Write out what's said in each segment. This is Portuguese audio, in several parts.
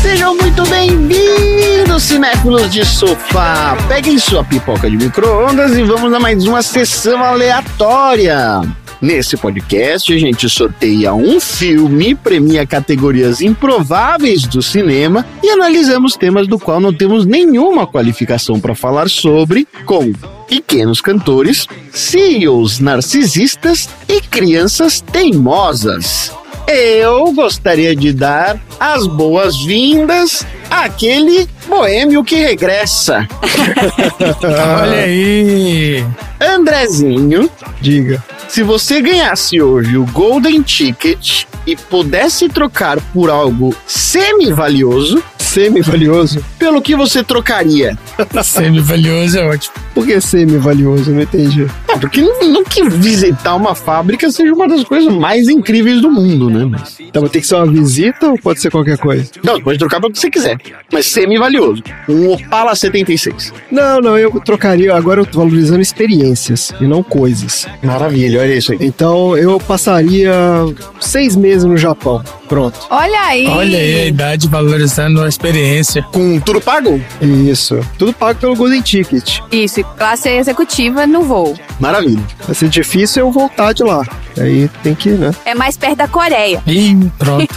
Sejam muito bem-vindos, cinéfilos de sofá. Peguem sua pipoca de micro-ondas e vamos a mais uma sessão aleatória. Nesse podcast, a gente sorteia um filme, premia categorias improváveis do cinema e analisamos temas do qual não temos nenhuma qualificação para falar sobre, com pequenos cantores, CEOs narcisistas e crianças teimosas. Eu gostaria de dar as boas-vindas àquele boêmio que regressa. Olha aí! Andrezinho, Diga. se você ganhasse hoje o Golden Ticket e pudesse trocar por algo semi-valioso, Semi-valioso? pelo que você trocaria? Semi-valioso é ótimo. Por que semi-valioso? Não entendi. Ah, porque não, não que visitar uma fábrica seja uma das coisas mais incríveis do mundo, né? Mas, Então ter que ser uma visita ou pode ser qualquer coisa? não, pode trocar pelo que você quiser, mas semi-valioso. Um Opala 76. Não, não, eu trocaria. Agora eu tô valorizando experiências e não coisas. Maravilha, olha isso aí. Então eu passaria seis meses no Japão. Pronto. Olha aí. Olha aí a idade valorizando a experiência. Com tudo pago? Isso. Tudo pago pelo Golden Ticket. Isso, e classe executiva no voo. Maravilha. Vai ser difícil eu voltar de lá. Aí tem que, né? É mais perto da Coreia. Ih, pronto.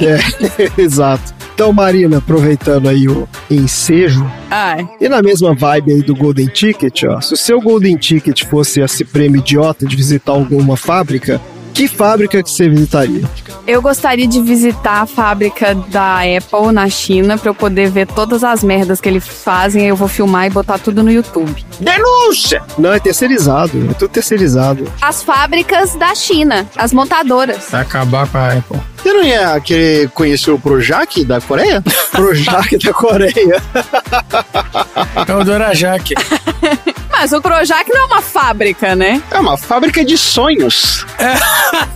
É, exato. Então, Marina, aproveitando aí o ensejo, Ai. E na mesma vibe aí do Golden Ticket, ó, se o seu Golden Ticket fosse esse prêmio idiota de visitar alguma fábrica, que fábrica que você visitaria? Eu gostaria de visitar a fábrica da Apple na China pra eu poder ver todas as merdas que eles fazem. Eu vou filmar e botar tudo no YouTube. Denúncia! Não, é terceirizado, é tudo terceirizado. As fábricas da China, as montadoras. Vai acabar com a Apple. Você não ia querer conhecer o Projac da Coreia? Projac da Coreia. É o Dorajak. Mas o Projac não é uma fábrica, né? É uma fábrica de sonhos.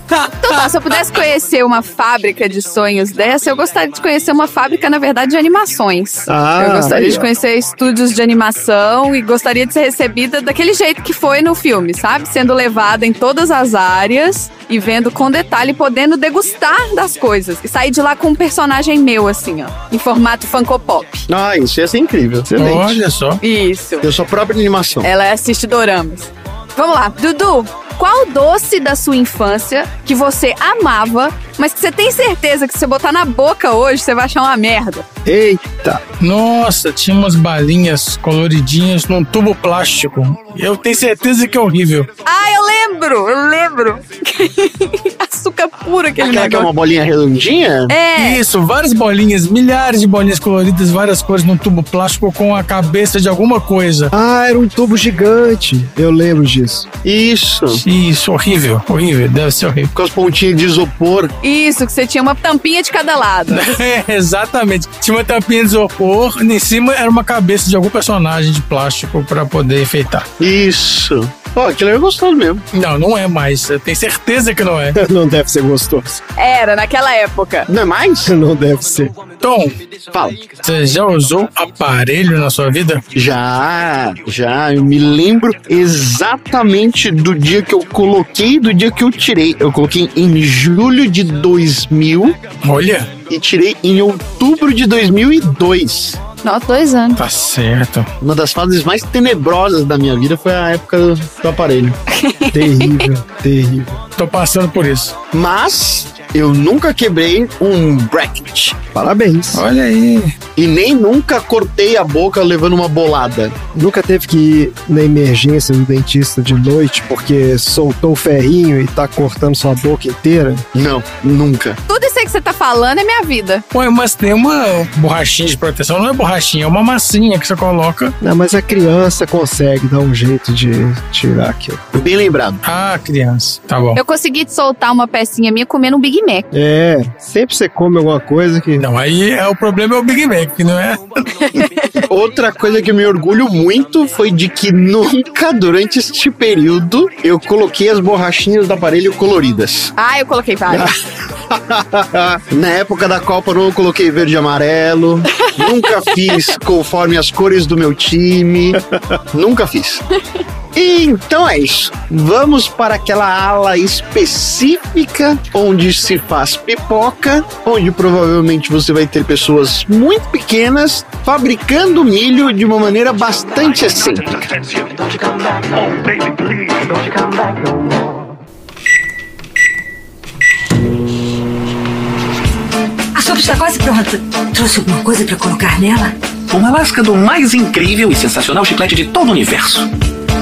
Então tá, se eu pudesse conhecer uma fábrica de sonhos dessa, eu gostaria de conhecer uma fábrica, na verdade, de animações. Ah, eu gostaria aí, de ó. conhecer estúdios de animação e gostaria de ser recebida daquele jeito que foi no filme, sabe? Sendo levada em todas as áreas e vendo com detalhe, podendo degustar das coisas. E sair de lá com um personagem meu, assim, ó. Em formato Funko Pop. Ah, isso ia ser incrível. Excelente. Olha só. Isso. Eu sou própria animação. Ela assiste doramas. Vamos lá, Dudu. Qual doce da sua infância que você amava, mas que você tem certeza que se você botar na boca hoje, você vai achar uma merda? Eita. Nossa, tinha umas balinhas coloridinhas num tubo plástico. Eu tenho certeza que é horrível. Ah, eu lembro, eu lembro. Açúcar puro aquele Aquela que é negócio. uma bolinha redondinha? É, Isso, várias bolinhas, milhares de bolinhas coloridas, várias cores num tubo plástico com a cabeça de alguma coisa. Ah, era um tubo gigante. Eu lembro disso. Isso. Isso, horrível, horrível, deve ser horrível. Com as pontinhas de isopor. isso, que você tinha uma tampinha de cada lado. É, exatamente. Tinha uma tampinha de isopor, em cima era uma cabeça de algum personagem de plástico pra poder enfeitar. Isso. Ó, aquilo é gostoso mesmo. Não, não é mais. Eu tenho certeza que não é. Não deve ser gostoso. Era, naquela época. Não é mais? Não deve ser. Tom, Fala. você já usou aparelho na sua vida? Já, já. Eu me lembro exatamente do dia que eu coloquei do dia que eu tirei. Eu coloquei em julho de 2000 Olha, e tirei em outubro de 2002. Nossa, dois anos. tá certo. Uma das fases mais tenebrosas da minha vida foi a época do aparelho. Terrível, terrível. Tô passando por isso. Mas eu nunca quebrei um bracket. Parabéns. Olha aí. E nem nunca cortei a boca levando uma bolada. Nunca teve que ir na emergência do dentista de noite porque soltou o ferrinho e tá cortando sua boca inteira? Não, nunca. Tudo isso aí que você tá falando é minha vida. Ué, mas tem uma borrachinha de proteção. Não é borrachinha, é uma massinha que você coloca. Não, mas a criança consegue dar um jeito de tirar aquilo. Bem lembrado. Ah, criança. Tá bom. Eu consegui soltar uma pecinha minha comendo um Big Mac. É, sempre você come alguma coisa que. Não, aí é o problema é o Big Mac, não é? Outra coisa que eu me orgulho muito foi de que nunca durante este período eu coloquei as borrachinhas do aparelho coloridas. Ah, eu coloquei vários. Na época da Copa não coloquei verde e amarelo. Nunca fiz conforme as cores do meu time. Nunca fiz. Então é isso. Vamos para aquela ala específica onde se faz pipoca, onde provavelmente você vai ter pessoas muito pequenas fabricando milho de uma maneira bastante excêntrica. A sopa está quase pronta. Trouxe alguma coisa para colocar nela? Uma lasca do mais incrível e sensacional chiclete de todo o universo.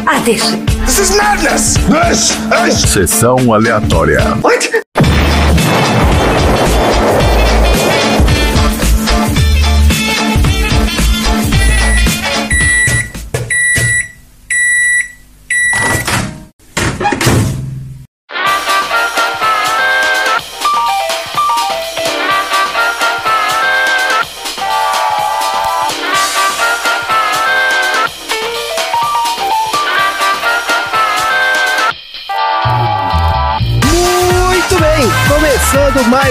Ah, deixa. Sessão aleatória. Muito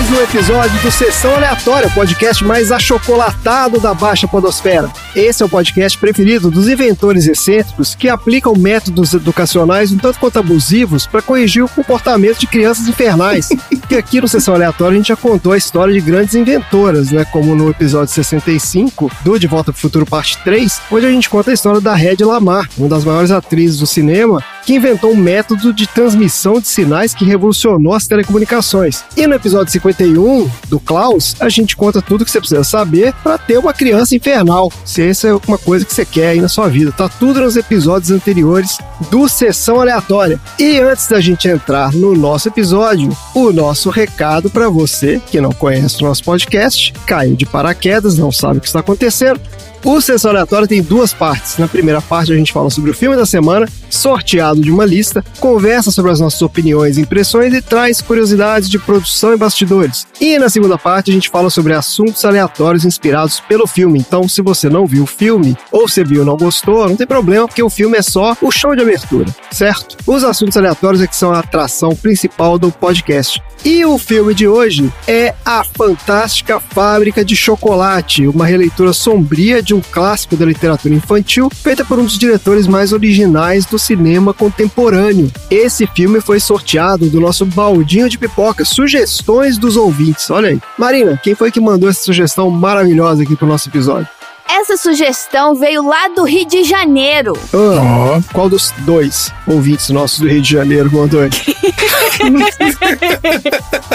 mais um episódio do Sessão Aleatória, o podcast mais achocolatado da Baixa Podosfera. Esse é o podcast preferido dos inventores excêntricos que aplicam métodos educacionais um tanto quanto abusivos para corrigir o comportamento de crianças infernais. E aqui no Sessão Aleatória a gente já contou a história de grandes inventoras, né? Como no episódio 65 do De Volta para o Futuro Parte 3, onde a gente conta a história da Red Lamar, uma das maiores atrizes do cinema, que inventou um método de transmissão de sinais que revolucionou as telecomunicações. E no episódio 51 do Klaus, a gente conta tudo que você precisa saber para ter uma criança infernal. Se essa é uma coisa que você quer aí na sua vida. Tá tudo nos episódios anteriores do Sessão Aleatória. E antes da gente entrar no nosso episódio, o nosso recado para você que não conhece o nosso podcast, caiu de paraquedas, não sabe o que está acontecendo. O Sessão Aleatória tem duas partes. Na primeira parte, a gente fala sobre o filme da semana, sorteado de uma lista, conversa sobre as nossas opiniões e impressões e traz curiosidades de produção e bastidores. E na segunda parte, a gente fala sobre assuntos aleatórios inspirados pelo filme. Então, se você não viu o filme, ou você viu e não gostou, não tem problema, porque o filme é só o show de abertura, certo? Os assuntos aleatórios é que são a atração principal do podcast. E o filme de hoje é A Fantástica Fábrica de Chocolate, uma releitura sombria de um clássico da literatura infantil, feita por um dos diretores mais originais do cinema contemporâneo. Esse filme foi sorteado do nosso baldinho de pipoca, sugestões dos ouvintes. Olha aí. Marina, quem foi que mandou essa sugestão maravilhosa aqui pro nosso episódio? Essa sugestão veio lá do Rio de Janeiro. Ah, Ó, qual dos dois ouvintes nossos do Rio de Janeiro mandou aqui?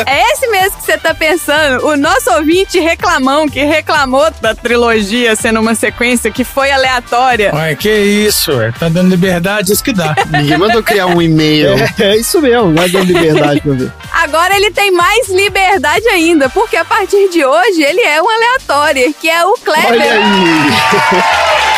É esse mesmo que você tá pensando. O nosso ouvinte reclamão, que reclamou da trilogia sendo uma sequência que foi aleatória. Ué, que isso, ué. Tá dando liberdade, isso que dá. Ninguém mandou criar um e-mail. É, é isso mesmo, vai dando liberdade pra ver. Agora ele tem mais liberdade ainda, porque a partir de hoje ele é um aleatório, que é o Olha Kleber. Aí.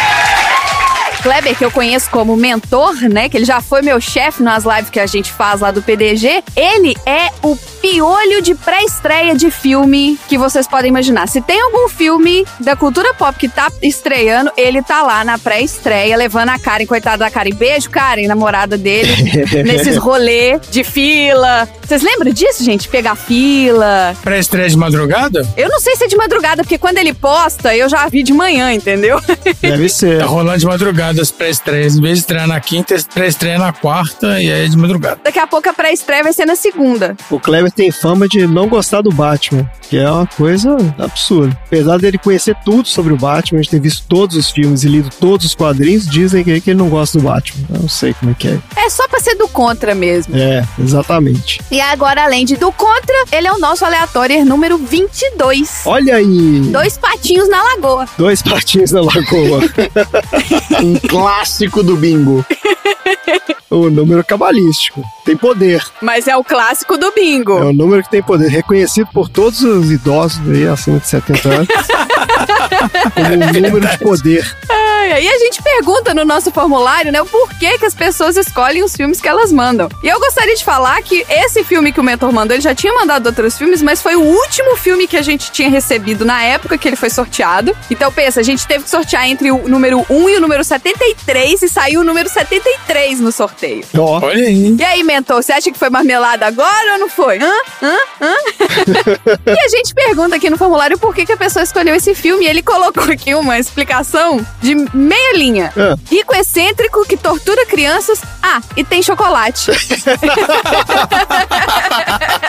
Kleber, que eu conheço como mentor, né? Que ele já foi meu chefe nas lives que a gente faz lá do PDG. Ele é o piolho de pré-estreia de filme que vocês podem imaginar. Se tem algum filme da cultura pop que tá estreando, ele tá lá na pré-estreia, levando a Karen, coitada da Karen. Beijo, Karen, namorada dele, nesses rolê de fila. Vocês lembram disso, gente? Pegar fila. Pré-estreia de madrugada? Eu não sei se é de madrugada, porque quando ele posta, eu já vi de manhã, entendeu? Deve ser. Tá rolando de madrugada as pré-estreias. Em vez de estrear na quinta, pré-estreia na quarta e aí é de madrugada. Daqui a pouco a pré-estreia vai ser na segunda. O Kleber tem fama de não gostar do Batman, que é uma coisa absurda. Apesar dele conhecer tudo sobre o Batman, a gente ter visto todos os filmes e lido todos os quadrinhos, dizem que que ele não gosta do Batman. Eu não sei como é que é. É só pra ser do contra mesmo. É, exatamente. E agora, além de do contra, ele é o nosso aleatório número 22. Olha aí, Dois patinhos na lagoa. dois patinhos na lagoa. Clássico do bingo. o número cabalístico. Tem poder. Mas é o clássico do É bingo. o número que tem poder, reconhecido por todos os idosos aí acima de 70 anos. como um número de poder. Ai, aí a gente pergunta no nosso formulário, né, o porquê que as pessoas escolhem os filmes que elas mandam. E eu gostaria de falar que esse filme que o mentor mandou, ele já tinha mandado outros filmes, mas foi o último filme que a gente tinha recebido na época que ele foi sorteado. Então pensa, a gente teve que sortear entre o número 1 e o número 73 e saiu o número 73 no sorteio. Ó, Olha aí. E aí, mentor, você acha que foi marmelada agora ou não foi? Hã? Hã? Hã? e a gente pergunta aqui no formulário por que, que a pessoa escolheu esse filme e ele colocou aqui uma explicação de meia linha. Ah. Rico excêntrico que tortura crianças. Ah, e tem chocolate.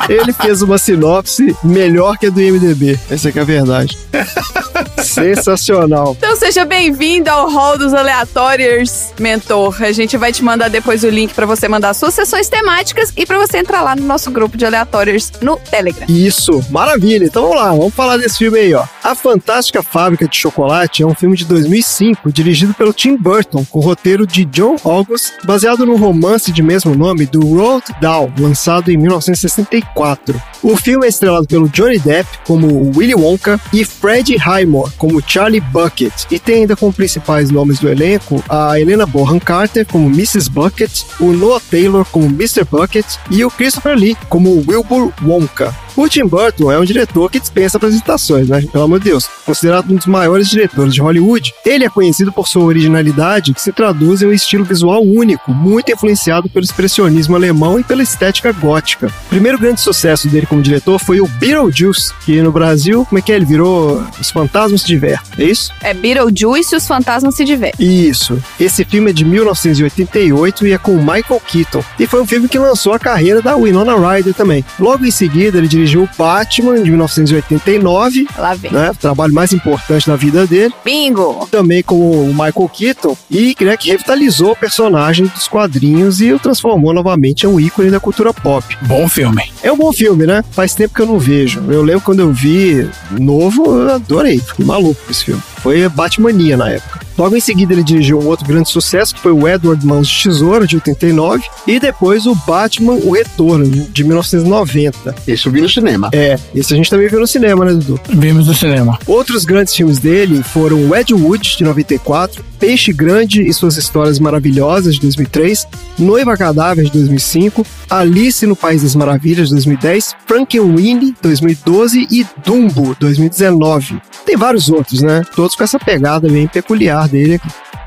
ele fez uma sinopse melhor que a do IMDB. Essa que é a verdade. Sensacional. Então seja bem-vindo ao Hall dos Aleatórios, mentor. A gente vai te mandar depois o link pra você mandar suas sessões temáticas e pra você entrar lá no nosso grupo de aleatórios no Telegram. Isso, maravilha. Então vamos lá, vamos falar desse filme aí, ó. A Fantástica Fábrica de Chocolate é um filme de 2005, dirigido pelo Tim Burton, com roteiro de John August, baseado no romance de mesmo nome do Roald Dahl, lançado em 1964. O filme é estrelado pelo Johnny Depp como Willy Wonka e Freddie Highmore como Charlie Bucket, e tem ainda como principais nomes do elenco a Helena Bonham Carter como Mrs. Bucket, o Noah Taylor como Mr. Bucket e o Christopher Lee como Wilbur Wonka. O Tim Burton é um diretor que dispensa apresentações, né? Pelo amor de Deus. Considerado um dos maiores diretores de Hollywood, ele é conhecido por sua originalidade, que se traduz em um estilo visual único, muito influenciado pelo expressionismo alemão e pela estética gótica. O primeiro grande sucesso dele como diretor foi o Beetlejuice, que no Brasil, como é que é? Ele virou Os Fantasmas se Divertem, é isso? É Beetlejuice e os fantasmas se divertem. Isso. Esse filme é de 1988 e é com Michael Keaton. E foi um filme que lançou a carreira da Winona Ryder também. Logo em seguida, ele dirigiu o Batman, de 1989, Lá vem. né? O trabalho mais importante da vida dele. Bingo! Também com o Michael Keaton. E né, que revitalizou o personagem dos quadrinhos e o transformou novamente em um ícone da cultura pop. Bom filme. É um bom filme, né? Faz tempo que eu não vejo. Eu lembro quando eu vi novo, eu adorei. Fiquei maluco com esse filme. Foi Batmania na época. Logo em seguida, ele dirigiu um outro grande sucesso, que foi o Edward Mãos de Tesoura, de 89, e depois o Batman, O Retorno, de de 1990. Esse eu vi no cinema. É, esse a gente também viu no cinema, né, Dudu? Vimos no cinema. Outros grandes filmes dele foram o Ed Wood, de 94, Peixe Grande e Suas Histórias Maravilhosas, de 2003, Noiva Cadáver, de 2005, Alice no País das Maravilhas, de 2010, Frankenweenie, 2012 e Dumbo, 2019. Tem vários outros, né? Todos com essa pegada bem peculiar dele.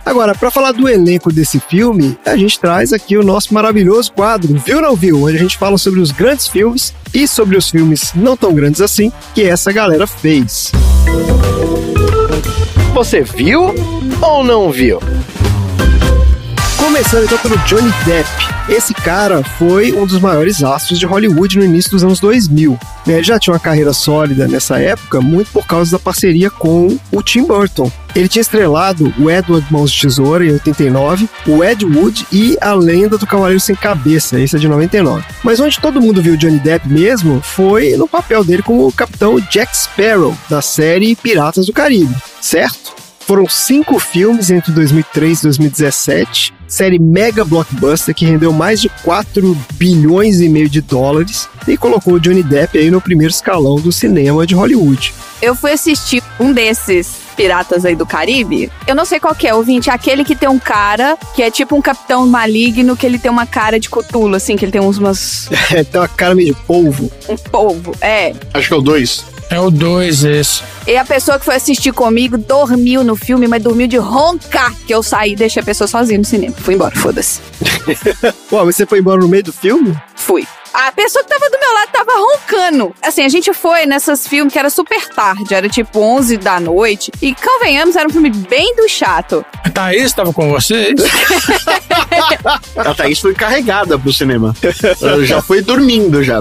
Agora, para falar do elenco desse filme, a gente traz aqui o nosso maravilhoso quadro Viu Não Viu, onde a gente fala sobre os grandes filmes e sobre os filmes não tão grandes assim que essa galera fez. Você viu ou não viu? Começando então pelo Johnny Depp. Esse cara foi um dos maiores astros de Hollywood no início dos anos 2000. Ele já tinha uma carreira sólida nessa época, muito por causa da parceria com o Tim Burton. Ele tinha estrelado o Edward Mãos de Tesoura em 89, o Ed Wood e A Lenda do Cavaleiro Sem Cabeça, esse é de 99. Mas onde todo mundo viu Johnny Depp mesmo foi no papel dele como o capitão Jack Sparrow, da série Piratas do Caribe, certo? Foram cinco filmes entre 2003 e 2017, série mega blockbuster que rendeu mais de 4 bilhões e meio de dólares e colocou o Johnny Depp aí no primeiro escalão do cinema de Hollywood. Eu fui assistir um desses piratas aí do Caribe. Eu não sei qual que é, ouvinte. É aquele que tem um cara que é tipo um capitão maligno, que ele tem uma cara de cutulo, assim, que ele tem uns umas, tem uma cara meio de polvo. um polvo. É. Acho que é o 2. É o 2 esse. E a pessoa que foi assistir comigo dormiu no filme, mas dormiu de roncar. Que eu saí e deixei a pessoa sozinha no cinema. Fui embora, foda-se. Pô, mas você foi embora no meio do filme? Fui. A pessoa que tava do meu lado tava roncando. Assim, a gente foi nessas filmes que era super tarde, era tipo 11 da noite. E convenhamos, era um filme bem do chato. A Thaís tava com vocês? A Thaís foi carregada pro cinema. Ela já foi dormindo já.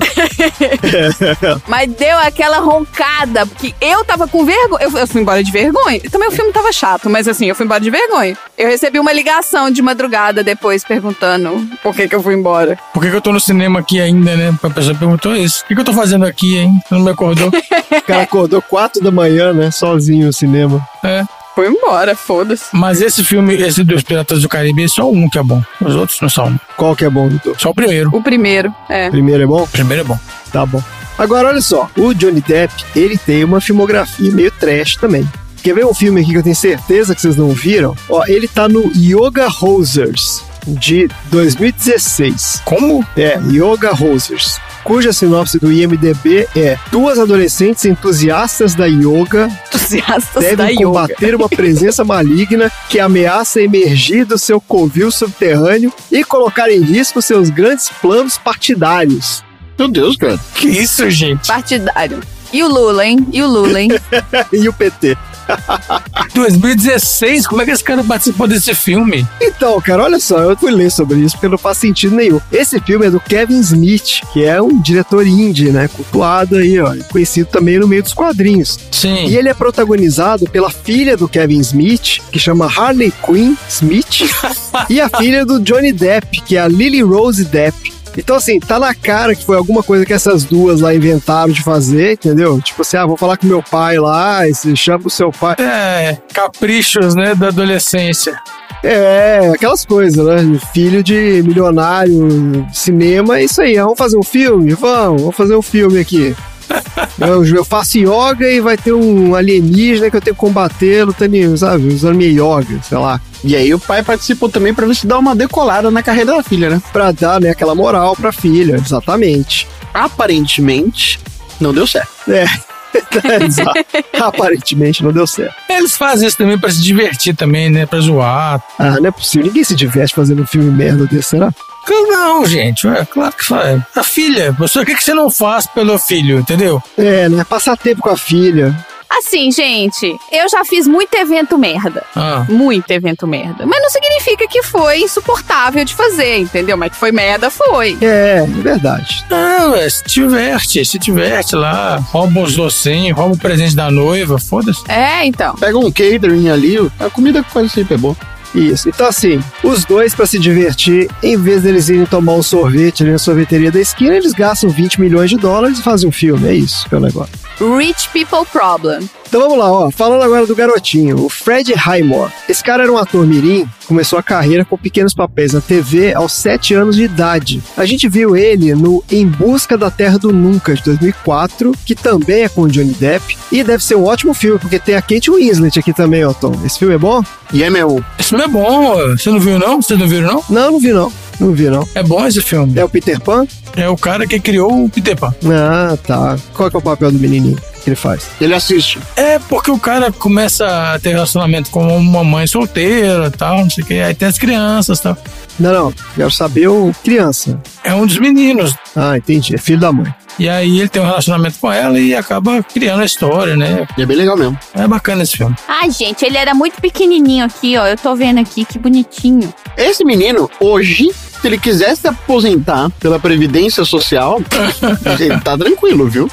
Mas deu aquela roncada, porque eu tava com vergonha. Eu, eu fui embora de vergonha. Também o filme tava chato, mas assim, eu fui embora de vergonha. Eu recebi uma ligação de madrugada depois perguntando por que que eu fui embora. Por que, que eu tô no cinema aqui ainda, né? A pessoa perguntou isso. O que, que eu tô fazendo aqui, hein? Você não me acordou? O cara acordou 4 da manhã, né? Sozinho no cinema. é. Fui embora, foda-se. Mas esse filme, esse dos Piratas do Caribe, é só um que é bom. Os outros não são. Qual que é bom, doutor? Só o primeiro. O primeiro, é. Primeiro é bom? O primeiro é bom. Tá bom. Agora, olha só. O Johnny Depp, ele tem uma filmografia meio trash também. Quer ver um filme aqui que eu tenho certeza que vocês não viram? Ó, ele tá no Yoga Hosers, de 2016. Como? É, Yoga Hosers. Cuja sinopse do IMDB é: duas adolescentes entusiastas da yoga Entusiastas da devem yoga. combater uma presença maligna que ameaça emergir do seu covil subterrâneo e colocar em risco seus grandes planos partidários. Meu Deus, cara. Que isso, gente? Partidário. E o Lula, hein? E o Lula, hein? e o PT. 2016, como é que esse cara participou desse filme? Então, cara, olha só, eu fui ler sobre isso porque não faz sentido nenhum. Esse filme é do Kevin Smith, que é um diretor indie, né? Cultuado aí, ó. Conhecido também no meio dos quadrinhos. Sim. E ele é protagonizado pela filha do Kevin Smith, que chama Harley Quinn Smith, e a filha do Johnny Depp, que é a Lily Rose Depp. Então, assim, tá na cara que foi alguma coisa que essas duas lá inventaram de fazer, entendeu? Tipo assim, ah, vou falar com meu pai lá, e você chama o seu pai. É, caprichos, né, da adolescência. É, aquelas coisas, né? Filho de milionário, cinema, é isso aí. ah, Vamos fazer um filme? Vamos, vamos fazer um filme aqui. Eu, eu faço yoga e vai ter um alienígena que eu tenho que combater lutando, sabe? Usando minha yoga, sei lá. E aí o pai participou também pra ver se dá uma decolada na carreira da filha, né? Pra dar, né, aquela moral pra filha, exatamente. Aparentemente, não deu certo. É. Exato. Aparentemente não deu certo. Eles fazem isso também pra se divertir também, né, pra zoar. Ah, não é possível. Ninguém se diverte fazendo um filme merda desse, será? Não, gente, é claro que faz. A filha, você, o que, que você não faz pelo filho, entendeu? É, né? Passar tempo com a filha. Assim, gente, eu já fiz muito evento merda. Ah. Muito evento merda. Mas não significa que foi insuportável de fazer, entendeu? Mas que foi merda, foi. É, é verdade. Não, é, se diverte, se diverte lá, rouba os docinhos, rouba o presente da noiva, foda-se. É, então. Pega um catering ali, a comida quase sempre é boa. Isso. Então, assim, os dois, pra se divertir, em vez deles irem tomar um sorvete ali na sorveteria da esquina, eles gastam 20 milhões de dólares e fazem um filme. É isso que é o negócio. Rich People Problem. Então vamos lá, ó. Falando agora do garotinho, o Fred Highmore. Esse cara era um ator mirim, começou a carreira com pequenos papéis na TV aos 7 anos de idade. A gente viu ele no Em Busca da Terra do Nunca, de 2004, que também é com o Johnny Depp. E deve ser um ótimo filme, porque tem a Kate Winslet aqui também, ó, Tom. Esse filme é bom? E é meu. Esse filme é bom, você não viu não? Vocês não viram não? Não, não vi não. Não vi não. É bom esse filme. É o Peter Pan? É o cara que criou o Peter Pan. Ah, tá. Qual que é o papel do menininho que ele faz? Ele assiste. É porque o cara começa a ter relacionamento com uma mãe solteira e tal, não sei o que. Aí tem as crianças e tal. Não, não. Quero saber o criança. É um dos meninos. Ah, entendi. É filho da mãe. E aí ele tem um relacionamento com ela e acaba criando a história, né? E é bem legal mesmo. É bacana esse filme. Ai, gente, ele era muito pequenininho aqui, ó. Eu tô vendo aqui, que bonitinho. Esse menino, hoje, se ele quiser se aposentar pela Previdência Social, ele tá tranquilo, viu?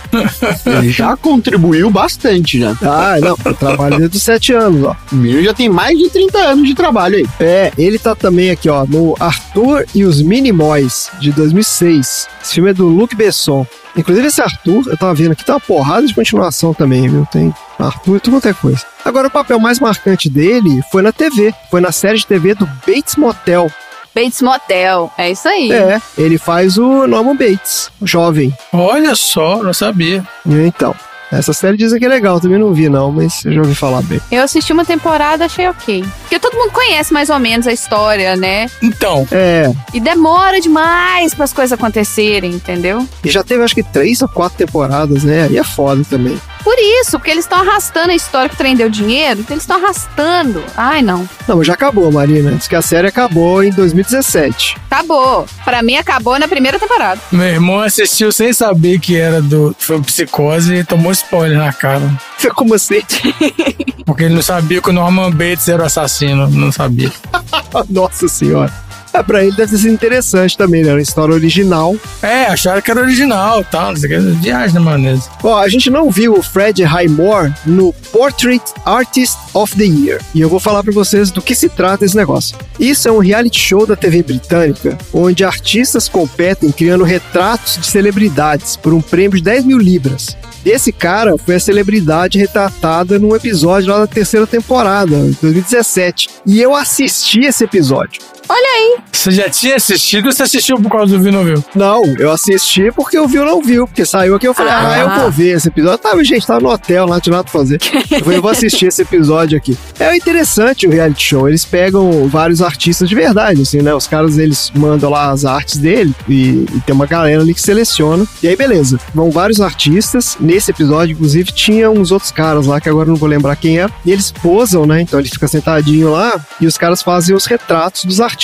Ele já contribuiu bastante já. Ah, não. Eu trabalho desde os 7 anos, ó. O menino já tem mais de 30 anos de trabalho aí. É, ele tá também aqui, ó, no Arthur e os Minimoys, de 2006. Esse filme é do Luc Besson. Inclusive, esse Arthur, eu tava vendo aqui, tá uma porrada de continuação também, viu? Tem Arthur e tudo quanto é coisa. Agora, o papel mais marcante dele foi na TV. Foi na série de TV do Bates Motel. Bates Motel. É isso aí. É, ele faz o Norman Bates, o jovem. Olha só, não sabia. Então, essa série dizem que é legal, também não vi não, mas eu já ouvi falar bem. Eu assisti uma temporada, achei ok. Porque todo mundo conhece mais ou menos a história, né? Então, É, E demora demais para as coisas acontecerem, entendeu? e já teve acho que três ou quatro temporadas, né? E é foda também. Por isso, porque eles estão arrastando a história que o trem deu dinheiro, então eles estão arrastando. Ai, não. Não, mas já acabou, Marina. Diz que a série acabou em 2017. Acabou. Pra mim, acabou na primeira temporada. meu irmão assistiu sem saber que era do foi psicose e tomou spoiler na cara. Como assim? Porque ele não sabia que o Norman Bates era o assassino. Não sabia. Nossa senhora. É, pra ele deve ter sido interessante também, né? Uma história original. É, acharam que era original e tal. Não sei o que. Viagem na maionese. Ó, a gente não viu o Fred Highmore no Portrait Artist of the Year. E eu vou falar pra vocês do que se trata esse negócio. Isso é um reality show da TV britânica, onde artistas competem criando retratos de celebridades por um prêmio de 10 mil libras. Esse cara foi a celebridade retratada num episódio lá da terceira temporada, 2017. E eu assisti esse episódio. Olha aí. Você já tinha assistido ou você assistiu por causa do Viu Não Viu? Não, eu assisti porque o viu não viu, porque saiu aqui eu falei, ah, Ah. eu vou ver esse episódio. Tava, gente, tava no hotel lá, tinha nada pra fazer. Eu falei, eu vou assistir esse episódio aqui. É interessante o reality show, eles pegam vários artistas de verdade, assim, né? Os caras, eles mandam lá as artes dele e, e tem uma galera ali que seleciona. E aí, beleza, vão vários artistas. Nesse episódio, inclusive, tinha uns outros caras lá, que agora eu não vou lembrar quem é. E eles posam, né? Então ele fica sentadinho lá e os caras fazem os retratos dos artistas.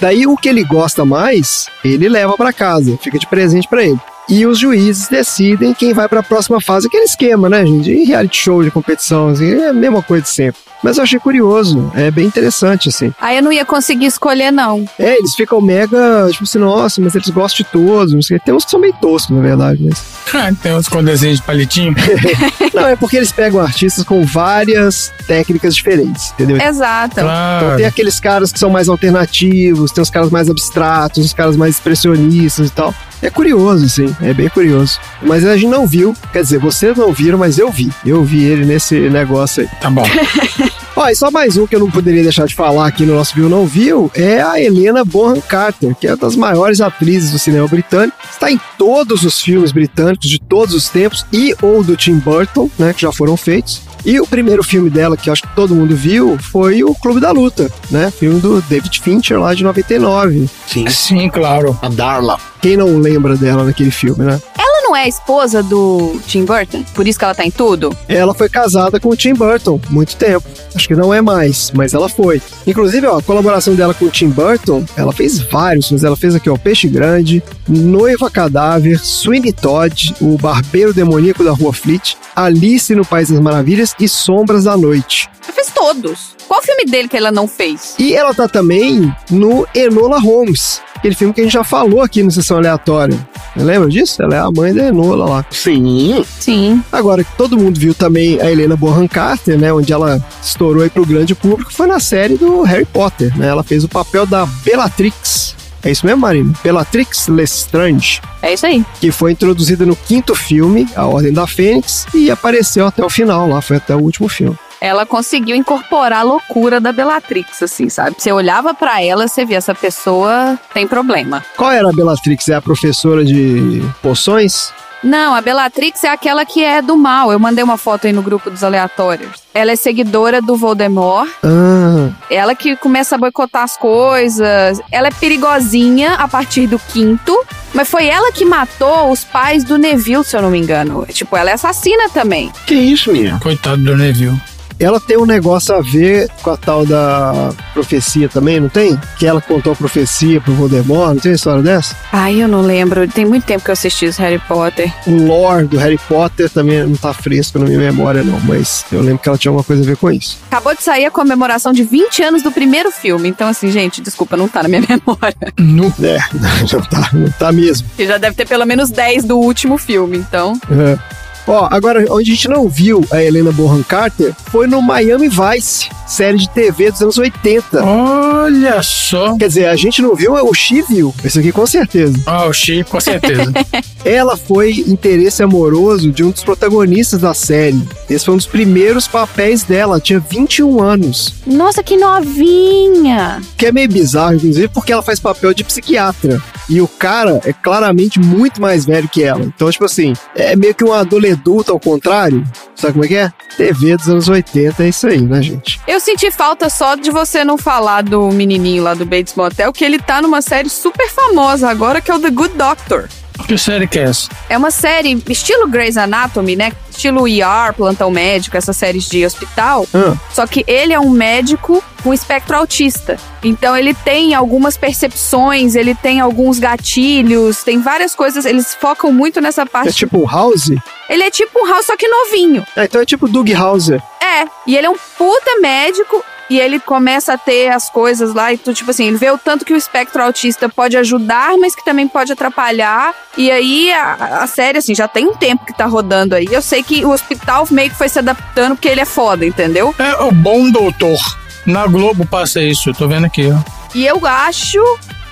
Daí o que ele gosta mais, ele leva pra casa, fica de presente pra ele. E os juízes decidem quem vai pra próxima fase, aquele esquema, né, gente? E reality show de competição, assim, é a mesma coisa de sempre. Mas eu achei curioso, é bem interessante, assim. Aí eu não ia conseguir escolher, não. É, eles ficam mega, tipo assim, nossa, mas eles gostam de todos, não sei. Tem uns que são meio toscos, na verdade, mas... Tem uns com desenho de palitinho. Não, é porque eles pegam artistas com várias técnicas diferentes, entendeu? Exato. Então Claro. tem aqueles caras que são mais alternativos, tem os caras mais abstratos, os caras mais expressionistas e tal. É curioso, assim, é bem curioso. Mas a gente não viu, quer dizer, vocês não viram, mas eu vi. Eu vi ele nesse negócio aí. Tá bom. Ó, e só mais um que eu não poderia deixar de falar aqui no nosso Viu Não Viu é a Helena Bonham Carter, que é uma das maiores atrizes do cinema britânico. Está em todos os filmes britânicos de todos os tempos e ou do Tim Burton, né, que já foram feitos. E o primeiro filme dela, que eu acho que todo mundo viu, foi o Clube da Luta, né? Filme do David Fincher lá de 99. Sim. Sim, claro. A Darla. Quem não lembra dela naquele filme, né? Ela não é a esposa do Tim Burton? Por isso que ela tá em tudo? Ela foi casada com o Tim Burton muito tempo. Acho que não é mais, mas ela foi. Inclusive, ó, a colaboração dela com o Tim Burton, ela fez vários filmes. Ela fez aqui, ó, Peixe Grande, Noiva Cadáver, Sweeney Todd, O Barbeiro Demoníaco da Rua Fleet, Alice no País das Maravilhas e Sombras da Noite. Ela fez todos. Qual filme dele que ela não fez? E ela tá também no Enola Holmes, aquele filme que a gente já falou aqui no Sessão Aleatória. Lembra disso? Ela é a mãe da Enola lá. Sim. Sim. Agora, que todo mundo viu também a Helena Bonham Carter, né? Onde ela estourou aí pro grande público, foi na série do Harry Potter, né? Ela fez o papel da Bellatrix. É isso mesmo, Marina? Bellatrix Lestrange, É isso aí. que foi introduzida no quinto filme, A Ordem da Fênix, e apareceu até o final lá, foi até o último filme. Ela conseguiu incorporar a loucura da Bellatrix, assim, sabe? Você olhava pra ela, você via essa pessoa tem problema. Qual era a Bellatrix? É a professora de poções? Não, a Bellatrix é aquela que é do mal. Eu mandei uma foto aí no grupo dos aleatórios. Ela é seguidora do Voldemort. Ah, Ela que começa a boicotar as coisas. Ela é perigosinha a partir do quinto. Mas foi ela que matou os pais do Neville, se eu não me engano. Tipo, ela é assassina também. Que isso, minha? Coitado do Neville. Ela tem um negócio a ver com a tal da profecia também, não tem? Que ela contou a profecia pro Voldemort, não tem história dessa? Ai, eu não lembro. Tem muito tempo que eu assisti os Harry Potter. O lore do Harry Potter também não tá fresco na minha memória, não, mas eu lembro que ela tinha alguma coisa a ver com isso. Acabou de sair a comemoração de 20 anos do primeiro filme. Então, assim, gente, desculpa, não tá na minha memória. Nu. É, não tá, não tá mesmo. Que já deve ter pelo menos 10 do último filme, então. É. Ó, agora, onde a gente não viu a Helena Bonham Carter foi no Miami Vice, série de TV dos anos 80. Olha só. Quer dizer, a gente não viu, o Xi viu. Esse aqui com certeza. Ah, o Chico, com certeza. Ela foi interesse amoroso de um dos protagonistas da série. Esse foi um dos primeiros papéis dela, ela tinha 21 anos. Nossa, que novinha! Que é meio bizarro, inclusive, porque ela faz papel de psiquiatra. E o cara é claramente muito mais velho que ela. Então, tipo assim, é meio que um adolescente ao contrário. Sabe como é que é? TV dos anos 80 é isso aí, né, gente? Eu senti falta só de você não falar do menininho lá do Bates Motel, que ele tá numa série super famosa agora, que é o The Good Doctor. Que série que é essa? É uma série estilo Grey's Anatomy, né? Estilo ER, plantão médico, essas séries de hospital. Ah, Só que ele é um médico com espectro autista. Então ele tem algumas percepções, ele tem alguns gatilhos, tem várias coisas. Eles focam muito nessa é parte. tipo o House? Ele é tipo um House, só que novinho. Ah, então é tipo Doug Hauser. É. E ele é um puta médico. E ele começa a ter as coisas lá e tu, tipo assim, ele vê o tanto que o espectro autista pode ajudar, mas que também pode atrapalhar. E aí a, a série, assim, já tem um tempo que tá rodando aí. Eu sei que o hospital meio que foi se adaptando porque ele é foda, entendeu? É o Bom Doutor. Na Globo passa isso, eu tô vendo aqui, ó. E eu acho,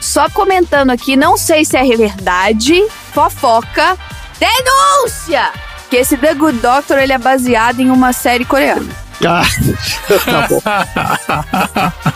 só comentando aqui, não sei se é verdade, fofoca, denúncia! Que esse The Good Doctor, ele é baseado em uma série coreana. Ah, tá bom.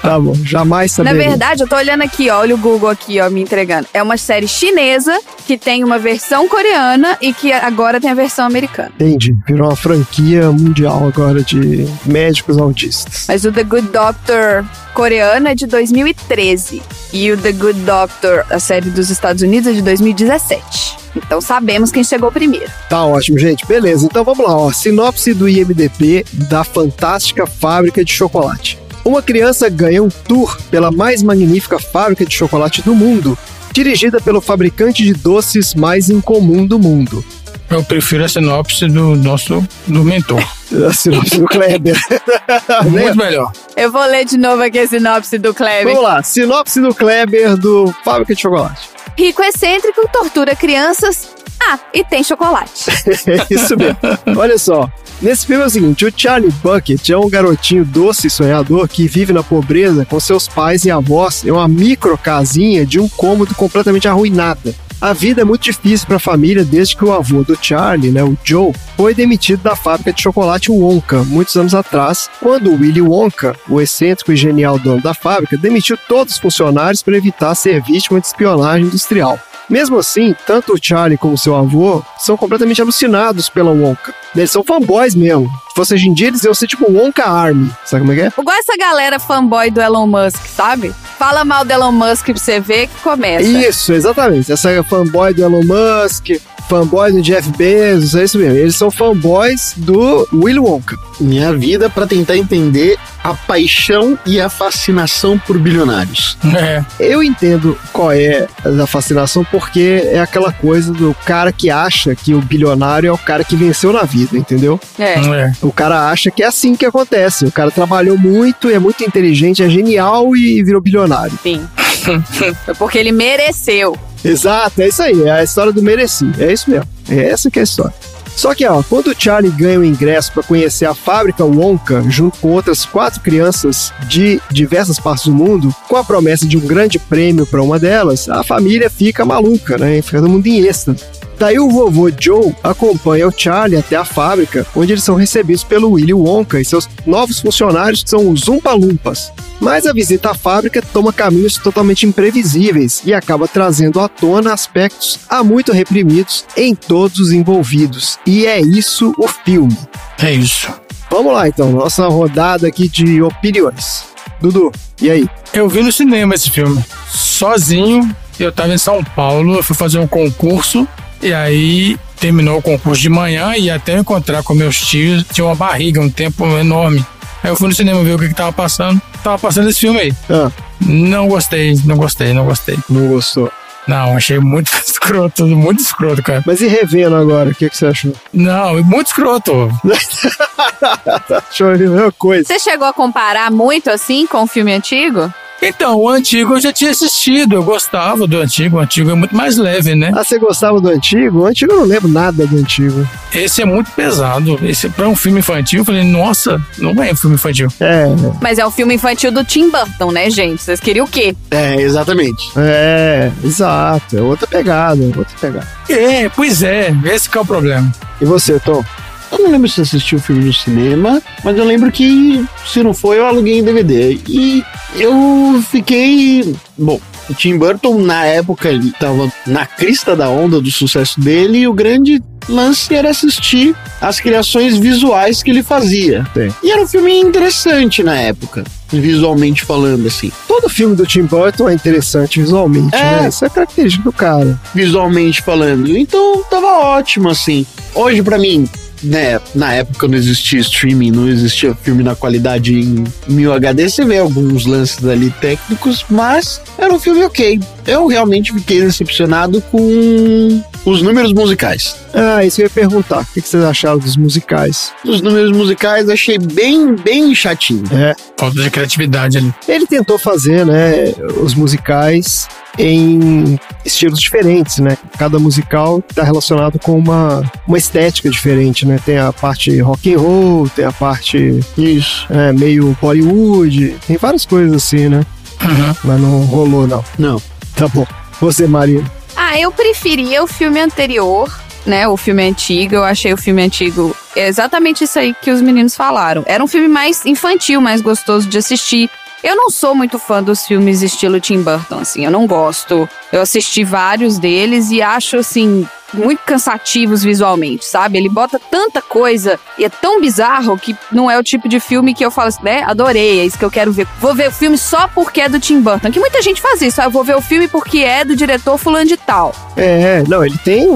Tá bom, jamais Na saberei. verdade, eu tô olhando aqui, ó, olha o Google aqui, ó, me entregando. É uma série chinesa que tem uma versão coreana e que agora tem a versão americana. Entendi. Virou uma franquia mundial agora de médicos autistas. Mas o The Good Doctor coreano é de 2013 e o The Good Doctor, a série dos Estados Unidos, é de 2017. Então sabemos quem chegou primeiro. Tá ótimo, gente. Beleza, então vamos lá. Ó. Sinopse do IMDP da fantástica fábrica de chocolate. Uma criança ganha um tour pela mais magnífica fábrica de chocolate do mundo, dirigida pelo fabricante de doces mais incomum do mundo. Eu prefiro a sinopse do nosso do mentor. A sinopse do Kleber. Muito melhor. Eu vou ler de novo aqui a sinopse do Kleber. Vamos lá, sinopse do Kleber do Fábrica de Chocolate. Rico excêntrico tortura crianças. Ah, e tem chocolate. É isso mesmo. Olha só. Nesse filme é o seguinte: o Charlie Bucket é um garotinho doce e sonhador que vive na pobreza com seus pais e avós em uma micro casinha de um cômodo completamente arruinada. A vida é muito difícil para a família desde que o avô do Charlie, né, o Joe, foi demitido da fábrica de chocolate Wonka muitos anos atrás, quando o Willy Wonka, o excêntrico e genial dono da fábrica, demitiu todos os funcionários para evitar ser vítima de espionagem industrial. Mesmo assim, tanto o Charlie como seu avô são completamente alucinados pela Wonka. Eles são fanboys mesmo. Se fosse hoje em dia, eles iam ser tipo Wonka Army. Sabe como é que é? Igual essa galera fanboy do Elon Musk, sabe? Fala mal do Elon Musk pra você ver que começa. Isso, exatamente. Essa é fanboy do Elon Musk, fanboy do Jeff Bezos, é isso mesmo. Eles são fanboys do Willy Wonka. Minha vida para tentar entender a paixão e a fascinação por bilionários. É. Eu entendo qual é a fascinação, porque é aquela coisa do cara que acha que o bilionário é o cara que venceu na vida, entendeu? É. É. O cara acha que é assim que acontece. O cara trabalhou muito, é muito inteligente, é genial e virou bilionário. Sim. Foi porque ele mereceu. Exato, é isso aí. É a história do mereci. É isso mesmo. É essa que é a história. Só que, ó, quando o Charlie ganha o ingresso para conhecer a fábrica Wonka, junto com outras quatro crianças de diversas partes do mundo, com a promessa de um grande prêmio para uma delas, a família fica maluca, né? Fica todo mundo em êxtase. Daí o vovô Joe acompanha o Charlie até a fábrica, onde eles são recebidos pelo Willy Wonka e seus novos funcionários, que são os Umpa Lumpas. Mas a visita à fábrica toma caminhos totalmente imprevisíveis e acaba trazendo à tona aspectos há muito reprimidos em todos os envolvidos. E é isso o filme. É isso. Vamos lá então, nossa rodada aqui de opiniões. Dudu, e aí? Eu vi no cinema esse filme. Sozinho. Eu tava em São Paulo, eu fui fazer um concurso. E aí terminou o concurso de manhã e até eu encontrar com meus tios, tinha uma barriga, um tempo enorme. Aí eu fui no cinema ver o que, que tava passando. Tava passando esse filme aí. Ah, Não gostei, não gostei, não gostei. não gostou. Não, achei muito escroto, muito escroto, cara. Mas e revendo agora, o que, que você achou? Não, muito escroto. Achou a mesma coisa. Você chegou a comparar muito assim com o filme antigo? Então, o antigo eu já tinha assistido, eu gostava do antigo, o antigo é muito mais leve, né? Ah, você gostava do antigo? O antigo eu não lembro nada do antigo. Esse é muito pesado. Esse para um filme infantil, eu falei, nossa, não é um filme infantil. É, Mas é um filme infantil do Tim Burton, né, gente? Vocês queriam o quê? É, exatamente. é, exato. É outra pegada, é outra pegada. É, pois é, esse que é o problema. E você, Tom? Eu não lembro se assisti o filme no cinema, mas eu lembro que se não foi, eu aluguei em DVD. E eu fiquei. Bom, o Tim Burton, na época, ele tava na crista da onda do sucesso dele, e o grande lance era assistir as criações visuais que ele fazia. Sim. E era um filme interessante na época, visualmente falando, assim. Todo filme do Tim Burton é interessante visualmente, É. né? Isso é característica do cara. visualmente falando. Então tava ótimo, assim. Hoje, pra mim, né, na época não existia streaming, não existia filme na qualidade em 1000 HD, você vê alguns lances ali técnicos, mas era um filme ok. Eu realmente fiquei decepcionado com os números musicais. Ah, isso eu ia perguntar. O que vocês acharam dos musicais? Os números musicais achei bem, bem chatinho. É, Falta de criatividade ali. ele tentou fazer, né, os musicais em estilos diferentes, né? Cada musical está relacionado com uma, uma estética diferente, né? Tem a parte rock and roll, tem a parte Isso. é, meio Bollywood, tem várias coisas assim, né? Uhum. Mas não rolou, não. Não. Tá bom. Você, Marina. Ah, eu preferia o filme anterior. né, o filme antigo. Eu achei o filme antigo exatamente isso aí que os meninos falaram. Era um filme mais infantil, mais gostoso de assistir. Eu não sou muito fã dos filmes estilo Tim Burton, assim, eu não gosto. Eu assisti vários deles e acho, assim, muito cansativos visualmente, sabe? Ele bota tanta coisa e é tão bizarro que não é o tipo de filme que eu falo assim, né? Adorei, é isso que eu quero ver. Vou ver o filme só porque é do Tim Burton. Que muita gente faz isso. Ah, eu vou ver o filme porque é do diretor fulano de tal. É, não, ele tem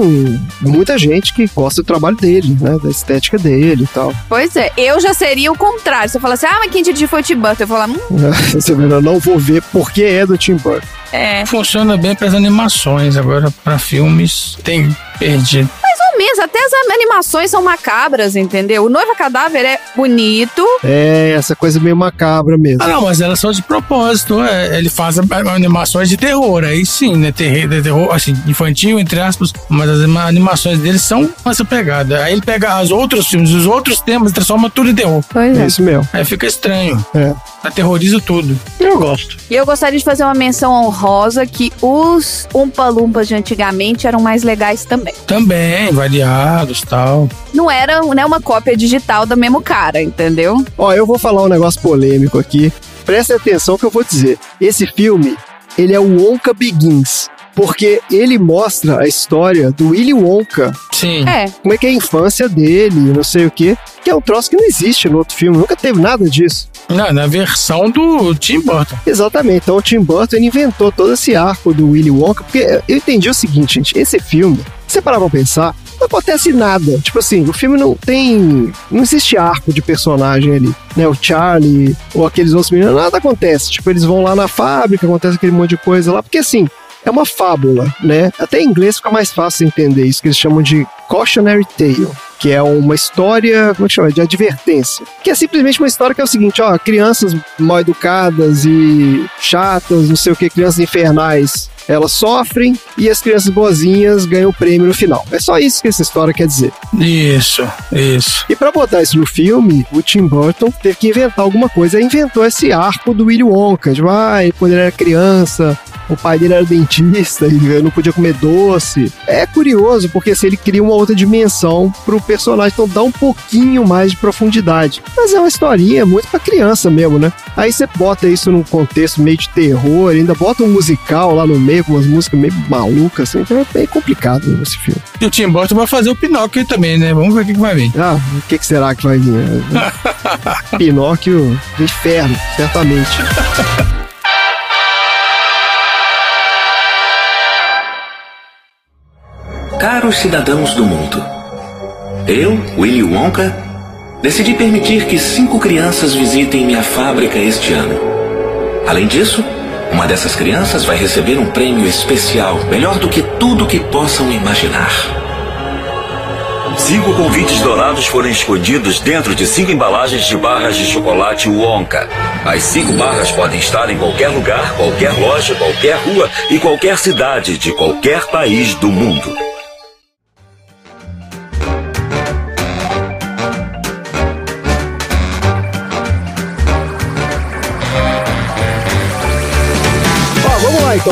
muita gente que gosta do trabalho dele, né? Da estética dele e tal. Pois é, eu já seria o contrário. Você fala assim, ah, mas quem dirigiu foi o Tim Burton. Eu falo, hum, Você eu não vou ver porque é do Tim Burton. É. Funciona bem para as animações, agora para filmes tem perdido. Mais ou menos, até as animações são macabras, entendeu? O Noiva Cadáver é bonito, É, essa coisa meio macabra mesmo. Ah, não, mas elas são de propósito. é, ele faz animações de terror, aí sim, né? Terror, de terror, assim, infantil, entre aspas, mas as anima- animações dele são essa pegada. Aí ele pega os outros filmes, os outros temas e transforma tudo em terror. Pois É isso mesmo. Aí fica estranho. É. Aterroriza tudo. Eu gosto. E eu gostaria de fazer uma menção honrosa que os Umpa-Lumpas de antigamente eram mais legais também. Também, variados tal. Não era né, uma cópia digital do mesmo cara, entendeu? Ó, eu vou falar um negócio polêmico aqui. Presta atenção que eu vou dizer. Esse filme, ele é o Wonka Begins. Porque ele mostra a história do Willy Wonka. Sim. É. Como é que é a infância dele, não sei o quê. Que é um troço que não existe no outro filme. Nunca teve nada disso. Não, na versão do Tim Burton. Exatamente. Então o Tim Burton ele inventou todo esse arco do Willy Wonka. Porque eu entendi o seguinte, gente. Esse filme, se você parar pra pensar, não acontece nada. Tipo assim, o filme não tem. Não existe arco de personagem ali. Né? O Charlie ou aqueles outros meninos, nada acontece. Tipo, eles vão lá na fábrica, acontece aquele monte de coisa lá. Porque assim, é uma fábula, né? Até em inglês fica mais fácil entender isso, que eles chamam de cautionary tale, que é uma história, como é que chama? De advertência. Que é simplesmente uma história que é o seguinte, ó, crianças mal educadas e chatas, não sei o que, crianças infernais, elas sofrem e as crianças boazinhas ganham o prêmio no final. É só isso que essa história quer dizer. Isso, isso. E pra botar isso no filme, o Tim Burton teve que inventar alguma coisa. Aí inventou esse arco do Willy Wonka. Tipo, ah, ele, quando ele era criança, o pai dele era dentista e não podia comer doce. É curioso, porque assim, ele cria uma outra dimensão pro personagem, então dá um pouquinho mais de profundidade. Mas é uma historinha muito pra criança mesmo, né? Aí você bota isso num contexto meio de terror, ainda bota um musical lá no meio, com umas músicas meio malucas, assim, então é bem complicado esse filme. E o Tim Burton vai fazer o Pinóquio também, né? Vamos ver o que, que vai vir. Ah, o que, que será que vai vir? Pinóquio do inferno, certamente. Caros cidadãos do mundo, eu, Willy Wonka, decidi permitir que cinco crianças visitem minha fábrica este ano. Além disso, uma dessas crianças vai receber um prêmio especial, melhor do que tudo que possam imaginar. Cinco convites dourados foram escondidos dentro de cinco embalagens de barras de chocolate Wonka. As cinco barras podem estar em qualquer lugar, qualquer loja, qualquer rua e qualquer cidade de qualquer país do mundo.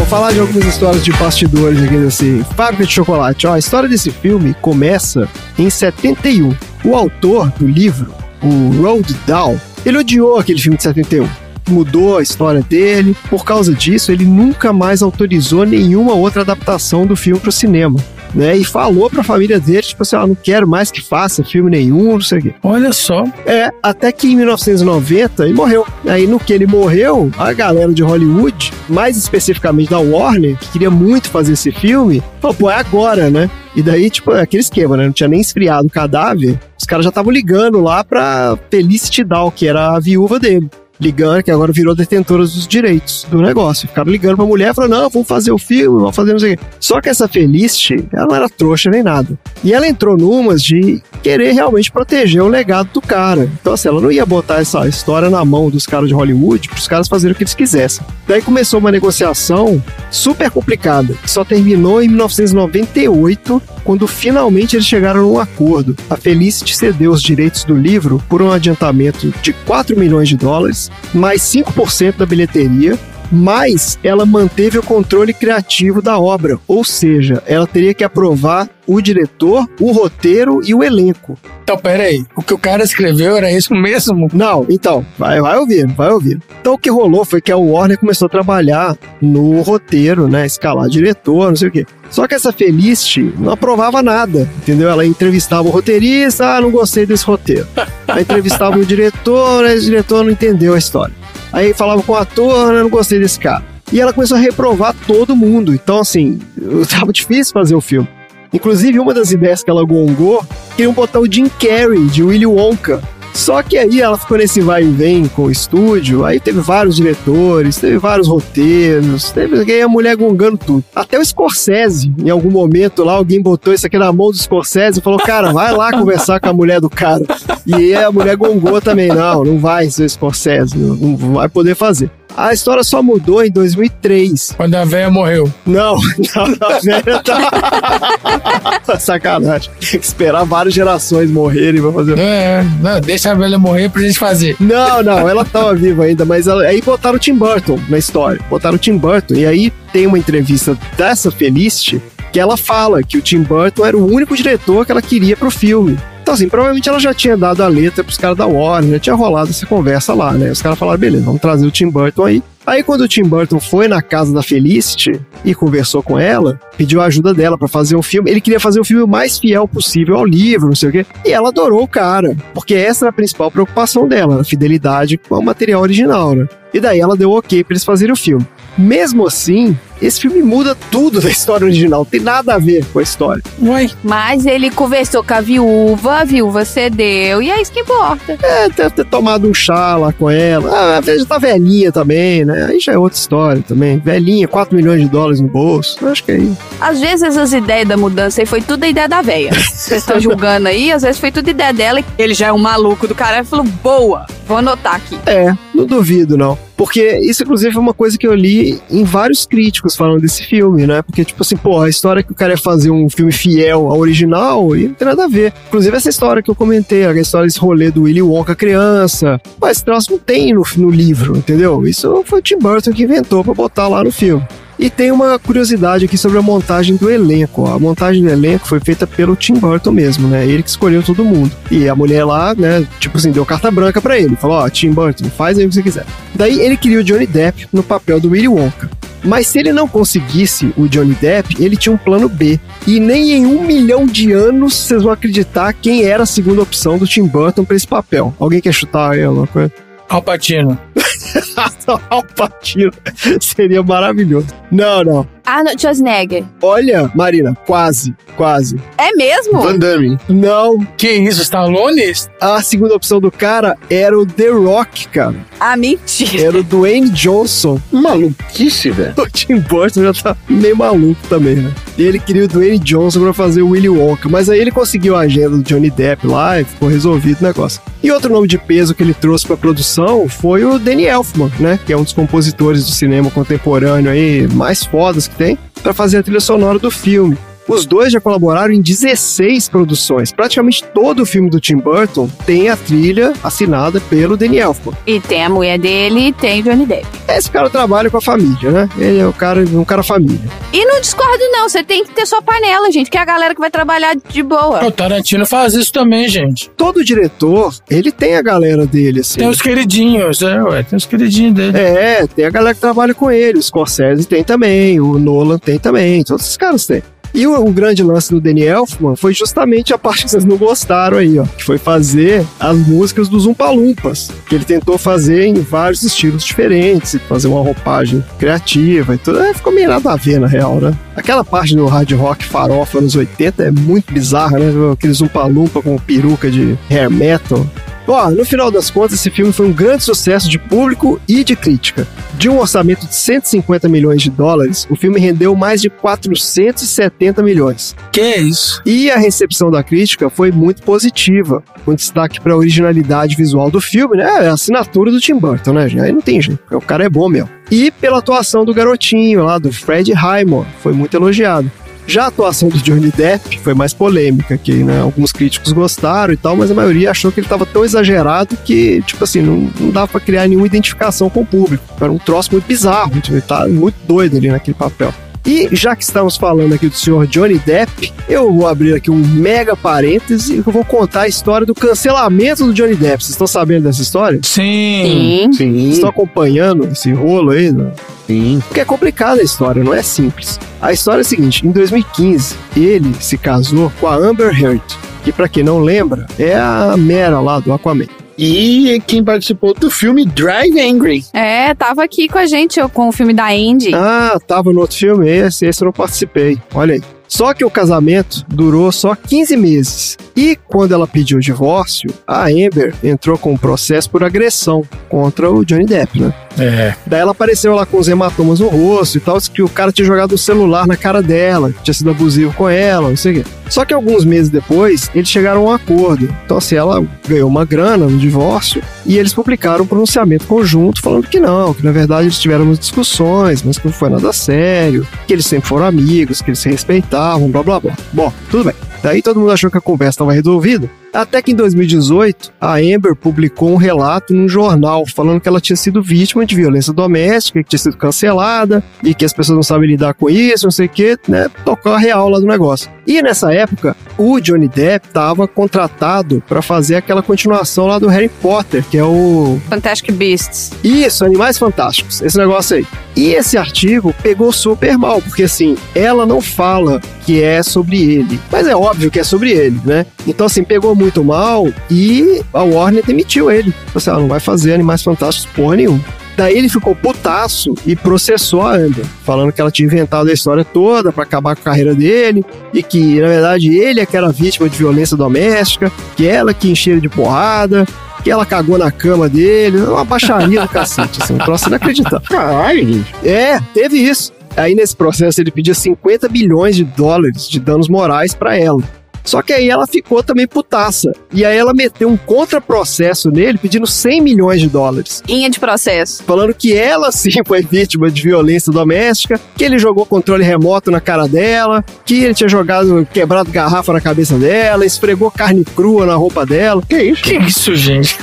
Falar de algumas histórias de bastidores aqui assim. Fábrica de chocolate. Ó, a história desse filme começa em 71. O autor do livro, o Roald Dahl, ele odiou aquele filme de 71. Mudou a história dele. Por causa disso, ele nunca mais autorizou nenhuma outra adaptação do filme para o cinema. Né, e falou pra família dele, tipo assim, ó, não quero mais que faça filme nenhum, não sei o quê. Olha só. É, até que em 1990 ele morreu. Aí no que ele morreu, a galera de Hollywood, mais especificamente da Warner, que queria muito fazer esse filme, falou, pô, é agora, né? E daí, tipo, é aquele esquema, né? Não tinha nem esfriado o cadáver. Os caras já estavam ligando lá pra Felicity Down, que era a viúva dele. Ligando, que agora virou detentora dos direitos do negócio. Ficaram ligando pra mulher, falando, não, vamos fazer o filme, vamos fazer não sei o quê. Só que essa Felicity, ela não era trouxa nem nada. E ela entrou numas de querer realmente proteger o legado do cara. Então, assim, ela não ia botar essa história na mão dos caras de Hollywood pros caras fazerem o que eles quisessem. Daí começou uma negociação super complicada, que só terminou em 1998, quando finalmente eles chegaram num acordo. A Felicity cedeu os direitos do livro por um adiantamento de 4 milhões de dólares, mais 5% da bilheteria, mas ela manteve o controle criativo da obra, ou seja, ela teria que aprovar o diretor, o roteiro e o elenco. Então, peraí, o que o cara escreveu era isso mesmo? Não, então, vai, vai ouvir, vai ouvir. Então o que rolou foi que a Warner começou a trabalhar no roteiro, né? Escalar diretor, não sei o quê. Só que essa Felicity não aprovava nada, entendeu? Ela entrevistava o roteirista, ah, não gostei desse roteiro. Aí entrevistava o diretor, aí o diretor não entendeu a história. Aí falava com o ator, ah, não gostei desse cara. E ela começou a reprovar todo mundo. Então, assim, tava difícil fazer o filme. Inclusive, uma das ideias que ela gongou, queriam botar o Jim Carrey de Willy Wonka. Só que aí ela ficou nesse vai e vem com o estúdio, aí teve vários diretores, teve vários roteiros, teve aí a mulher gongando tudo. Até o Scorsese, em algum momento lá, alguém botou isso aqui na mão do Scorsese e falou, cara, vai lá conversar com a mulher do cara. E aí a mulher gongou também, não, não vai ser Scorsese, não, não vai poder fazer. A história só mudou em 2003. Quando a velha morreu. Não, não a velha tá. Sacanagem. Tem que esperar várias gerações morrerem pra fazer. É, não, deixa a velha morrer pra gente fazer. Não, não, ela tava viva ainda, mas ela, aí botaram o Tim Burton na história. Botaram o Tim Burton. E aí tem uma entrevista dessa Felicity que ela fala que o Tim Burton era o único diretor que ela queria pro filme. Então, assim, provavelmente ela já tinha dado a letra pros caras da Warner, já tinha rolado essa conversa lá, né? Os caras falaram, beleza, vamos trazer o Tim Burton aí. Aí, quando o Tim Burton foi na casa da Felicity e conversou com ela, pediu a ajuda dela para fazer um filme, ele queria fazer o filme o mais fiel possível ao livro, não sei o quê. E ela adorou o cara, porque essa era a principal preocupação dela, a fidelidade com o material original, né? E daí ela deu ok pra eles fazerem o filme. Mesmo assim, esse filme muda tudo da história original, tem nada a ver com a história. Ué. Mas ele conversou com a viúva, a viúva cedeu, e é isso que importa. É, deve ter tomado um chá lá com ela. Ah, a já tá velhinha também, né? Aí já é outra história também. Velhinha, 4 milhões de dólares no bolso. Eu acho que é isso. Às vezes essas ideias da mudança aí foi tudo a ideia da véia. Vocês estão julgando aí, às vezes foi tudo ideia dela. e Ele já é um maluco do cara, ele falou, boa, vou anotar aqui. É, não duvido, não. Porque isso, inclusive, é uma coisa que eu li em vários críticos falando desse filme, né? Porque, tipo assim, pô, a história que o cara ia fazer um filme fiel ao original e não tem nada a ver. Inclusive, essa história que eu comentei, a história desse rolê do Willy Wonka criança. Pô, esse troço não tem no, no livro, entendeu? Isso foi o Tim Burton que inventou pra botar lá no filme. E tem uma curiosidade aqui sobre a montagem do elenco. A montagem do elenco foi feita pelo Tim Burton mesmo, né? Ele que escolheu todo mundo. E a mulher lá, né, tipo assim, deu carta branca pra ele. Falou, ó, Tim Burton, faz aí o que você quiser. Daí ele queria o Johnny Depp no papel do Willy Wonka. Mas se ele não conseguisse o Johnny Depp, ele tinha um plano B. E nem em um milhão de anos vocês vão acreditar quem era a segunda opção do Tim Burton pra esse papel. Alguém quer chutar aí alguma coisa? Alpatino. Alpatino. Seria maravilhoso. Não, não. Arnold Schwarzenegger. Olha, Marina, quase, quase. É mesmo? Van Damme. Não, Que isso, Stallone? a segunda opção do cara era o The Rock, cara. Ah, mentira. Era o Dwayne Johnson. Maluquice, velho. O Tim Burton já tá meio maluco também, né? E ele queria o Dwayne Johnson pra fazer o Willy Wonka, mas aí ele conseguiu a agenda do Johnny Depp lá e ficou resolvido o negócio. E outro nome de peso que ele trouxe pra produção foi o Danny Elfman, né? Que é um dos compositores do cinema contemporâneo aí mais fodas que tem, pra fazer a trilha sonora do filme. Os dois já colaboraram em 16 produções. Praticamente todo o filme do Tim Burton tem a trilha assinada pelo Danny Elfman. E tem a mulher dele e tem Johnny Depp. Esse cara trabalha com a família, né? Ele é um cara, um cara família. E não discordo, não. Você tem que ter sua panela, gente, que é a galera que vai trabalhar de boa. O Tarantino faz isso também, gente. Todo diretor, ele tem a galera dele, assim. Tem os queridinhos, é, ué, tem os queridinhos dele. É, tem a galera que trabalha com ele. O Scorsese tem também, o Nolan tem também, todos esses caras têm. E o, o grande lance do Danny Elfman foi justamente a parte que vocês não gostaram aí, ó. Que foi fazer as músicas dos Umpalumpas. Que ele tentou fazer em vários estilos diferentes, fazer uma roupagem criativa e tudo. É, ficou meio nada a ver, na real, né? Aquela parte do hard rock farofa anos 80 é muito bizarra, né? Aqueles Umpalumpa com peruca de hair metal. Ó, no final das contas, esse filme foi um grande sucesso de público e de crítica. De um orçamento de 150 milhões de dólares, o filme rendeu mais de 470 milhões. Que isso? E a recepção da crítica foi muito positiva, com destaque para a originalidade visual do filme, né? É a assinatura do Tim Burton, né? Aí não tem jeito, o cara é bom mesmo. E pela atuação do garotinho lá, do Fred Highmore, foi muito elogiado. Já a atuação do Johnny Depp foi mais polêmica aqui, né? Alguns críticos gostaram e tal, mas a maioria achou que ele tava tão exagerado que, tipo assim, não, não dava pra criar nenhuma identificação com o público. Era um troço muito bizarro, ele tá muito doido ali naquele papel. E já que estamos falando aqui do senhor Johnny Depp, eu vou abrir aqui um mega parêntese e vou contar a história do cancelamento do Johnny Depp. Vocês estão sabendo dessa história? Sim. Sim. Sim. Vocês estão acompanhando esse rolo aí? Não? Sim. Porque é complicada a história, não é simples. A história é a seguinte: em 2015, ele se casou com a Amber Heard, que, pra quem não lembra, é a Mera lá do Aquaman. E quem participou do filme Drive Angry. É, tava aqui com a gente com o filme da Andy. Ah, tava no outro filme, esse, esse eu não participei. Olha aí. Só que o casamento durou só 15 meses. E quando ela pediu o divórcio, a Amber entrou com um processo por agressão contra o Johnny Depp, né? É. Daí ela apareceu lá com os hematomas no rosto e tal, que o cara tinha jogado o celular na cara dela, que tinha sido abusivo com ela, não sei o quê. Só que alguns meses depois, eles chegaram a um acordo. Então, assim, ela ganhou uma grana no divórcio e eles publicaram um pronunciamento conjunto falando que não, que na verdade eles tiveram umas discussões, mas que não foi nada sério, que eles sempre foram amigos, que eles se respeitavam, blá blá blá. Bom, tudo bem. Daí todo mundo achou que a conversa estava resolvida. Até que em 2018, a Amber publicou um relato num jornal falando que ela tinha sido vítima de violência doméstica, que tinha sido cancelada e que as pessoas não sabem lidar com isso, não sei o que, né? Tocou a real lá do negócio. E nessa época, o Johnny Depp estava contratado para fazer aquela continuação lá do Harry Potter, que é o Fantastic Beasts. isso, Animais Fantásticos, esse negócio aí. E esse artigo pegou super mal, porque assim, ela não fala que é sobre ele, mas é óbvio que é sobre ele, né? Então assim, pegou muito mal e a Warner demitiu ele. Você não vai fazer Animais Fantásticos porra nenhuma. Daí ele ficou putaço e processou a Amber, falando que ela tinha inventado a história toda pra acabar com a carreira dele e que, na verdade, ele é que era vítima de violência doméstica, que ela que enchia ele de porrada, que ela cagou na cama dele, uma baixaria do cacete, assim, um troço inacreditável. Caralho, gente. É, teve isso. Aí nesse processo ele pedia 50 bilhões de dólares de danos morais pra ela. Só que aí ela ficou também putaça. E aí ela meteu um contraprocesso nele pedindo 100 milhões de dólares. Linha de processo. Falando que ela sim foi vítima de violência doméstica, que ele jogou controle remoto na cara dela, que ele tinha jogado, quebrado garrafa na cabeça dela, esfregou carne crua na roupa dela. Que isso? Que isso, gente?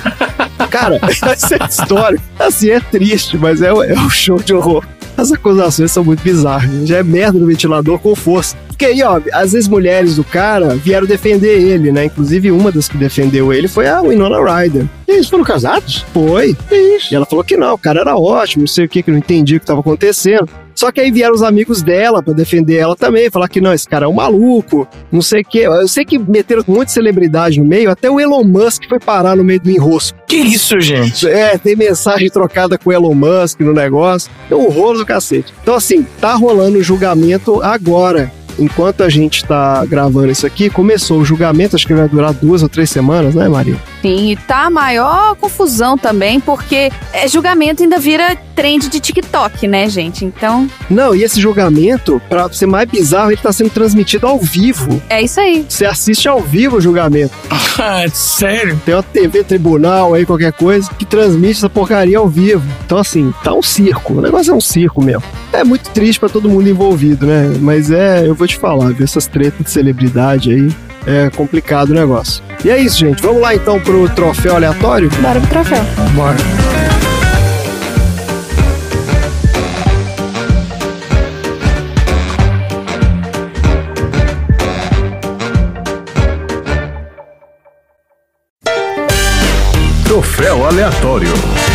Cara, essa história, assim, é triste, mas é, é um show de horror. As acusações são muito bizarras. né? Já é merda no ventilador com força. Porque aí, ó, às vezes mulheres do cara vieram defender ele, né? Inclusive, uma das que defendeu ele foi a Winona Ryder. E eles foram casados? Foi. Isso? E ela falou que não, o cara era ótimo, não sei o que, que não entendia o que estava acontecendo. Só que aí vieram os amigos dela pra defender ela também, falar que não, esse cara é um maluco, não sei o que. Eu sei que meteram muita celebridade no meio, até o Elon Musk foi parar no meio do enrosco. Que isso, gente? É, tem mensagem trocada com o Elon Musk no negócio. É um rolo do cacete. Então, assim, tá rolando o julgamento agora. Enquanto a gente tá gravando isso aqui, começou o julgamento, acho que vai durar duas ou três semanas, né, Maria? Sim, e tá a maior confusão também, porque é, julgamento ainda vira trend de TikTok, né, gente? Então, Não, e esse julgamento, pra ser mais bizarro, ele tá sendo transmitido ao vivo. é isso aí. Você assiste ao vivo o julgamento. Ah, sério? Tem uma TV tribunal aí, qualquer coisa, que transmite essa porcaria ao vivo. Então, assim, tá um circo. O negócio é um circo mesmo. É muito triste pra todo mundo envolvido, né? Mas é, eu vou te falar, viu? Essas tretas de celebridade aí. É complicado o negócio. E é isso, gente. Vamos lá então pro troféu aleatório? Bora pro troféu. Bora. Troféu aleatório.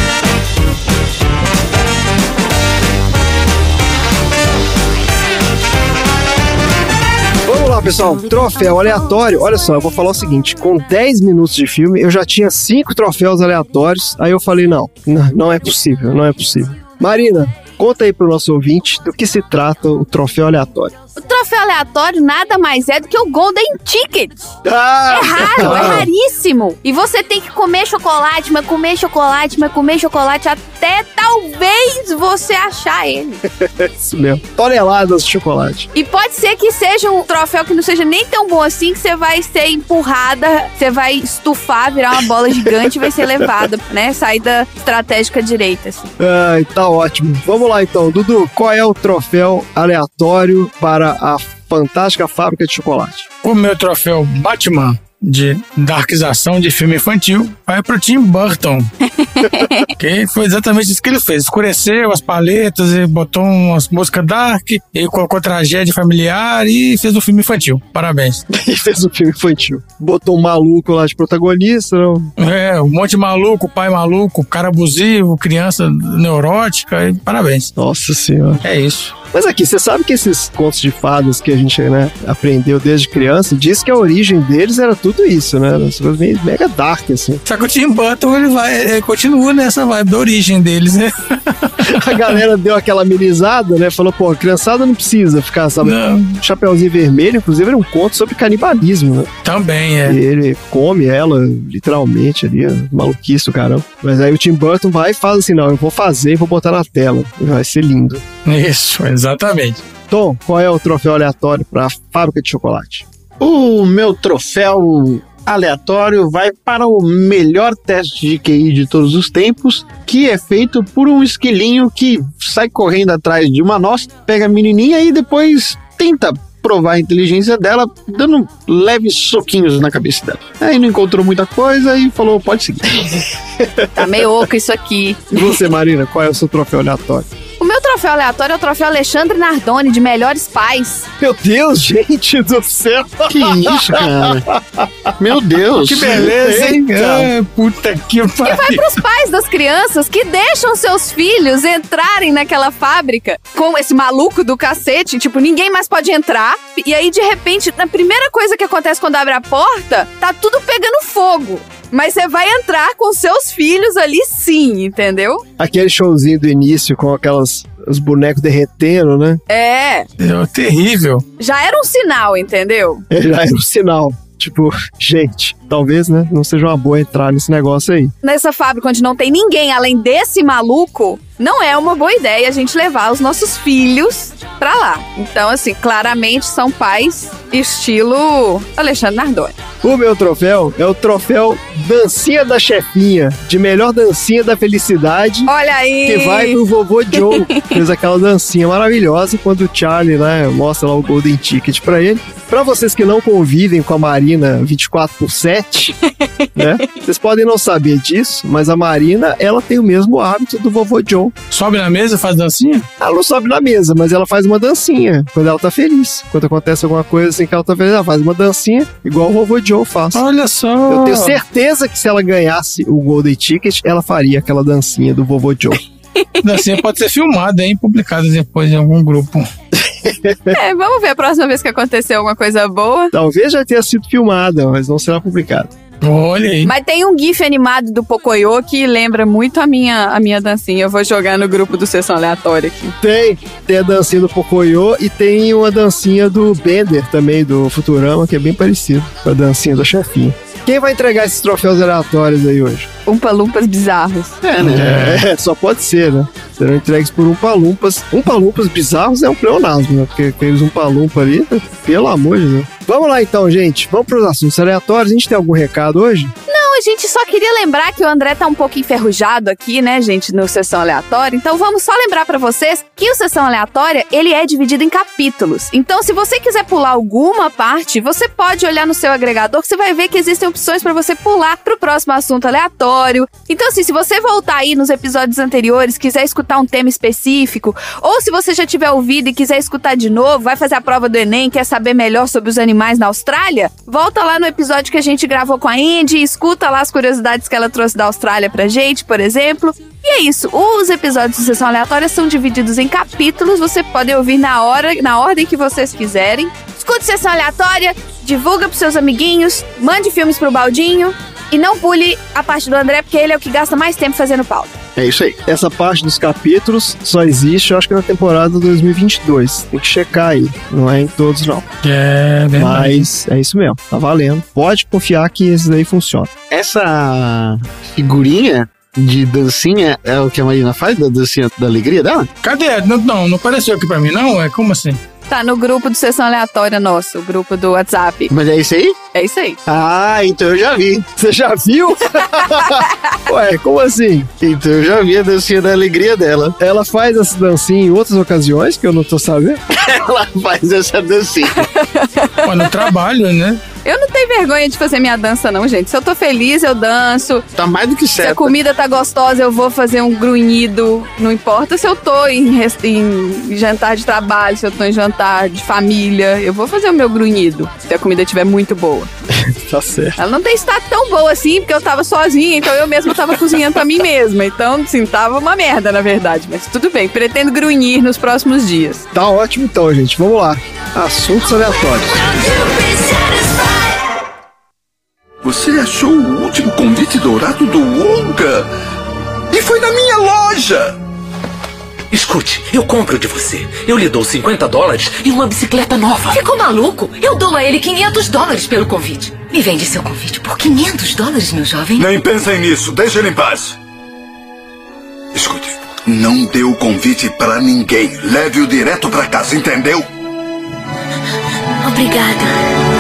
Pessoal. Troféu aleatório. Olha só, eu vou falar o seguinte: com 10 minutos de filme, eu já tinha cinco troféus aleatórios. Aí eu falei: não, não, não é possível, não é possível. Marina, conta aí pro nosso ouvinte do que se trata o troféu aleatório. O troféu aleatório nada mais é do que o Golden Ticket. Ah! É raro, é raríssimo. E você tem que comer chocolate, mas comer chocolate, mas comer chocolate até talvez você achar ele. Isso mesmo. Toneladas de chocolate. E pode ser que seja um troféu que não seja nem tão bom assim, que você vai ser empurrada, você vai estufar, virar uma bola gigante e vai ser levada, né? Saída estratégica direita, assim. Ai, tá ótimo. Vamos lá então, Dudu, qual é o troféu aleatório para a Fantástica Fábrica de Chocolate. O meu troféu Batman de darkização de filme infantil vai pro Tim Burton. que foi exatamente isso que ele fez. Escureceu as paletas e botou umas músicas dark e colocou tragédia familiar e fez um filme infantil. Parabéns. e fez um filme infantil. Botou um maluco lá de protagonista, não? É, um monte de maluco, pai maluco, cara abusivo, criança neurótica e parabéns. Nossa senhora. É isso. Mas aqui, você sabe que esses contos de fadas que a gente né, aprendeu desde criança, diz que a origem deles era tudo isso, né? Coisas meio mega dark, assim. Só que o Tim Burton, ele vai, ele continua nessa vibe da origem deles, né? a galera deu aquela amenizada, né? Falou, pô, criançada não precisa ficar, sabe? Não. Chapeuzinho vermelho, inclusive, era um conto sobre canibalismo, né? Também, é. E ele come ela, literalmente, ali, maluquice do caramba. Mas aí o Tim Burton vai e faz assim, não, eu vou fazer e vou botar na tela. Vai ser lindo. Isso, exatamente. Tom, qual é o troféu aleatório para a fábrica de chocolate? O meu troféu aleatório vai para o melhor teste de QI de todos os tempos, que é feito por um esquilinho que sai correndo atrás de uma noz, pega a menininha e depois tenta provar a inteligência dela, dando leves soquinhos na cabeça dela. Aí não encontrou muita coisa e falou: pode seguir. Tá meio oco isso aqui. E você, Marina, qual é o seu troféu aleatório? O meu troféu aleatório é o troféu Alexandre Nardoni, de melhores pais. Meu Deus, gente do céu! Que isso, cara? Meu Deus! Que beleza, hein? É, puta que E vai pariu. pros pais das crianças que deixam seus filhos entrarem naquela fábrica com esse maluco do cacete, tipo, ninguém mais pode entrar. E aí, de repente, na primeira coisa que acontece quando abre a porta, tá tudo pegando fogo. Mas você vai entrar com seus filhos ali sim, entendeu? Aquele showzinho do início com aquelas os bonecos derretendo, né? É, É terrível. já era um sinal, entendeu? É, Já era um sinal. Tipo, gente, talvez, né? Não seja uma boa entrar nesse negócio aí. Nessa fábrica onde não tem ninguém além desse maluco, não é uma boa ideia a gente levar os nossos filhos pra lá. Então, assim, claramente são pais estilo Alexandre Nardoni. O meu troféu é o troféu Dancinha da Chefinha, de melhor dancinha da felicidade. Olha aí! Que vai pro vovô Joe. Fez aquela dancinha maravilhosa quando o Charlie, né, mostra lá o Golden Ticket pra ele. Pra vocês que não convivem com a Marina 24 por 7, né? Vocês podem não saber disso, mas a Marina, ela tem o mesmo hábito do vovô Joe. Sobe na mesa e faz dancinha? Ela não sobe na mesa, mas ela faz uma dancinha quando ela tá feliz. Quando acontece alguma coisa assim que ela tá feliz, ela faz uma dancinha igual o vovô Joe faz. Olha só. Eu tenho certeza que se ela ganhasse o Golden Ticket, ela faria aquela dancinha do vovô Joe. Dancinha pode ser filmada, hein? Publicada depois em algum grupo. É, vamos ver a próxima vez que acontecer alguma coisa boa. Talvez já tenha sido filmada, mas não será publicada. Olha aí. Mas tem um gif animado do Pocoyo que lembra muito a minha, a minha dancinha. Eu vou jogar no grupo do Sessão Aleatória aqui. Tem, tem a dancinha do Pocoyo e tem uma dancinha do Bender também, do Futurama, que é bem parecido com a dancinha da chefinha. Quem vai entregar esses troféus aleatórios aí hoje? Umpa-lumpas bizarros. É, né? É, só pode ser, né? Serão entregues por Umpa-Lumpas. Umpa-Lumpas bizarros é um pleonasmo, né? Porque aqueles Umpa-Lumpa ali, pelo amor de Deus. Vamos lá então, gente. Vamos para os assuntos aleatórios. A gente tem algum recado hoje? Não, gente só queria lembrar que o André tá um pouco enferrujado aqui, né, gente, no Sessão Aleatória. Então vamos só lembrar pra vocês que o Sessão Aleatória, ele é dividido em capítulos. Então se você quiser pular alguma parte, você pode olhar no seu agregador que você vai ver que existem opções pra você pular pro próximo assunto aleatório. Então assim, se você voltar aí nos episódios anteriores, quiser escutar um tema específico, ou se você já tiver ouvido e quiser escutar de novo, vai fazer a prova do Enem, quer saber melhor sobre os animais na Austrália, volta lá no episódio que a gente gravou com a Andy e escuta lá as curiosidades que ela trouxe da Austrália pra gente, por exemplo. E é isso, os episódios de Sessão Aleatória são divididos em capítulos, você pode ouvir na hora, na ordem que vocês quiserem. Escute Sessão Aleatória, divulga pros seus amiguinhos, mande filmes pro Baldinho e não pule a parte do André, porque ele é o que gasta mais tempo fazendo pauta. É isso aí. Essa parte dos capítulos só existe, eu acho que na temporada 2022. Tem que checar aí. Não é em todos, não. É, verdade. Mas é isso mesmo. Tá valendo. Pode confiar que esse daí funciona. Essa figurinha de dancinha é o que a Marina faz, da dancinha da alegria dela? Cadê? Não, não, não apareceu aqui pra mim, não? É como assim? Tá no grupo do Sessão Aleatória nosso, o grupo do WhatsApp. Mas é isso aí? É isso aí. Ah, então eu já vi. Você já viu? Ué, como assim? Então eu já vi a dancinha da alegria dela. Ela faz essa dancinha em outras ocasiões que eu não tô sabendo? Ela faz essa dancinha. Pô, no trabalho, né? Eu não tenho vergonha de fazer minha dança, não, gente. Se eu tô feliz, eu danço. Tá mais do que Se a certo. comida tá gostosa, eu vou fazer um grunhido. Não importa se eu tô em, em jantar de trabalho, se eu tô em jantar de família. Eu vou fazer o meu grunhido, se a comida estiver muito boa. Tá certo. Ela não tem estado tão boa assim, porque eu tava sozinha, então eu mesma tava cozinhando pra mim mesma. Então, assim, tava uma merda, na verdade. Mas tudo bem, pretendo grunhir nos próximos dias. Tá ótimo então, gente. Vamos lá. Assuntos aleatórios. Você achou o último convite dourado do Wonka? E foi na minha loja! Escute, eu compro de você. Eu lhe dou 50 dólares e uma bicicleta nova. Ficou maluco? Eu dou a ele 500 dólares pelo convite. Me vende seu convite por 500 dólares, meu jovem? Nem pensem nisso, deixa ele em paz. Escute, não dê o convite pra ninguém. Leve-o direto pra casa, entendeu? Obrigada.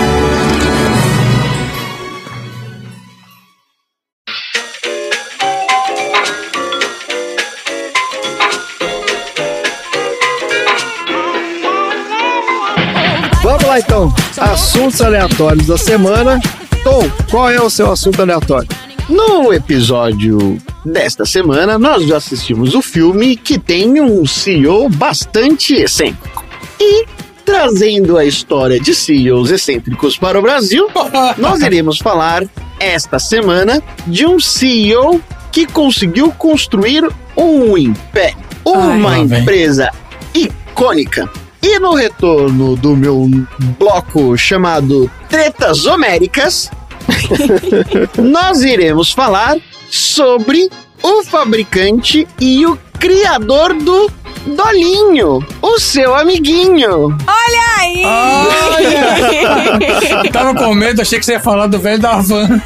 Lá então. Assuntos aleatórios da semana. Tom, qual é o seu assunto aleatório? No episódio desta semana, nós já assistimos o filme que tem um CEO bastante excêntrico. E, trazendo a história de CEOs excêntricos para o Brasil, nós iremos falar esta semana de um CEO que conseguiu construir um império, uma Ai, empresa icônica. E no retorno do meu bloco chamado Tretas Homéricas, nós iremos falar sobre o fabricante e o criador do Dolinho, o seu amiguinho. Olha aí! Eu tava com medo, achei que você ia falar do velho da van.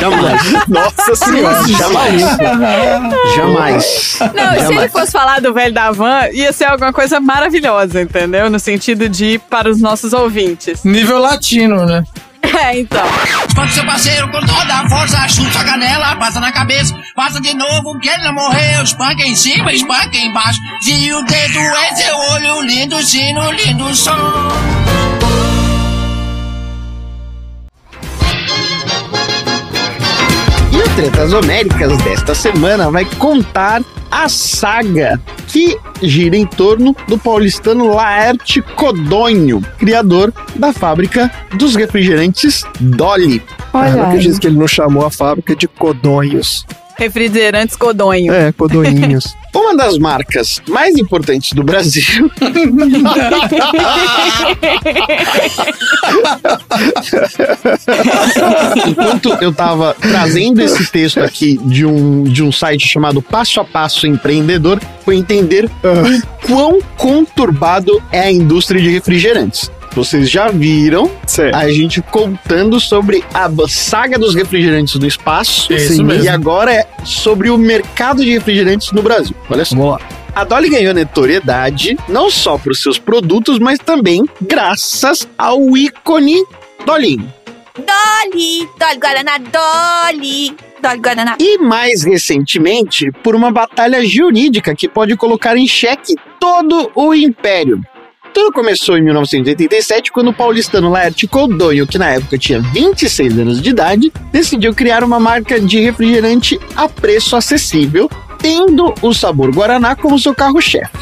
Jamais. Nossa senhora. Jamais. Jamais. Não, se ele Jamais. fosse falar do velho da van, ia ser alguma coisa maravilhosa, entendeu? No sentido de ir para os nossos ouvintes. Nível latino, né? É, então. Quando seu parceiro com toda a força chuta a canela, passa na cabeça, passa de novo que ele não morreu. Espanca em cima, espanca embaixo. Se o dedo é seu olho, lindo sino, lindo som. O Tretas Homéricas desta semana vai contar a saga que gira em torno do paulistano Laerte Codonho, criador da fábrica dos refrigerantes Dolly. Ah, não Olha, acredito que ele não chamou a fábrica de codonhos. Refrigerantes Codonho. É, codonhinhos. Uma das marcas mais importantes do Brasil. Enquanto eu tava trazendo esse texto aqui de um, de um site chamado Passo a Passo Empreendedor, foi entender o quão conturbado é a indústria de refrigerantes. Vocês já viram Certo. a gente contando sobre a saga dos refrigerantes do espaço. É mesmo. E agora é sobre o mercado de refrigerantes no Brasil. Olha só. Vamos lá. A Dolly ganhou notoriedade não só por seus produtos, mas também graças ao ícone Dolinho. Dolly, Dolly Guaraná, Dolly, Dolly Guaraná. E mais recentemente, por uma batalha jurídica que pode colocar em xeque todo o império. Tudo começou em 1987, quando o paulistano Laerte Codonho, que na época tinha 26 anos de idade, decidiu criar uma marca de refrigerante a preço acessível, tendo o sabor Guaraná como seu carro-chefe.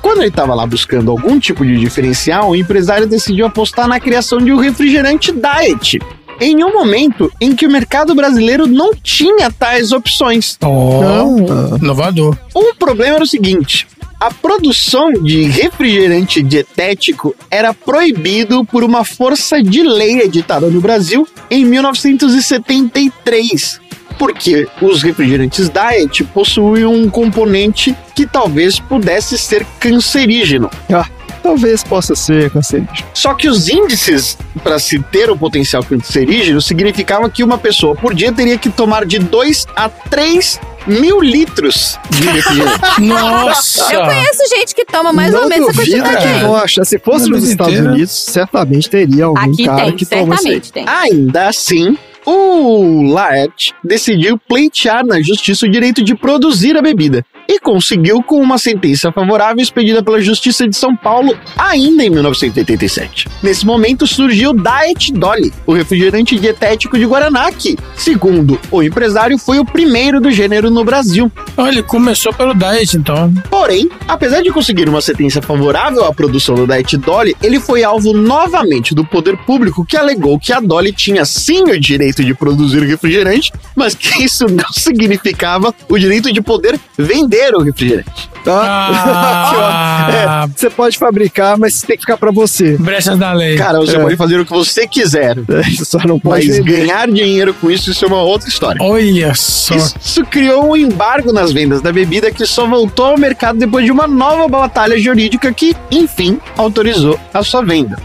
Quando ele estava lá buscando algum tipo de diferencial, o empresário decidiu apostar na criação de um refrigerante diet. Em um momento em que o mercado brasileiro não tinha tais opções. Oh, inovador. O problema era o seguinte: a produção de refrigerante dietético era proibido por uma força de lei editada no Brasil em 1973. Porque os refrigerantes diet possuem um componente que talvez pudesse ser cancerígeno. Ah, talvez possa ser cancerígeno. Só que os índices para se ter o potencial cancerígeno significava que uma pessoa por dia teria que tomar de 2 a 3 mil litros de refrigerante. Nossa! Eu conheço gente que toma mais não ou menos essa quantidade que aí. gosta. Se fosse No nos Estados inteiro. Unidos, certamente teria algum Aqui cara tem, que toma isso tem. Ainda assim, o Laet decidiu pleitear na justiça o direito de produzir a bebida e conseguiu com uma sentença favorável expedida pela Justiça de São Paulo ainda em 1987. Nesse momento surgiu Diet Dolly, o refrigerante dietético de Guaraná que, segundo o empresário, foi o primeiro do gênero no Brasil. Olha, começou pelo diet, então. Porém, apesar de conseguir uma sentença favorável à produção do Diet Dolly, ele foi alvo novamente do poder público que alegou que a Dolly tinha sim o direito de produzir refrigerante, mas que isso não significava o direito de poder vender o refrigerante. Ah, É, você pode fabricar, mas tem que ficar pra você. brechas da lei. Cara, você É. pode fazer o que você quiser, É, Só não pode mas vender. ganhar dinheiro com isso, isso é uma outra história. Olha só. Isso criou um embargo nas vendas da bebida que só voltou ao mercado depois de uma nova batalha jurídica que, enfim, autorizou a sua venda.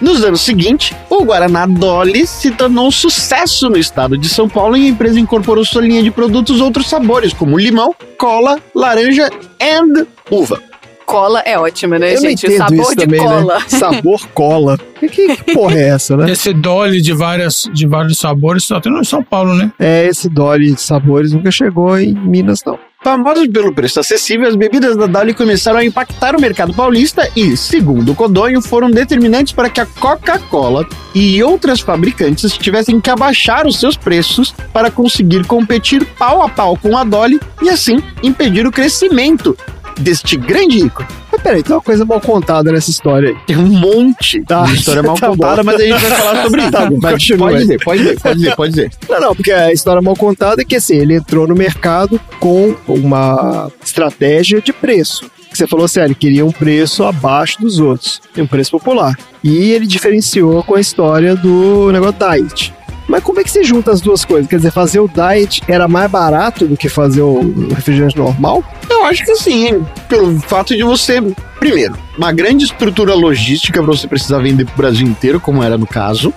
Nos anos seguintes, o Guaraná Dolly se tornou um sucesso no estado de São Paulo e a empresa incorporou sua linha de produtos outros sabores, como limão, cola, laranja e uva. Cola é ótima, né, Eu não gente? O entendo sabor isso de também, cola. né? Sabor cola. Que, que porra é essa, né? Esse Dolly de, várias, de vários sabores só tem no São Paulo, né? É, esse Dolly de sabores nunca chegou em Minas, não. Famosas pelo preço acessível, as bebidas da Dolly começaram a impactar o mercado paulista e, segundo Codonho, foram determinantes para que a Coca-Cola e outras fabricantes tivessem que abaixar os seus preços para conseguir competir pau a pau com a Dolly e, assim, impedir o crescimento deste grande ícone. Peraí, tem uma coisa mal contada nessa história aí. Tem um monte Tá. de história mal Tá contada, bom. mas a gente vai falar sobre isso. Tá bom, mas pode dizer, pode dizer, pode dizer, pode dizer. Não, não, porque a história mal contada é que assim, ele entrou no mercado com uma estratégia de preço. Que Você falou ele queria um preço abaixo dos outros, um preço popular. E ele diferenciou com a história do negócio diet. Mas como é que se junta as duas coisas? Quer dizer, fazer o diet era mais barato do que fazer o refrigerante normal? Eu acho que sim, pelo fato de você, primeiro, uma grande estrutura logística para você precisar vender pro Brasil inteiro, como era no caso.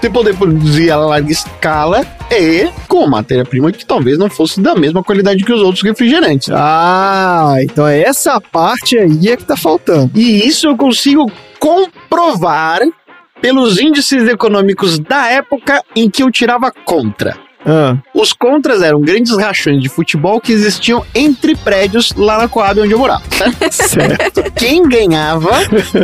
Você poder produzir a larga escala e com matéria-prima que talvez não fosse da mesma qualidade que os outros refrigerantes. Ah, então é essa parte aí é que tá faltando. E isso eu consigo comprovar pelos índices econômicos da época em que eu tirava contra. Ah, Os contras eram grandes rachões de futebol que existiam entre prédios lá na Coab onde eu morava, certo? certo. Quem ganhava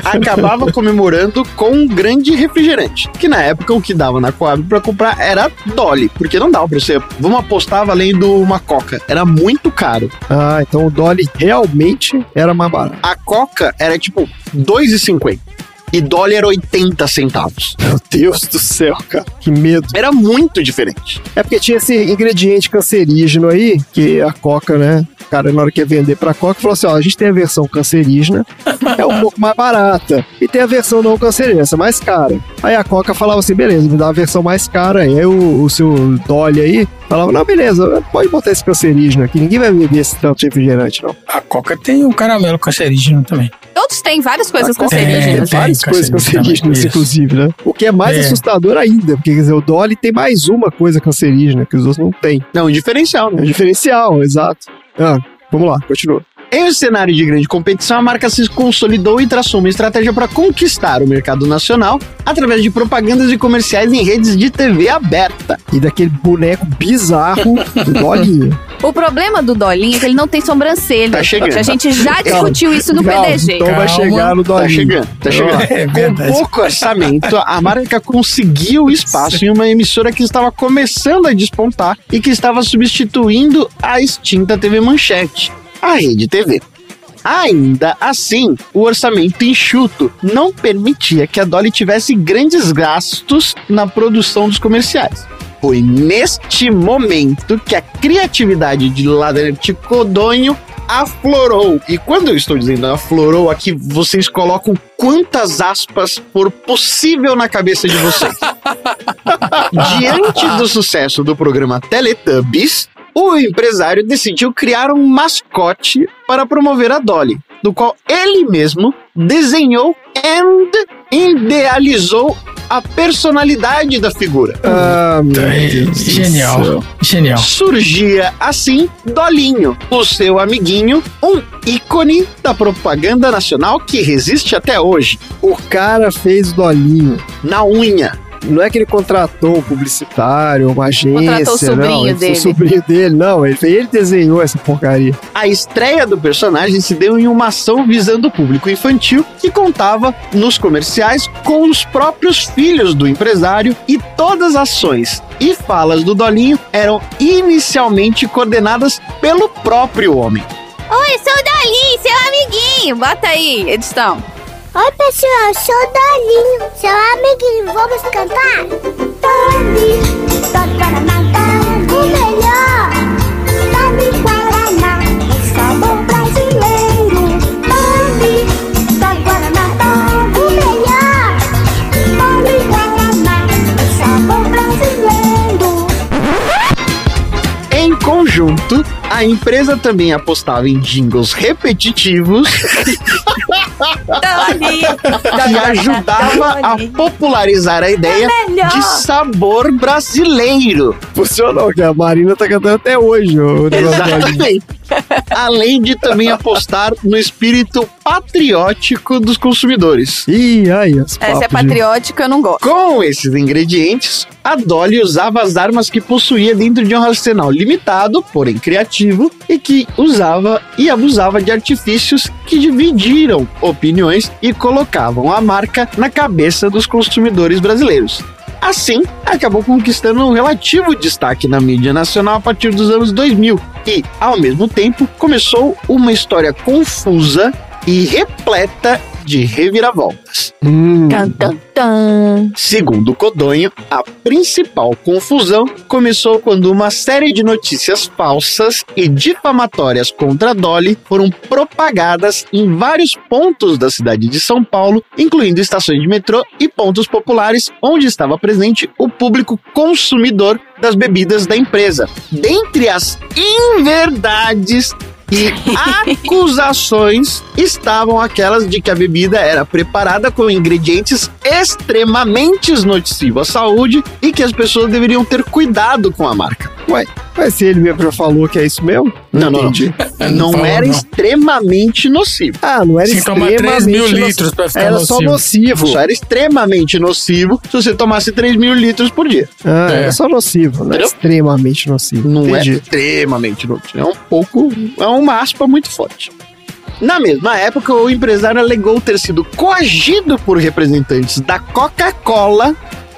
acabava comemorando com um grande refrigerante. Que na época o que dava na Coab pra comprar era Dolly, porque não dava pra você. Vamos apostar valendo uma Coca. Era muito caro. Ah, então o Dolly realmente era mais barato. A Coca era tipo R$ 2,50. E Dolly era 80 centavos. Meu Deus do céu, cara. Que medo. Era muito diferente. É porque tinha esse ingrediente cancerígeno aí, que a Coca, né? O cara, na hora que ia vender pra Coca, falou assim: ó, a gente tem a versão cancerígena, é um pouco mais barata. E tem a versão não cancerígena, essa é mais cara. Aí a Coca falava assim: beleza, me dá a versão mais cara. Aí o, o seu Dolly aí falava: não, beleza, pode botar esse cancerígeno aqui, ninguém vai beber esse tanto de refrigerante, não. A Coca tem o caramelo cancerígeno também. Todos têm várias coisas cancerígenas. tem. várias coisas cancerígenas, inclusive, né? O que é mais É. assustador ainda, porque quer dizer, o Dolly tem mais uma coisa cancerígena que os outros não têm. Não, um diferencial, É né? um diferencial, exato. Ah, vamos lá, continua. Em um cenário de grande competição, a marca se consolidou e traçou uma estratégia para conquistar o mercado nacional através de propagandas e comerciais em redes de TV aberta. E daquele boneco bizarro do Dolinho. O problema do Dolinho é que ele não tem sobrancelha. Tá chegando. A gente já discutiu isso no Calma, PDG. Então vai chegar no Tá Dolinho. chegando, tá chegando. É Com pouco orçamento, a marca conseguiu espaço em uma emissora que estava começando a despontar e que estava substituindo a extinta TV Manchete, a Rede TV. Ainda assim, o orçamento enxuto não permitia que a Dolly tivesse grandes gastos na produção dos comerciais. Foi neste momento que a criatividade de Ladrete Codonho aflorou. E quando eu estou dizendo aflorou, aqui vocês colocam quantas aspas for possível na cabeça de vocês. Diante do sucesso do programa Teletubbies, o empresário decidiu criar um mascote para promover a Dolly, do qual ele mesmo desenhou e idealizou a personalidade da figura. Ah, do Genial. Genial. Surgia assim Dolinho, o seu amiguinho, um ícone da propaganda nacional que resiste até hoje, O cara fez dolinho. na unha. Não é que ele contratou um publicitário, uma agência. Contratou o sobrinho não, dele. O sobrinho dele, não. Ele, ele desenhou essa porcaria. A estreia do personagem se deu em uma ação visando o público infantil que contava nos comerciais com os próprios filhos do empresário e todas as ações e falas do Dolinho eram inicialmente coordenadas pelo próprio homem. Oi, sou o Dolinho, seu amiguinho. Bota aí, edição. Oi, pessoal, sou o Dolinho, seu amiguinho. Vamos cantar? Doli, Doli Guaraná, o melhor. Guaraná, o sabor brasileiro. Guaraná, o melhor. Doli Guaraná, o sabor brasileiro. Em conjunto, a empresa também apostava em jingles repetitivos que ajudava a popularizar a ideia de sabor brasileiro. Funcionou, que a Marina tá cantando até hoje. O. Exatamente. Além de também apostar no espírito patriótico dos consumidores. Ih, aí, as Essa é patriótica, eu não gosto. Com esses ingredientes, a Dolly usava as armas que possuía dentro de um arsenal limitado, porém criativo, e que usava e abusava de artifícios que dividiram opiniões e colocavam a marca na cabeça dos consumidores brasileiros. Assim, acabou conquistando um relativo destaque na mídia nacional a partir dos anos 2000 e, ao mesmo tempo, começou uma história confusa e repleta de reviravoltas. Tan. Segundo Codonho, a principal confusão começou quando uma série de notícias falsas e difamatórias contra Dolly foram propagadas em vários pontos da cidade de São Paulo, incluindo estações de metrô e pontos populares onde estava presente o público consumidor das bebidas da empresa. Dentre as inverdades e acusações estavam aquelas de que a bebida era preparada com ingredientes extremamente nocivos à saúde e que as pessoas deveriam ter cuidado com a marca. Ué, mas se ele mesmo já falou que é isso mesmo? Não, não, não. entendi. Não falou, era não. extremamente nocivo. Ah, não era Tem que tomar extremamente 3 mil nocivo. litros pra ficar Era só nocivo. nocivo. Só era extremamente nocivo se você tomasse 3 mil litros por dia. Ah, É. era só nocivo, não é Entendeu? extremamente nocivo. Não é extremamente nocivo. É um pouco. É uma aspa muito forte. Na mesma época, o empresário alegou ter sido coagido por representantes da Coca-Cola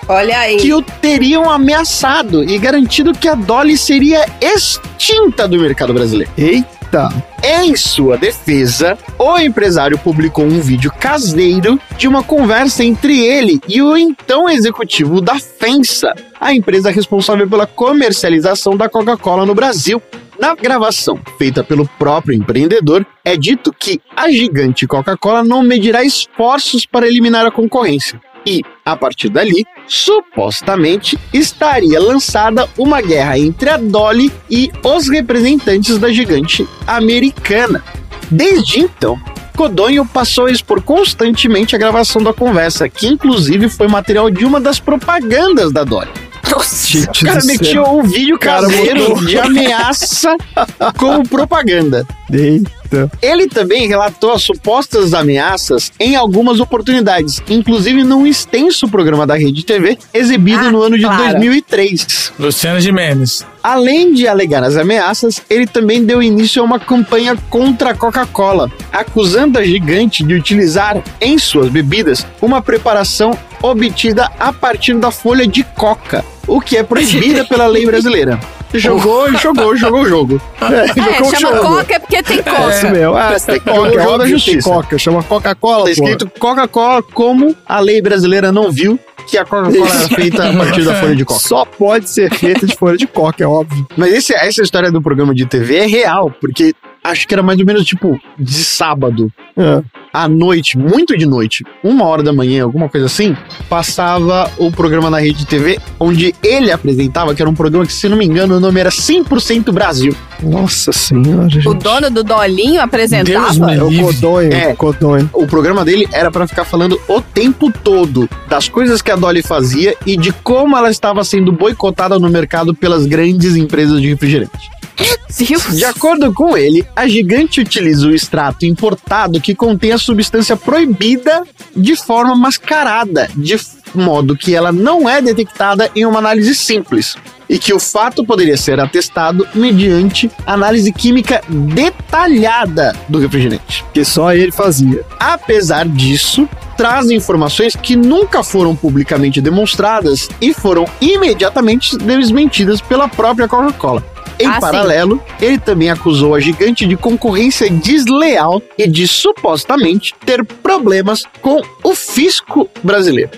Olha aí. que o teriam ameaçado e garantido que a Dolly seria extinta do mercado brasileiro. Eita! Em sua defesa, o empresário publicou um vídeo caseiro de uma conversa entre ele e o então executivo da FENSA, a empresa responsável pela comercialização da Coca-Cola no Brasil. Na gravação, feita pelo próprio empreendedor, é dito que a gigante Coca-Cola não medirá esforços para eliminar a concorrência. E, a partir dali, supostamente estaria lançada uma guerra entre a Dolly e os representantes da gigante americana. Desde então, Codonho passou a expor constantemente a gravação da conversa, que inclusive foi material de uma das propagandas da Dolly. Gente O cara metia um vídeo Cara, caseiro botou. de ameaça como propaganda. Eita. Ele também relatou as supostas ameaças em algumas oportunidades, inclusive num extenso programa da Rede TV exibido Ah, no ano de claro. 2003. Luciana Gimenez. Além de alegar as ameaças, ele também deu início a uma campanha contra a Coca-Cola, acusando a gigante de utilizar em suas bebidas uma preparação obtida a partir da folha de coca, o que é proibida pela lei brasileira. Jogou, jogou, jogou o jogo. É, Jogou o chama jogo. Coca é porque tem É coca. isso mesmo. Ah, tem Coca, é da óbvio que tem justiça. Coca. Chama Coca-Cola, Tá escrito Coca-Cola como a lei brasileira não viu que a Coca-Cola era feita a partir da folha de coca. Só pode ser feita de folha de coca, é óbvio. Mas esse- essa história do programa de TV é real, porque acho que era mais ou menos tipo de sábado. Ah, à noite, muito de noite, uma hora da manhã, alguma coisa assim, passava o programa na rede TV, onde ele apresentava, que era um programa que, se não me engano, o nome era 100% Brasil. Nossa senhora, gente. O dono do Dolinho apresentava? É o Codonho, É. o Codonho. O programa dele era pra ficar falando o tempo todo das coisas que a Dolly fazia e de como ela estava sendo boicotada no mercado pelas grandes empresas de refrigerante. De acordo com ele, a gigante utiliza o extrato importado que contém a substância proibida de forma mascarada, de modo que ela não é detectada em uma análise simples. E que o fato poderia ser atestado mediante análise química detalhada do refrigerante. Que só ele fazia. Apesar disso, traz informações que nunca foram publicamente demonstradas e foram imediatamente desmentidas pela própria Coca-Cola. Em Ah, sim. paralelo, ele também acusou a gigante de concorrência desleal e de supostamente ter problemas com o fisco brasileiro.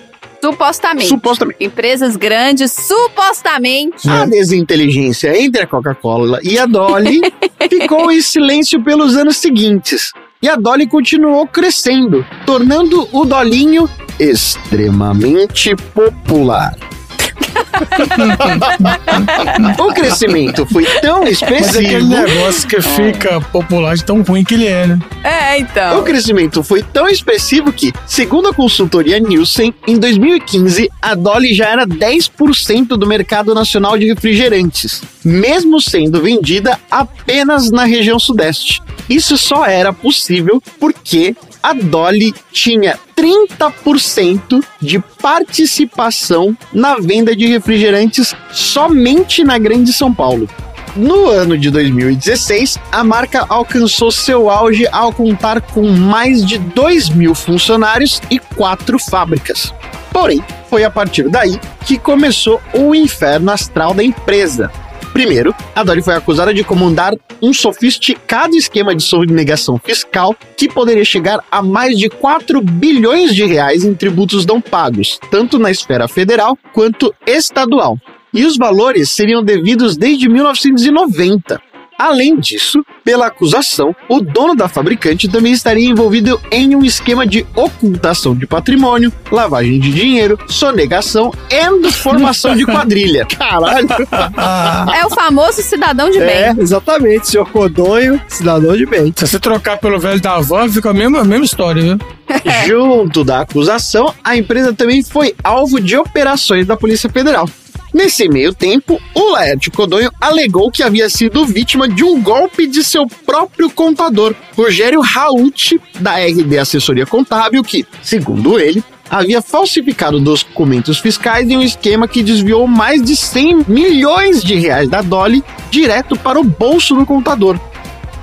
Supostamente. Supostamente. Empresas grandes, supostamente. A desinteligência entre a Coca-Cola e a Dolly ficou em silêncio pelos anos seguintes. E a Dolly continuou crescendo, tornando o Dolinho extremamente popular. o crescimento foi tão Mas é aquele expressivo. negócio que fica popular de tão ruim que ele é, né? É, então. O crescimento foi tão expressivo que, segundo a consultoria Nielsen, em 2015 a Dolly já era 10% do mercado nacional de refrigerantes, mesmo sendo vendida apenas na região sudeste. Isso só era possível porque a Dolly tinha 30% de participação na venda de refrigerantes somente na Grande São Paulo. No ano de 2016, a marca alcançou seu auge ao contar com mais de 2 mil funcionários e quatro fábricas. Porém, foi a partir daí que começou o inferno astral da empresa. Primeiro, a Dolly foi acusada de comandar um sofisticado esquema de sonegação fiscal que poderia chegar a mais de 4 bilhões de reais em tributos não pagos, tanto na esfera federal quanto estadual. E os valores seriam devidos desde 1990. Além disso, pela acusação, o dono da fabricante também estaria envolvido em um esquema de ocultação de patrimônio, lavagem de dinheiro, sonegação e formação de quadrilha. Caralho! É o famoso cidadão de É, bem. exatamente. Senhor Codonho, cidadão de bem. Se você trocar pelo velho da van, fica a mesma, a mesma história, viu? Junto da acusação, a empresa também foi alvo de operações da Polícia Federal. Nesse meio tempo, o Laerte Codonho alegou que havia sido vítima de um golpe de seu próprio contador, Rogério Raut, da RD Assessoria Contábil, que, segundo ele, havia falsificado documentos fiscais em um esquema que desviou mais de 100 milhões de reais da Dolly direto para o bolso do contador.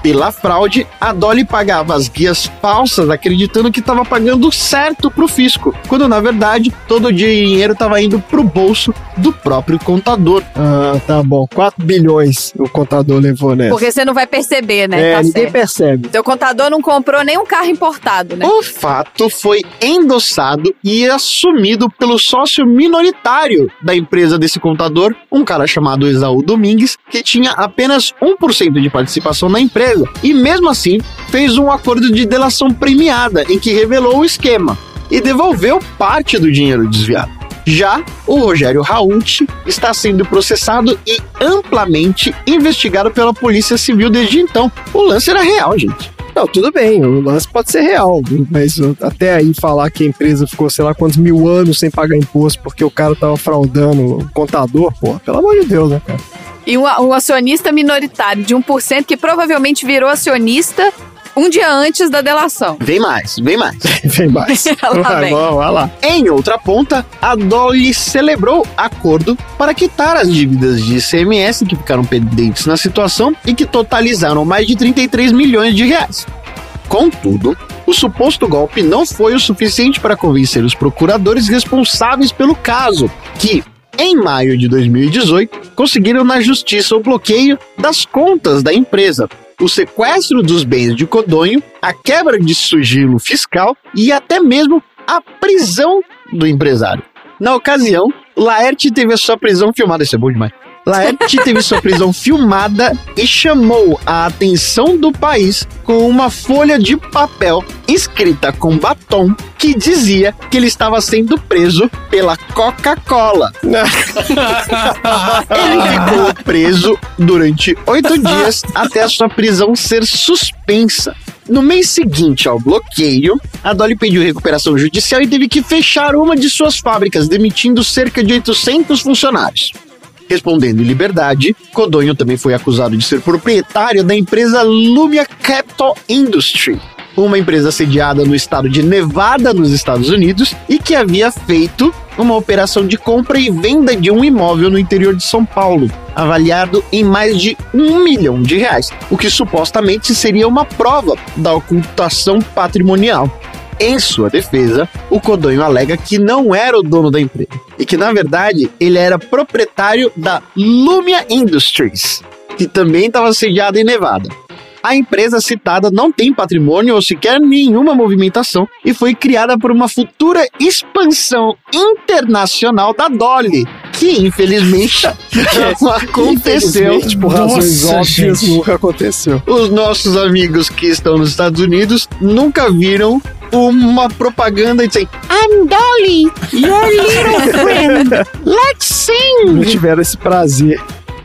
Pela fraude, a Dolly pagava as guias falsas acreditando que estava pagando certo pro fisco, quando na verdade todo o dinheiro estava indo pro bolso do próprio contador. Ah, tá bom. 4 bilhões o contador levou nessa. Porque você não vai perceber, né? é, Tá ninguém certo. percebe. Seu contador não comprou nem um carro importado, né? O fato foi endossado e assumido pelo sócio minoritário da empresa desse contador, um cara chamado Esaú Domingues, que tinha apenas 1% de participação na empresa e, mesmo assim, fez um acordo de delação premiada em que revelou o esquema e devolveu parte do dinheiro desviado. Já o Rogério Raut está sendo processado e amplamente investigado pela Polícia Civil desde então. O lance era real, gente. Não, tudo bem, o lance pode ser real, mas até aí falar que a empresa ficou, sei lá, quantos mil anos sem pagar imposto porque o cara tava fraudando o contador, pô, pelo amor de Deus, né, cara? E um, um acionista minoritário de 1% que provavelmente virou acionista um dia antes da delação. Vem mais, vem mais. Vem mais. Lá vai, vem. vai, vai lá. Em outra ponta, a Dolly celebrou acordo para quitar as dívidas de ICMS que ficaram pendentes na situação e que totalizaram mais de 33 milhões de reais. Contudo, o suposto golpe não foi o suficiente para convencer os procuradores responsáveis pelo caso, que, em maio de 2018, conseguiram na justiça o bloqueio das contas da empresa, o sequestro dos bens de Codonho, a quebra de sigilo fiscal e até mesmo a prisão do empresário. Na ocasião, Laerte teve a sua prisão filmada, isso é bom demais. Laerte teve sua prisão filmada e chamou a atenção do país com uma folha de papel escrita com batom que dizia que ele estava sendo preso pela Coca-Cola. ele ficou preso durante oito dias até a sua prisão ser suspensa. No mês seguinte ao bloqueio, a Dolly pediu recuperação judicial e teve que fechar uma de suas fábricas, demitindo cerca de 800 funcionários. Respondendo em liberdade, Codonho também foi acusado de ser proprietário da empresa Lumia Capital Industry, uma empresa sediada no estado de Nevada, nos Estados Unidos, e que havia feito uma operação de compra e venda de um imóvel no interior de São Paulo, avaliado em mais de um milhão de reais, o que supostamente seria uma prova da ocultação patrimonial. Em sua defesa, o Codonho alega que não era o dono da empresa e que, na verdade, ele era proprietário da Lumia Industries, que também estava sediada em Nevada. A empresa citada não tem patrimônio ou sequer nenhuma movimentação e foi criada por uma futura expansão internacional da Dolly, que infelizmente não aconteceu. Infelizmente, por razões Nossa, óbvias, gente. nunca aconteceu. Os nossos amigos que estão nos Estados Unidos nunca viram uma propaganda dizendo I'm Dolly, your little friend. Let's Não sing. tiveram esse prazer.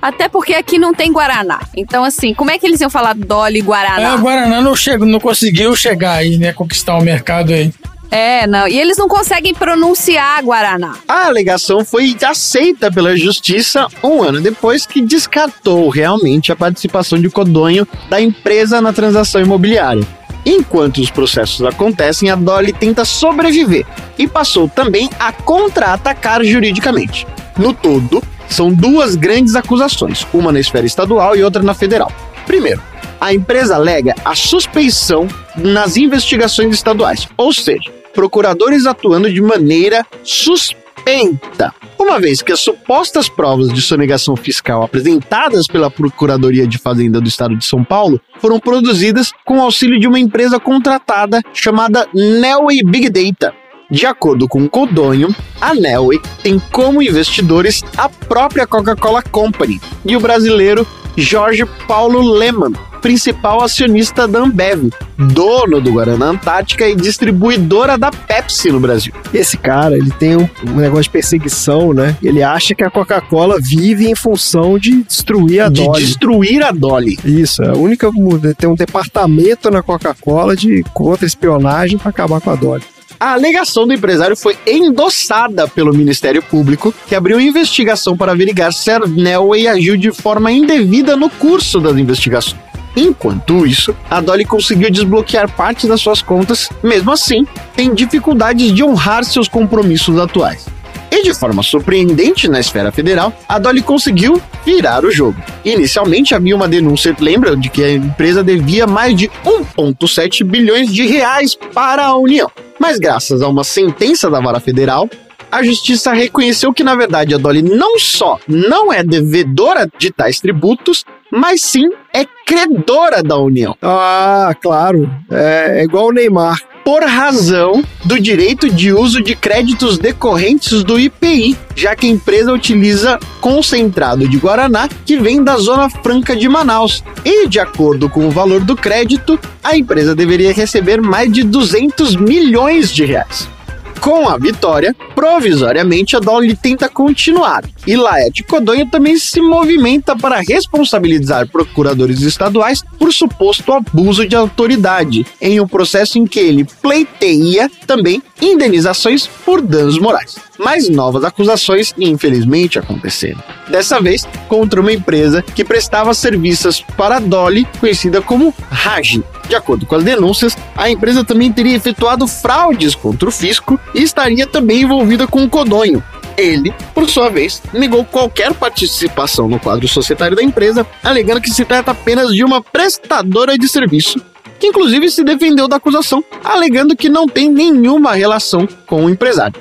Até porque aqui não tem Guaraná. Então, assim, como é que eles iam falar Dolly É, Guaraná? o Guaraná não, chegou, não conseguiu chegar aí, né? Conquistar o mercado aí. É, não. E eles não conseguem pronunciar Guaraná. A alegação foi aceita pela justiça um ano depois que descartou realmente a participação de Codonho da empresa na transação imobiliária. Enquanto os processos acontecem, a Dolly tenta sobreviver e passou também a contra-atacar juridicamente. No todo, são duas grandes acusações, uma na esfera estadual e outra na federal. Primeiro, a empresa alega a suspeição nas investigações estaduais, ou seja, procuradores atuando de maneira suspeita. Uma vez que as supostas provas de sonegação fiscal apresentadas pela Procuradoria de Fazenda do Estado de São Paulo foram produzidas com auxílio de uma empresa contratada chamada Nelway Big Data. De acordo com Codonho, a Nelway tem como investidores a própria Coca-Cola Company e o brasileiro Jorge Paulo Lehmann, principal acionista da Ambev, dono do Guaraná Antártica e distribuidora da Pepsi no Brasil. Esse cara, ele tem um, um negócio de perseguição, né? Ele acha que a Coca-Cola vive em função de destruir a de Dolly. destruir a Dolly. Isso, é a única. Tem um departamento na Coca-Cola de contra-espionagem para acabar com a Dolly. A alegação do empresário foi endossada pelo Ministério Público, que abriu investigação para averiguar se a Nelway agiu de forma indevida no curso das investigações. Enquanto isso, a Dolly conseguiu desbloquear parte das suas contas, mesmo assim, tem dificuldades de honrar seus compromissos atuais. E de forma surpreendente na esfera federal, a Dolly conseguiu virar o jogo. Inicialmente havia uma denúncia, lembra, de que a empresa devia mais de 1,7 bilhões de reais para a União. Mas graças a uma sentença da Vara Federal, a justiça reconheceu que, na verdade, a Dolly não só não é devedora de tais tributos, mas sim é credora da União. Ah, claro. É, é igual o Neymar. Por razão do direito de uso de créditos decorrentes do IPI, já que a empresa utiliza concentrado de Guaraná que vem da Zona Franca de Manaus. E, de acordo com o valor do crédito, a empresa deveria receber mais de 200 milhões de reais. Com a vitória, provisoriamente a Dolly tenta continuar. E Laerte Codonho também se movimenta para responsabilizar procuradores estaduais por suposto abuso de autoridade, em um processo em que ele pleiteia também indenizações por danos morais. Mas novas acusações, infelizmente, aconteceram. Dessa vez, contra uma empresa que prestava serviços para a Dolly, conhecida como Raj. De acordo com as denúncias, a empresa também teria efetuado fraudes contra o fisco e estaria também envolvida com o Codonho. Ele, por sua vez, negou qualquer participação no quadro societário da empresa, alegando que se trata apenas de uma prestadora de serviço, que inclusive se defendeu da acusação, alegando que não tem nenhuma relação com o empresário.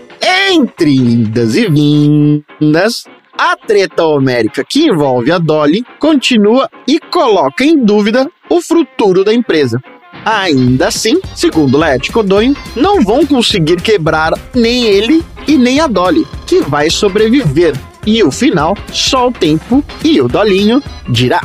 Entre indas e vindas, a treta homérica que envolve a Dolly continua e coloca em dúvida o futuro da empresa. Ainda assim, segundo Laerte Codonho, não vão conseguir quebrar nem ele e nem a Dolly, que vai sobreviver. E o final, só o tempo e o Dolinho dirá.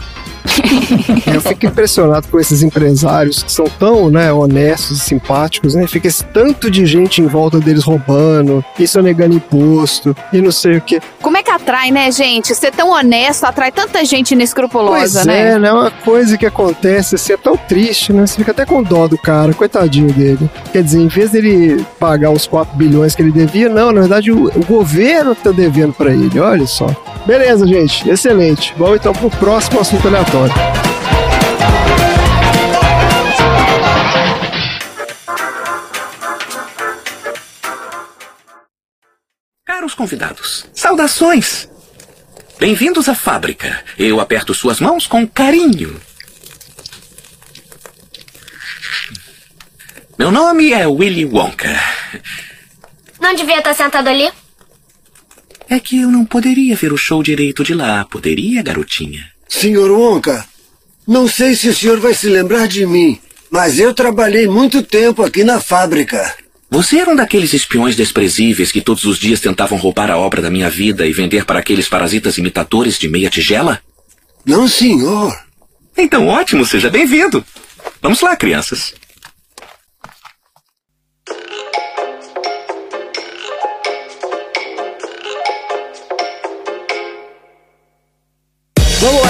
Eu fico impressionado com esses empresários que são tão né, honestos e simpáticos, né? Fica esse tanto de gente em volta deles roubando, isso negando imposto e não sei o que. Como é que atrai, né, gente? Ser tão honesto atrai tanta gente inescrupulosa, Pois né? é, né? Uma coisa que acontece assim, é tão triste, né? Você fica até com dó do cara, coitadinho dele. Quer dizer, em vez dele pagar os 4 bilhões que ele devia, não, na verdade o, o governo que tá devendo pra ele, olha só. Beleza, gente, excelente. Vamos então pro próximo assunto aleatório. Caros convidados, saudações! Bem-vindos à fábrica. Eu aperto suas mãos com carinho. Meu nome é Willy Wonka. Não devia estar sentado ali? É que eu não poderia ver o show direito de lá, poderia, garotinha? Senhor Wonka, não sei se o senhor vai se lembrar de mim, mas eu trabalhei muito tempo aqui na fábrica. Você era um daqueles espiões desprezíveis que todos os dias tentavam roubar a obra da minha vida e vender para aqueles parasitas imitadores de meia tigela? Não, senhor. Então, ótimo, seja bem-vindo. Vamos lá, crianças.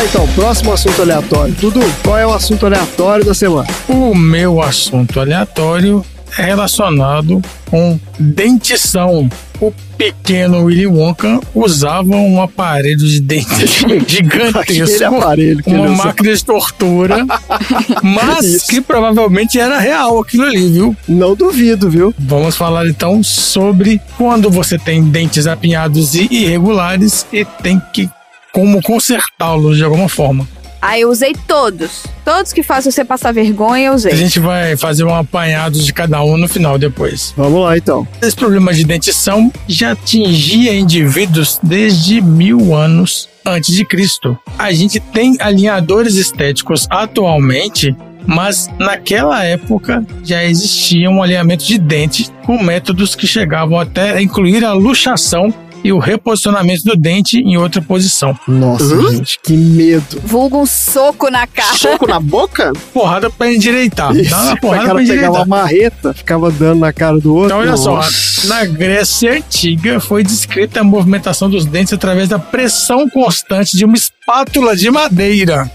Lá então, próximo assunto aleatório. Dudu, qual é o assunto aleatório da semana? O meu assunto aleatório é relacionado com dentição. O pequeno Willy Wonka usava um aparelho de dente gigantesco. Aparelho que uma máquina de tortura, mas Isso. que provavelmente era real aquilo ali, viu? Não duvido, viu? Vamos falar então sobre quando você tem dentes apinhados e irregulares e tem que como consertá-los de alguma forma. Ah, eu usei todos. Todos que fazem você passar vergonha, eu usei. A gente vai fazer um apanhado de cada um no final depois. Vamos lá então. Esse problema de dentição já atingia indivíduos desde mil anos antes de Cristo. A gente tem alinhadores estéticos atualmente, mas naquela época já existia um alinhamento de dente com métodos que chegavam até a incluir a luxação e o reposicionamento do dente em outra posição. Nossa, gente, que medo. Vulgo um soco na cara. Soco na boca? Porrada pra endireitar. Isso, Dá uma o porrada cara pra pegava endireitar. uma marreta, ficava dando na cara do outro. Então, olha só, Nossa. na Grécia Antiga foi descrita a movimentação dos dentes através da pressão constante de uma espátula de madeira.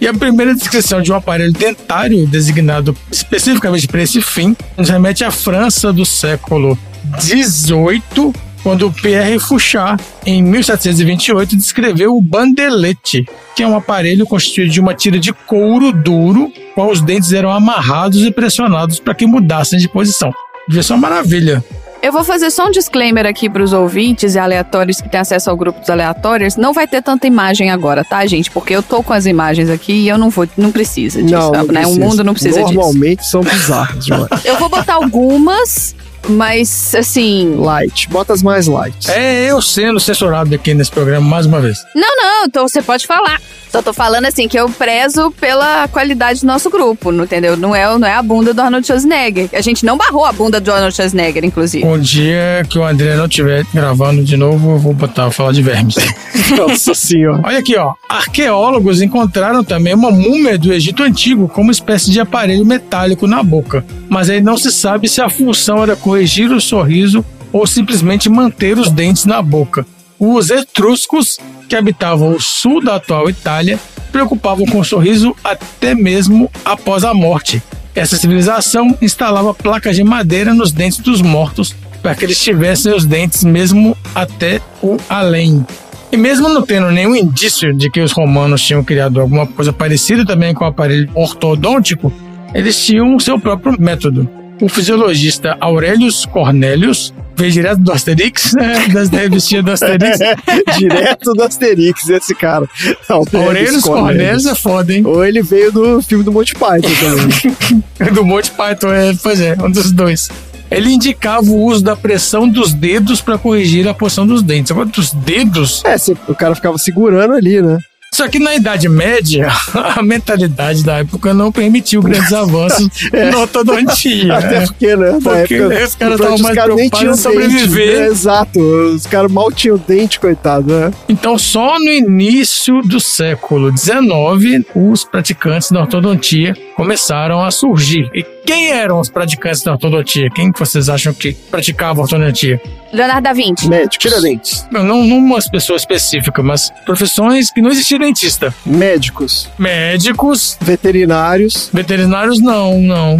E a primeira descrição de um aparelho dentário designado especificamente para esse fim nos remete à França do século XVIII, quando Pierre Fouchard, em 1728, descreveu o bandelete, que é um aparelho constituído de uma tira de couro duro, qual os dentes eram amarrados e pressionados para que mudassem de posição. Devia ser uma maravilha. Eu vou fazer só um disclaimer aqui pros ouvintes e aleatórios que têm acesso ao grupo dos aleatórios. Não vai ter tanta imagem agora, tá, gente? Porque eu tô com as imagens aqui e eu não vou, não precisa disso, Não, não né? O precisa. mundo não precisa disso. Normalmente são bizarros. Eu vou botar algumas, mas assim. Light, bota as mais light. É eu sendo censurado aqui nesse programa mais uma vez. Não, não, então você pode falar. Só tô falando assim que eu prezo pela qualidade do nosso grupo, não entendeu? Não é, não é a bunda do Arnold Schwarzenegger. A gente não barrou a bunda do Arnold Schwarzenegger, inclusive. Um dia que o André não estiver gravando de novo, eu vou botar, vou falar de vermes. Nossa senhora. Olha aqui, ó. Arqueólogos encontraram também uma múmia do Egito Antigo com uma espécie de aparelho metálico na boca. Mas aí não se sabe se a função era corrigir o sorriso ou simplesmente manter os dentes na boca. Os etruscos, que habitavam o sul da atual Itália, preocupavam com o sorriso até mesmo após a morte. Essa civilização instalava placas de madeira nos dentes dos mortos para que eles tivessem os dentes mesmo até o além. E mesmo não tendo nenhum indício de que os romanos tinham criado alguma coisa parecida também com o aparelho ortodôntico, eles tinham o seu próprio método. O fisiologista Aurelius Cornelius veio direto do Asterix, né, das revistinhas do Asterix. Direto do Asterix, esse cara. Aurelius Cornelius é foda, hein? Ou ele veio do filme do Monty Python também. do Monty Python, é, pois é, um dos dois. Ele indicava o uso da pressão dos dedos para corrigir a posição dos dentes. Agora, dos dedos? É, o cara ficava segurando ali, né? Só que na Idade Média, a mentalidade da época não permitiu grandes avanços É. na ortodontia. Até porque, né? Porque época, os caras estavam mais caras nem preocupados em sobreviver. Dente, né? Exato. Os caras mal tinham dente, coitado, né? Então, só no início do século XIX, os praticantes da ortodontia começaram a surgir. E quem eram os praticantes da ortodontia? Quem que vocês acham que praticava ortodontia? Leonardo da Vinci. Médicos. Tiradentes. Não, não não uma pessoa específica, mas profissões que não existia dentista. Médicos. Médicos, Veterinários. veterinários, não, não.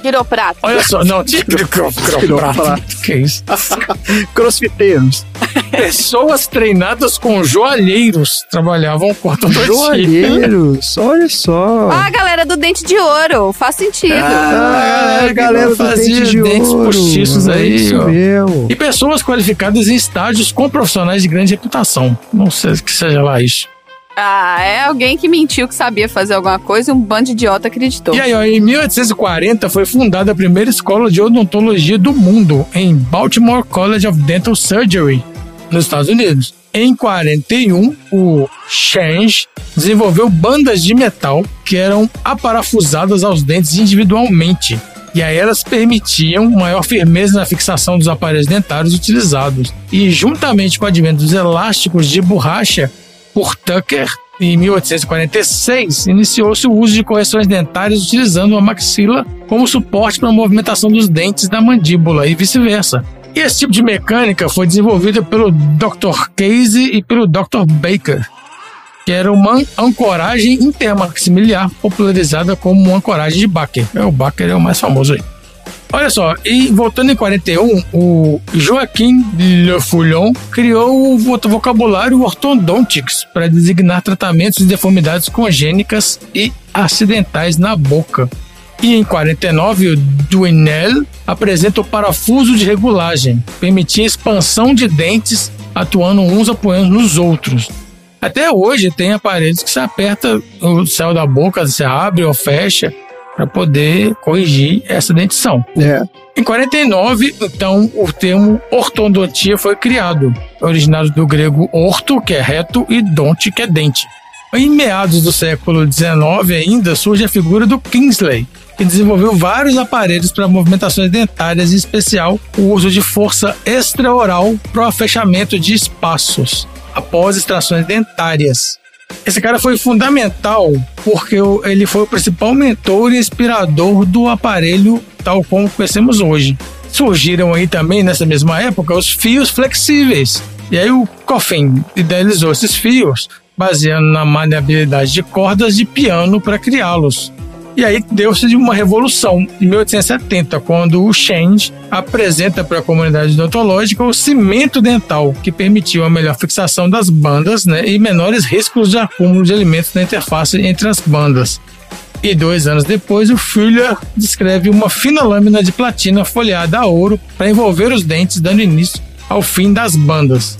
Quiroprata. Olha só, não, tinha Quiroprata. Que isso? Crossfiteiros. Pessoas treinadas com joalheiros trabalhavam com ortodontia. Joalheiros. Olha só. Ah, a galera do dente de ouro. Faz sentido. Ah, que galera não do fazia dente de dentes ouro. postiços É aí, Isso ó. mesmo. E pessoas qualificadas em estágios com profissionais de grande reputação. Não sei que seja lá isso. Ah, é alguém que mentiu que sabia fazer alguma coisa e um bando de idiota acreditou. E aí, ó, em 1840 foi fundada a primeira escola de odontologia do mundo em Baltimore College of Dental Surgery, nos Estados Unidos. Em 41, o Change desenvolveu bandas de metal que eram aparafusadas aos dentes individualmente. E aí elas permitiam maior firmeza na fixação dos aparelhos dentários utilizados. E juntamente com o advento dos elásticos de borracha, por Tucker, em 1846, iniciou-se o uso de correções dentárias utilizando a maxila como suporte para a movimentação dos dentes da mandíbula e vice-versa. Esse tipo de mecânica foi desenvolvida pelo Dr. Casey e pelo Dr. Baker, que era uma ancoragem intermaxiliar popularizada como uma ancoragem de Baker. É, o Baker é o mais famoso aí. Olha só, e voltando em 41, o Joaquim Le Foulon criou o vo- vocabulário ortodontics para designar tratamentos de deformidades congênicas e acidentais na boca. E em 49, o Duenel apresenta o parafuso de regulagem, permitia expansão de dentes atuando uns apoiando nos outros. Até hoje tem aparelhos que se aperta o céu da boca, se abre ou fecha para poder corrigir essa dentição. É. Em 49, então, o termo ortodontia foi criado, originado do grego orto, que é reto, e donte, que é dente. Em meados do século XIX ainda surge a figura do Kingsley, que desenvolveu vários aparelhos para movimentações dentárias, em especial o uso de força extraoral para o fechamento de espaços após extrações dentárias. Esse cara foi fundamental porque ele foi o principal mentor e inspirador do aparelho tal como conhecemos hoje. Surgiram aí também nessa mesma época os fios flexíveis. E aí o Coffin idealizou esses fios baseando na maleabilidade de cordas de piano para criá-los. E aí deu-se de uma revolução em 1870, quando o Change apresenta para a comunidade odontológica o cimento dental, que permitiu a melhor fixação das bandas né, e menores riscos de acúmulo de alimentos na interface entre as bandas. E dois anos depois, o Fuller descreve uma fina lâmina de platina folheada a ouro para envolver os dentes, dando início ao fim das bandas,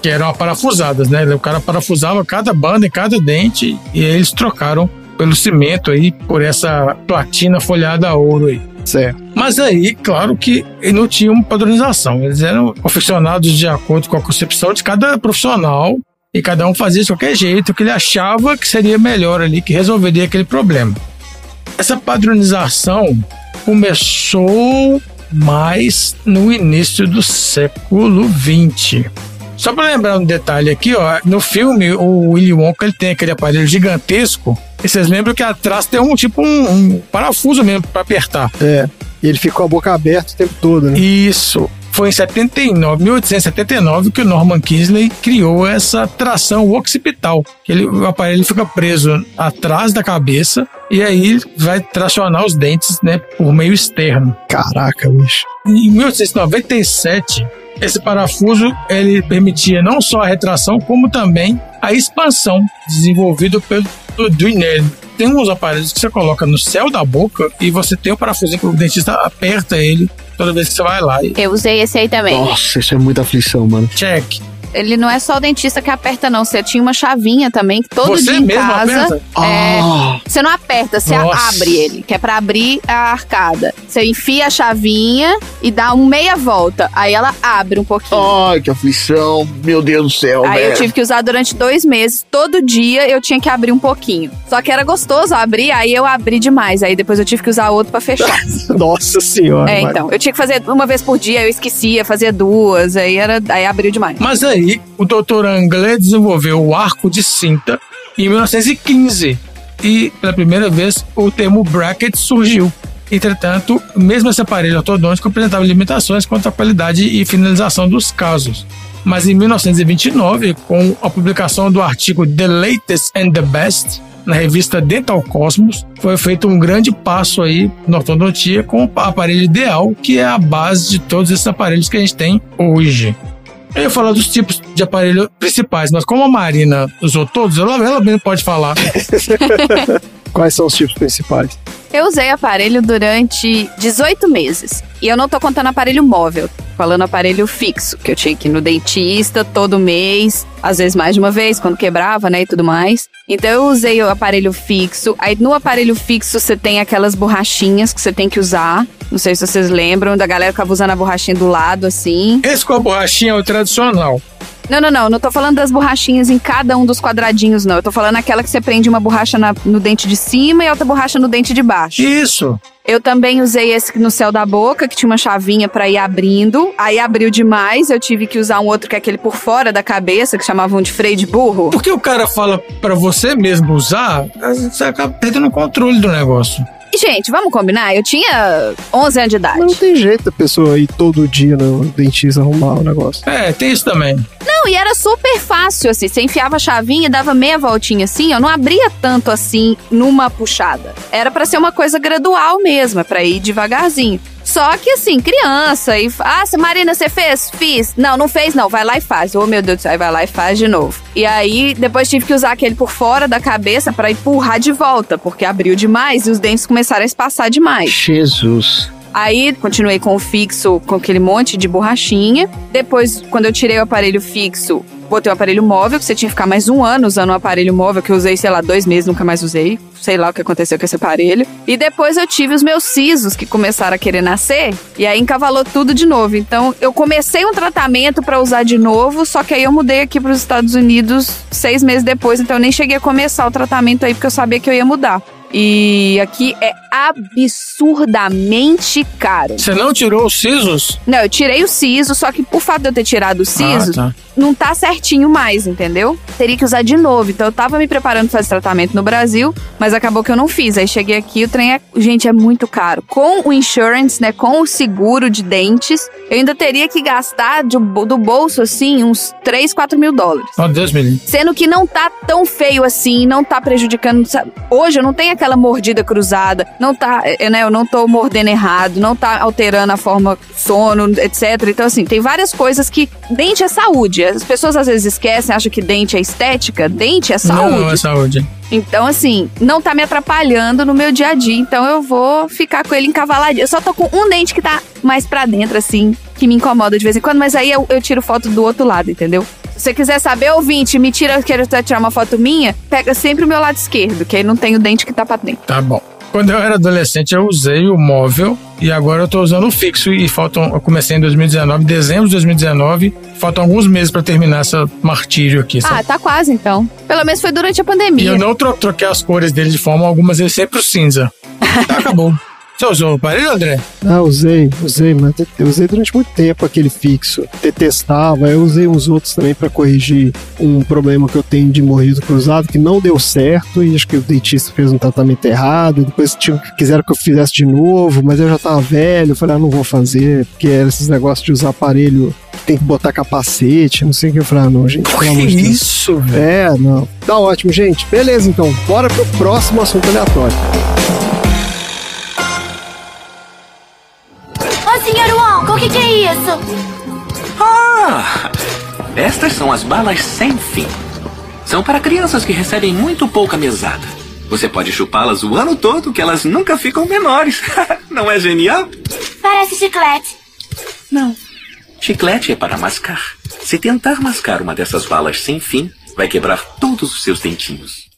que eram parafusadas, né? O cara parafusava cada banda em cada dente e eles trocaram pelo cimento aí, por essa platina folhada a ouro aí. Certo. Mas aí, claro que não tinham padronização. Eles eram confeccionados de acordo com a concepção de cada profissional e cada um fazia de qualquer jeito que ele achava que seria melhor ali, que resolveria aquele problema. Essa padronização começou mais no início do século XX. Só para lembrar um detalhe aqui, ó, no filme o Willy Wonka ele tem aquele aparelho gigantesco. E vocês lembram que atrás tem um tipo um, um parafuso mesmo para apertar. É. E ele ficou a boca aberta o tempo todo, né? Isso. Foi em 79, 1879 que o Norman Kingsley criou essa tração occipital. Ele, o aparelho fica preso atrás da cabeça e aí vai tracionar os dentes, né, por meio externo. Caraca, bicho. Em 1897, esse parafuso ele permitia não só a retração, como também a expansão, desenvolvido pelo Duinel. Tem uns aparelhos que você coloca no céu da boca e você tem o parafusinho que o dentista aperta ele toda vez que você vai lá. E Eu usei esse aí também. Nossa, isso é muita aflição, mano. check. Ele não é só o dentista que aperta, não. Você tinha uma chavinha também, que todo Você dia em mesmo casa. aperta? é, Ah. Você não aperta, você Nossa. abre ele, que é pra abrir a arcada. Você enfia a chavinha e dá uma meia volta. Aí ela abre um pouquinho. Ai, que aflição. Meu Deus do céu, Aí velho. eu tive que usar durante dois meses. Todo dia eu tinha que abrir um pouquinho. Só que era gostoso abrir, aí eu abri demais. Aí depois eu tive que usar outro pra fechar. Nossa senhora. é, então. Eu tinha que fazer uma vez por dia, eu esquecia, fazia duas. Aí, era, aí abriu demais. Mas aí, o Dr. Anglais desenvolveu o arco de cinta em 1915 e, pela primeira vez, o termo bracket surgiu. Entretanto, mesmo esse aparelho ortodôntico apresentava limitações quanto à qualidade e finalização dos casos. Mas em 1929, com a publicação do artigo The Latest and the Best na revista Dental Cosmos, foi feito um grande passo aí na ortodontia com o aparelho ideal, que é a base de todos esses aparelhos que a gente tem hoje. Eu ia falar dos tipos de aparelho principais, mas como a Marina usou todos, ela, ela mesmo pode falar. Quais são os tipos principais? Eu usei aparelho durante 18 meses. E eu não tô contando aparelho móvel, falando aparelho fixo, que eu tinha que ir no dentista todo mês, às vezes mais de uma vez, quando quebrava, né, e tudo mais. Então eu usei o aparelho fixo. Aí no aparelho fixo você tem aquelas borrachinhas que você tem que usar. Não sei se vocês lembram, da galera que ficava usando a borrachinha do lado, assim. Esse com a borrachinha é o tradicional. Não, não, não. Não tô falando das borrachinhas em cada um dos quadradinhos, não. Eu tô falando aquela que você prende uma borracha na- no dente de cima e outra borracha no dente de baixo. Isso. Eu também usei esse no céu da boca, que tinha uma chavinha pra ir abrindo. Aí abriu demais, eu tive que usar um outro que é aquele por fora da cabeça, que chamavam de freio de burro. Porque o cara fala pra você mesmo usar, você acaba perdendo o controle do negócio. E, gente, vamos combinar? Eu tinha 11 anos de idade. Não tem jeito a pessoa ir todo dia no dentista arrumar o negócio. É, tem isso também. Não, e era super fácil, assim. Você enfiava a chavinha, dava meia voltinha assim, eu não abria tanto assim numa puxada. Era pra ser uma coisa gradual mesmo, é pra ir devagarzinho. Só que assim, criança, e. Ah, Marina, você fez? Fiz. Não, não fez, não. Vai lá e faz. Oh, meu Deus do céu, vai lá e faz de novo. E aí, depois tive que usar aquele por fora da cabeça pra empurrar de volta, porque abriu demais e os dentes começaram a espaçar demais. Jesus. Aí continuei com o fixo, com aquele monte de borrachinha. Depois, quando eu tirei o aparelho fixo, botei o aparelho móvel, que você tinha que ficar mais um ano usando o aparelho móvel, que eu usei, sei lá, dois meses, nunca mais usei. Sei lá o que aconteceu com esse aparelho. E depois eu tive os meus sisos, que começaram a querer nascer, e aí encavalou tudo de novo. Então, eu comecei um tratamento pra usar de novo, só que aí eu mudei aqui pros Estados Unidos seis meses depois, então eu nem cheguei a começar o tratamento aí, porque eu sabia que eu ia mudar. E aqui é absurdamente caro. Você não tirou os sisos? Não, eu tirei o siso, só que o fato de eu ter tirado o siso, Ah, tá. Não tá certinho mais, entendeu? Teria que usar de novo. Então eu tava me preparando pra fazer tratamento no Brasil, mas acabou que eu não fiz. Aí cheguei aqui, o trem é. Gente, é muito caro. Com o insurance, né? Com o seguro de dentes, eu ainda teria que gastar de- do bolso, assim, uns 3, 4 mil dólares. Oh, Deus me livre. Sendo que não tá tão feio assim, não tá prejudicando. sabe? Hoje eu não tenho aquela mordida cruzada, não tá, é, né? Eu não tô mordendo errado, não tá alterando a forma sono, etc. Então, assim, tem várias coisas que. Dente é saúde. As pessoas às vezes esquecem, acham que dente é estética. Dente é saúde. Não, é saúde. Então, assim, não tá me atrapalhando no meu dia a dia. Então eu vou ficar com ele encavaladinho. Eu só tô com um dente que tá mais pra dentro, assim, que me incomoda de vez em quando, mas aí eu, eu tiro foto do outro lado, entendeu? Se você quiser saber, ouvinte, me tira, quero tirar uma foto minha, pega sempre o meu lado esquerdo, que aí não tem o dente que tá pra dentro. Tá bom. Quando eu era adolescente, eu usei o móvel e agora eu tô usando o fixo e faltam. Eu comecei em 2019, dezembro de 2019. Faltam alguns meses pra terminar esse martírio aqui. sabe? Ah, tá quase então. Pelo menos foi durante a E pandemia. eu não tro troquei as cores dele de forma alguma, mas ele sempre o cinza. Tá, acabou. Você usou o aparelho, André? Ah, usei, usei, mas eu usei durante muito tempo aquele fixo. Detestava, eu usei uns outros também pra corrigir um problema que eu tenho de morrido cruzado, que não deu certo, e acho que o dentista fez um tratamento errado, depois tinha, quiseram que eu fizesse de novo, mas eu já tava velho, falei, ah, não vou fazer, porque era esses negócios de usar aparelho, que tem que botar capacete, não sei o que, eu falei, ah, não, gente, Deus. Isso, velho. É, não. Tá ótimo, gente. Beleza, então. Bora pro próximo assunto aleatório. Wonka, o que, que é isso? Ah! Estas são as balas sem fim. São para crianças que recebem muito pouca mesada. Você pode chupá-las o ano todo que elas nunca ficam menores. Não é genial? Parece chiclete. Não. Chiclete é para mascar. Se tentar mascar uma dessas balas sem fim, vai quebrar todos os seus dentinhos.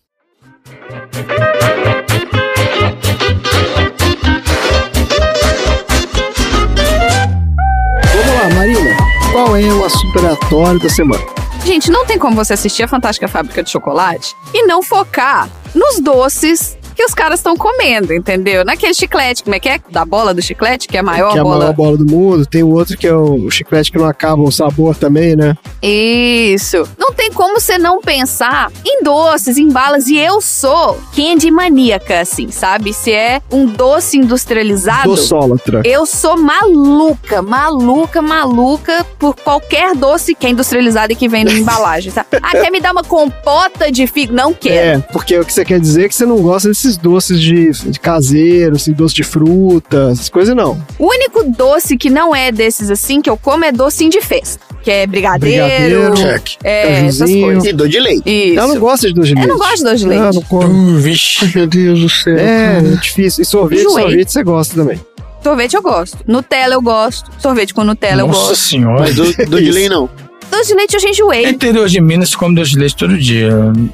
Marina. Qual é o assunto aleatório da semana? Gente, não tem como você assistir a Fantástica Fábrica de Chocolate e não focar nos doces que os caras estão comendo, entendeu? Naquele chiclete, como é que é? Da bola do chiclete, que é a maior que é a bola. maior bola do mundo. Tem o outro que é o chiclete que não acaba o sabor também, né? Isso. Não tem como você não pensar em doces, em balas. E eu sou candy maníaca, assim, sabe? Se é um doce industrializado. Doçólatra. Eu sou maluca, maluca, maluca por qualquer doce que é industrializado e que vem na embalagem, tá? Ah, quer me dar uma compota de figo? Não quero. É, porque o que você quer dizer é que você não gosta desses doces de, de caseiro, assim, doce de fruta, essas coisas não. O único doce que não é desses assim que eu como é docezinho de festa. Que é brigadeiro, Brigadeiro, check. é, essas coisas. E doce de leite. Isso. Ela não gosta de doce de Eu leite. não gosto de doce de leite. Ah, não come. Hum, vixe. Meu Deus do céu. É, cara. é difícil. E sorvete, Enjoei. sorvete você gosta também. Sorvete eu gosto. Nutella eu gosto. Sorvete com Nutella eu Nossa gosto. senhora. Mas doce doce de leite não. Doce de leite eu já enjoei. Interior de Minas come doce de leite todo dia,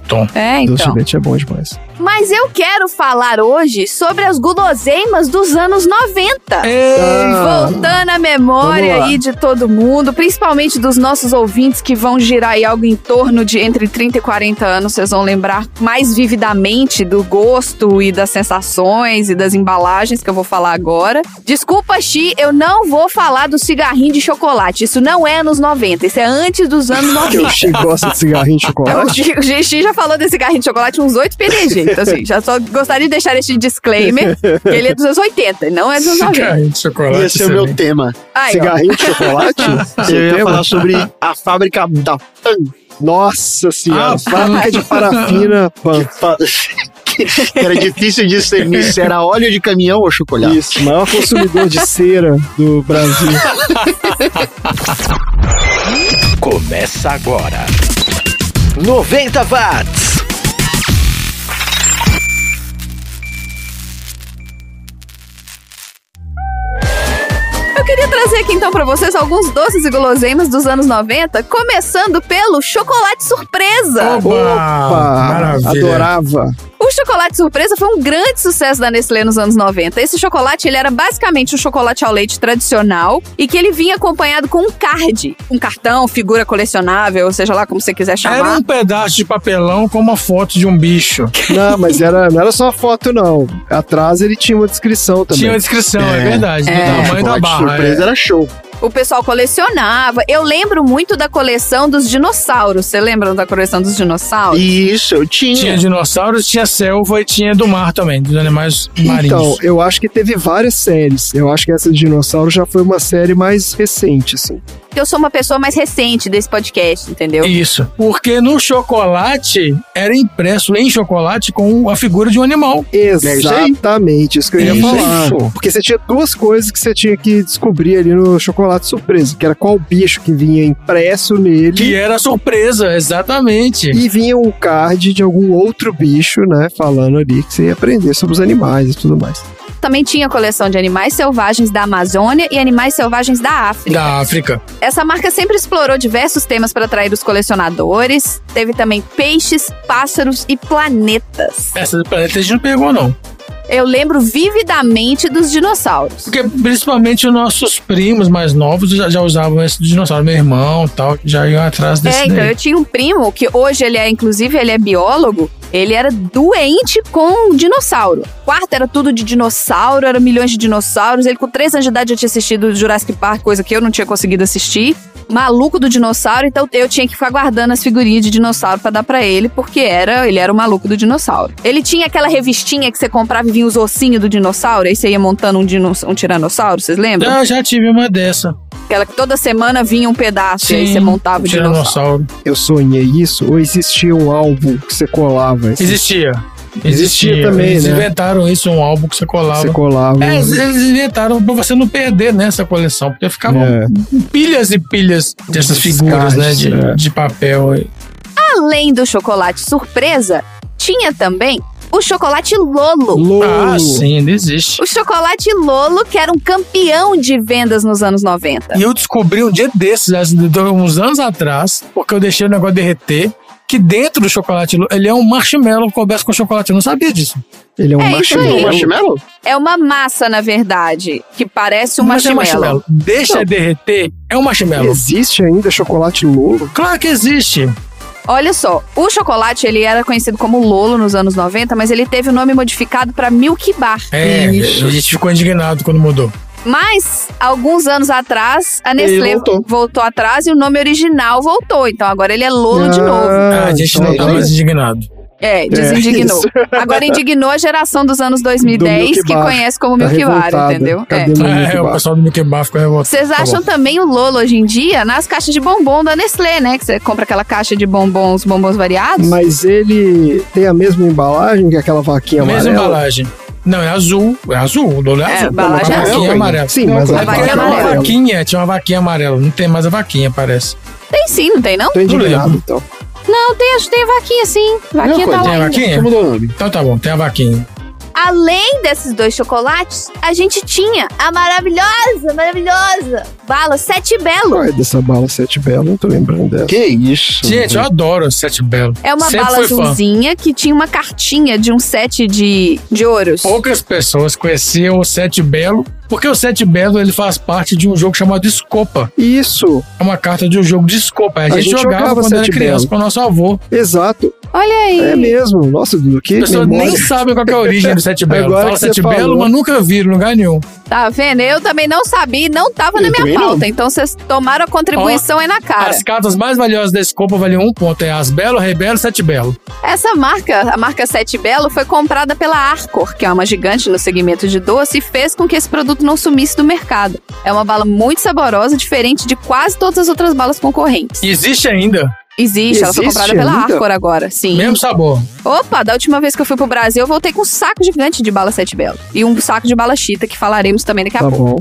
Tom. É, Doce então. de leite é bom demais. Mas eu quero falar hoje sobre as guloseimas dos anos 90. Ah, Voltando à memória aí de todo mundo, principalmente dos nossos ouvintes que vão girar aí algo em torno de entre 30 e 40 anos, vocês vão lembrar mais vividamente do gosto e das sensações e das embalagens que eu vou falar agora. Desculpa, Xi, eu não vou falar do cigarrinho de chocolate. Isso não é anos 90, isso é antes dos anos que o 90. Chico gosta de cigarrinho de O chocolate. Xi- O Xi já falou desse cigarrinho de chocolate uns 8 PDG. Então, assim, já só gostaria de deixar este disclaimer que ele é dos anos 80, não é dos anos 90. Cigarrinho de chocolate. Esse é o meu tema. Ó. Cigarrinho de chocolate? Eu ia tema? falar sobre a fábrica da Pan. Nossa senhora, Ah, fábrica de parafina. Pan. Era difícil discernir se era óleo de caminhão ou chocolate. Isso, maior consumidor de cera do Brasil. Começa agora. 90 watts. Eu queria trazer aqui então pra vocês alguns doces e guloseimas dos anos 90, começando pelo chocolate surpresa. Oba! Opa, Maravilha. adorava. O chocolate surpresa foi um grande sucesso da Nestlé nos anos 90. Esse chocolate, ele era basicamente um chocolate ao leite tradicional e que ele vinha acompanhado com um card, um cartão, figura colecionável, ou seja lá como você quiser Era chamar. um pedaço de papelão com uma foto de um bicho. Não, mas era, não era só foto, não. Atrás ele tinha uma descrição também. Tinha uma descrição, é, É. verdade, do É. tamanho da barra. Surpresa é. era show. O pessoal colecionava. Eu lembro muito da coleção dos dinossauros. Você lembram da coleção dos dinossauros? Isso, eu tinha. Tinha dinossauros, tinha selva e tinha do mar também, dos animais Então, marinhos. eu acho que teve várias séries. Eu acho que essa de dinossauro já foi uma série mais recente, assim. Eu sou uma pessoa mais recente desse podcast, entendeu? Isso. Porque no chocolate era impresso em chocolate com a figura de um animal. Exatamente, isso que eu ia Isso. falar. Porque você tinha duas coisas que você tinha que descobrir ali no chocolate surpresa, que era qual bicho que vinha impresso nele. Que era surpresa, exatamente. E vinha um card de algum outro bicho, né? Falando ali que você ia aprender sobre os animais e tudo mais. Também tinha coleção de animais selvagens da Amazônia e animais selvagens da África. Da África. Essa marca sempre explorou diversos temas para atrair os colecionadores. Teve também peixes, pássaros e planetas. Essa do planeta a gente não pegou, não. Eu lembro vividamente dos dinossauros. Porque principalmente os nossos primos mais novos já, já usavam esse dinossauro. Meu irmão e tal, já iam atrás desse É, então daí. eu tinha um primo que hoje ele é, inclusive, ele é biólogo. Ele era doente com dinossauro. Quarto era tudo de dinossauro, era milhões de dinossauros. Ele, com três anos de idade, já tinha assistido Jurassic Park, coisa que eu não tinha conseguido assistir. Maluco do dinossauro, então eu tinha que ficar guardando as figurinhas de dinossauro pra dar pra ele, porque era ele era o maluco do dinossauro. Ele tinha aquela revistinha que você comprava e vinha os ossinhos do dinossauro, aí você ia montando um, um tiranossauro, vocês lembram? Ah, já tive uma dessa. Aquela que toda semana vinha um pedaço e aí Sim, você montava o dinossauro. Tiranossauro. Eu sonhei isso ou existia um álbum que você colava? assim? Existia. Existia também, Eles né? inventaram isso, um álbum que você colava. Você colava. É, eles eles inventaram pra você não perder nessa coleção, porque ficavam É. pilhas e pilhas dessas figuras, né, de, é. de papel. Além do chocolate surpresa, tinha também o chocolate Lolo. Ah, sim, ainda existe. O chocolate Lolo, que era um campeão de vendas nos anos 90. E eu descobri um dia desses, de uns anos atrás, porque eu deixei o negócio derreter, que dentro do chocolate Lolo, ele é um marshmallow coberto com chocolate. Eu não sabia disso. Ele é um É isso aí. marshmallow. Marshmallow? É uma massa, na verdade, que parece um Mas é marshmallow. Deixa Não. derreter, é um marshmallow. Existe ainda chocolate Lolo? Claro que existe. Olha só, o chocolate ele era conhecido como Lolo nos anos 90, mas ele teve o nome modificado para Milk Bar. É, a gente ficou indignado quando mudou. Mas, alguns anos atrás, a Nestlé voltou. voltou. atrás e o nome original voltou. Então agora ele é Lolo de novo. Ah, a gente não tá então- mais indignado. É, desindignou. isso. Agora indignou a geração dos anos 2010 Milk que Bar. conhece como Tá Milk Bar, entendeu? Cadê É. Milk É, o pessoal do Mickey Bar ficou revoltado. Vocês Tá acham bom. também o Lolo hoje em dia nas caixas de bombom da Nestlé, né? Que você compra aquela caixa de bombons, bombons variados. Mas ele tem a mesma embalagem que aquela vaquinha Mesma amarela? embalagem. Não, é azul. É azul, o Lolo é, É, azul. embalagem a é vaquinha azul. é amarela. Sim, Não, mas a é vaquinha uma amarela. vaquinha, tinha uma vaquinha amarela. Não tem mais a vaquinha, parece. Tem sim, não tem não? Tô indignado, então. Não, tem, tem vaquinha sim. Vaquinha tá Tem lá a ainda. vaquinha? Mudou o nome. Então tá bom, tem a vaquinha. Além desses dois chocolates, a gente tinha a maravilhosa, maravilhosa bala Sete Belo. Qual é dessa bala Sete Belo? Não tô lembrando dessa. Que isso? Gente, eu adoro Sete Belo. É uma Sempre bala azulzinha que tinha uma cartinha de um set de, de ouros. Poucas pessoas conheciam o Sete Belo, porque o Sete Belo ele faz parte de um jogo chamado Escopa. Isso, É uma carta de um jogo de Escopa. A, gente, gente jogava, jogava quando era Sete criança Belo. com o nosso avô. exato. Olha aí. É mesmo. Nossa, Dudu, que As pessoas memória. nem sabem qual que é a origem do Sete Belo. Agora Fala Sete Belo, mas nunca viram em lugar nenhum. Tá vendo? Eu também não sabia e não tava Eu na minha também não. pauta. Então vocês tomaram a contribuição aí na cara. As cartas mais valiosas da Escopa valiam um ponto. É As Belo, Rei Belo e Sete Belo. Essa marca, a marca Sete Belo, foi comprada pela Arcor, que é uma gigante no segmento de doce, e fez com que esse produto não sumisse do mercado. É uma bala muito saborosa, diferente de quase todas as outras balas concorrentes. E existe ainda. Existe, ela foi Existe comprada pela ainda? Arcor agora, sim. Mesmo sabor. Opa, da última vez que eu fui pro Brasil, eu voltei com um saco gigante de bala Sete Belo. E um saco de bala chita, que falaremos também daqui a Tá pouco. bom.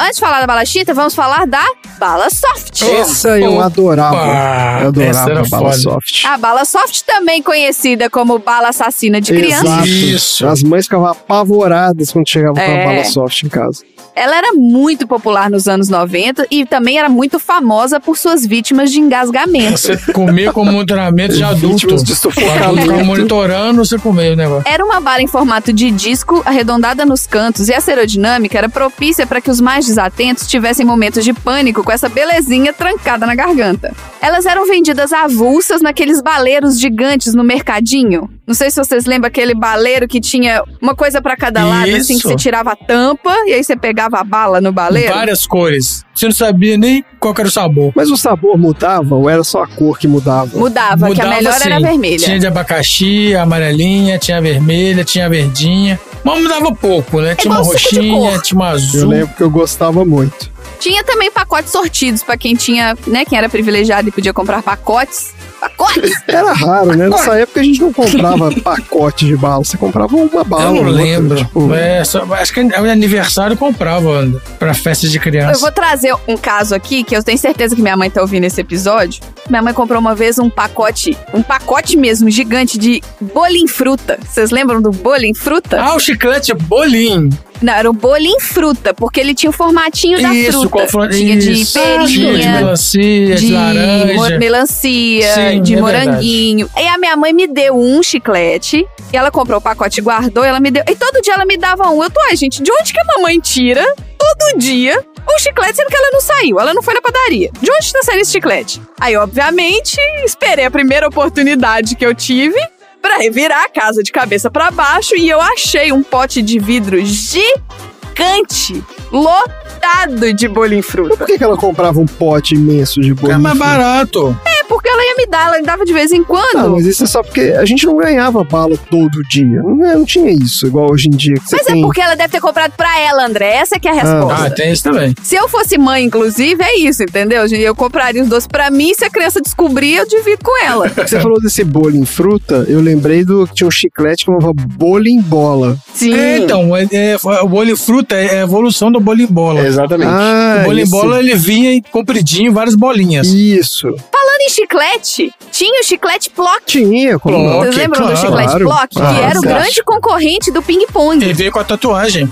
Antes de falar da bala chita, vamos falar da bala soft. Essa eu adorava. Opa, eu essa adorava era a bala foda. soft. A bala soft, também conhecida como bala assassina de criança. Exato. Isso. As mães ficavam apavoradas quando chegavam com É. a bala soft em casa. Ela era muito popular nos anos 90 e também era muito famosa por suas vítimas de engasgamento. Você comia com monitoramento de adulto. Vítimas de sufocamento. ficava monitorando, você comia o negócio. Era uma bala em formato de disco, arredondada nos cantos, e a aerodinâmica era propícia para que os mais desatentos tivessem momentos de pânico com essa belezinha trancada na garganta. Elas eram vendidas avulsas naqueles baleiros gigantes no mercadinho. Não sei se vocês lembram aquele baleiro que tinha uma coisa para cada lado, assim, que você tirava a tampa e aí você pegava a bala no baleiro. Várias cores. Você não sabia nem qual era o sabor. Mas o sabor mudava ou era só a cor que mudava? Mudava, que a melhor era sim. vermelha. Tinha de abacaxi, a amarelinha, tinha a vermelha, tinha a verdinha. Mas mudava pouco, né? Tinha uma suco de roxinha, tinha uma Eu azul. lembro que eu gostava muito. Tinha também pacotes sortidos pra quem tinha, né, quem era privilegiado e podia comprar pacotes. Pacotes? Era raro, né? Nessa época a gente não comprava pacote de bala, você comprava uma bala. Eu não outra, lembro. tipo, É, só- acho que o aniversário eu comprava pra festa de criança. Eu vou trazer um caso aqui que eu tenho certeza que minha mãe tá ouvindo esse episódio. Minha mãe comprou uma vez um pacote, um pacote mesmo gigante de bolinho fruta. Vocês lembram do bolinho fruta? Ah, o chiclete bolinho. Não, era o bolinho fruta, porque ele tinha o formatinho da Isso, fruta. qual foi? Tinha de Isso. Ah, tinha de perinha, melancia, de, de laranja. melancia, Sim, de é moranguinho. E a minha mãe me deu um chiclete. E ela comprou o pacote guardou. E ela me deu. E todo dia ela me dava um. Eu tô, ai, gente, de onde que a mamãe tira todo dia um chiclete, sendo que ela não saiu? Ela não foi na padaria. De onde tá saindo esse chiclete? Aí, obviamente, esperei a primeira oportunidade que eu tive. Pra revirar a casa de cabeça pra baixo e eu achei um pote de vidro gigante, lotado de bolinho fruta. Por que, que ela comprava um pote imenso de bolinho? É mais barato. É, porque ela ia me dar, ela me dava de vez em quando. Ah, mas isso é só porque a gente não ganhava bala todo dia. Não, é- não tinha isso, igual hoje em dia. Que você Mas tem... é porque ela deve ter comprado pra ela, André. Essa que é a resposta. Ah, tem isso também. Se eu fosse mãe, inclusive, é isso, entendeu? Eu compraria os doces pra mim, se a criança descobrir, eu divido com ela. Você falou desse bolo em fruta, eu lembrei do que tinha um chiclete que chamava bolo em bola. Sim. É, então, é, é, o bolho fruta é a evolução do bolho em bola. Exatamente. Ah, o bolho em esse- bola ele vinha em compridinho, várias bolinhas. Isso. Falando em chiclete. Tinha o chiclete Plock. Tinha, como não? Vocês lembram do chiclete Claro. Plock? Ah, que era o claro. grande concorrente do ping-pong. Ele veio com a tatuagem.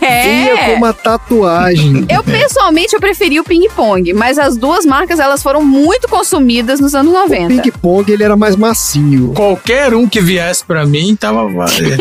Vinha com É. uma tatuagem. Eu pessoalmente eu preferi o ping-pong, mas as duas marcas elas foram muito consumidas nos anos 90. O ping-pong ele era mais macio. Qualquer um que viesse pra mim tava.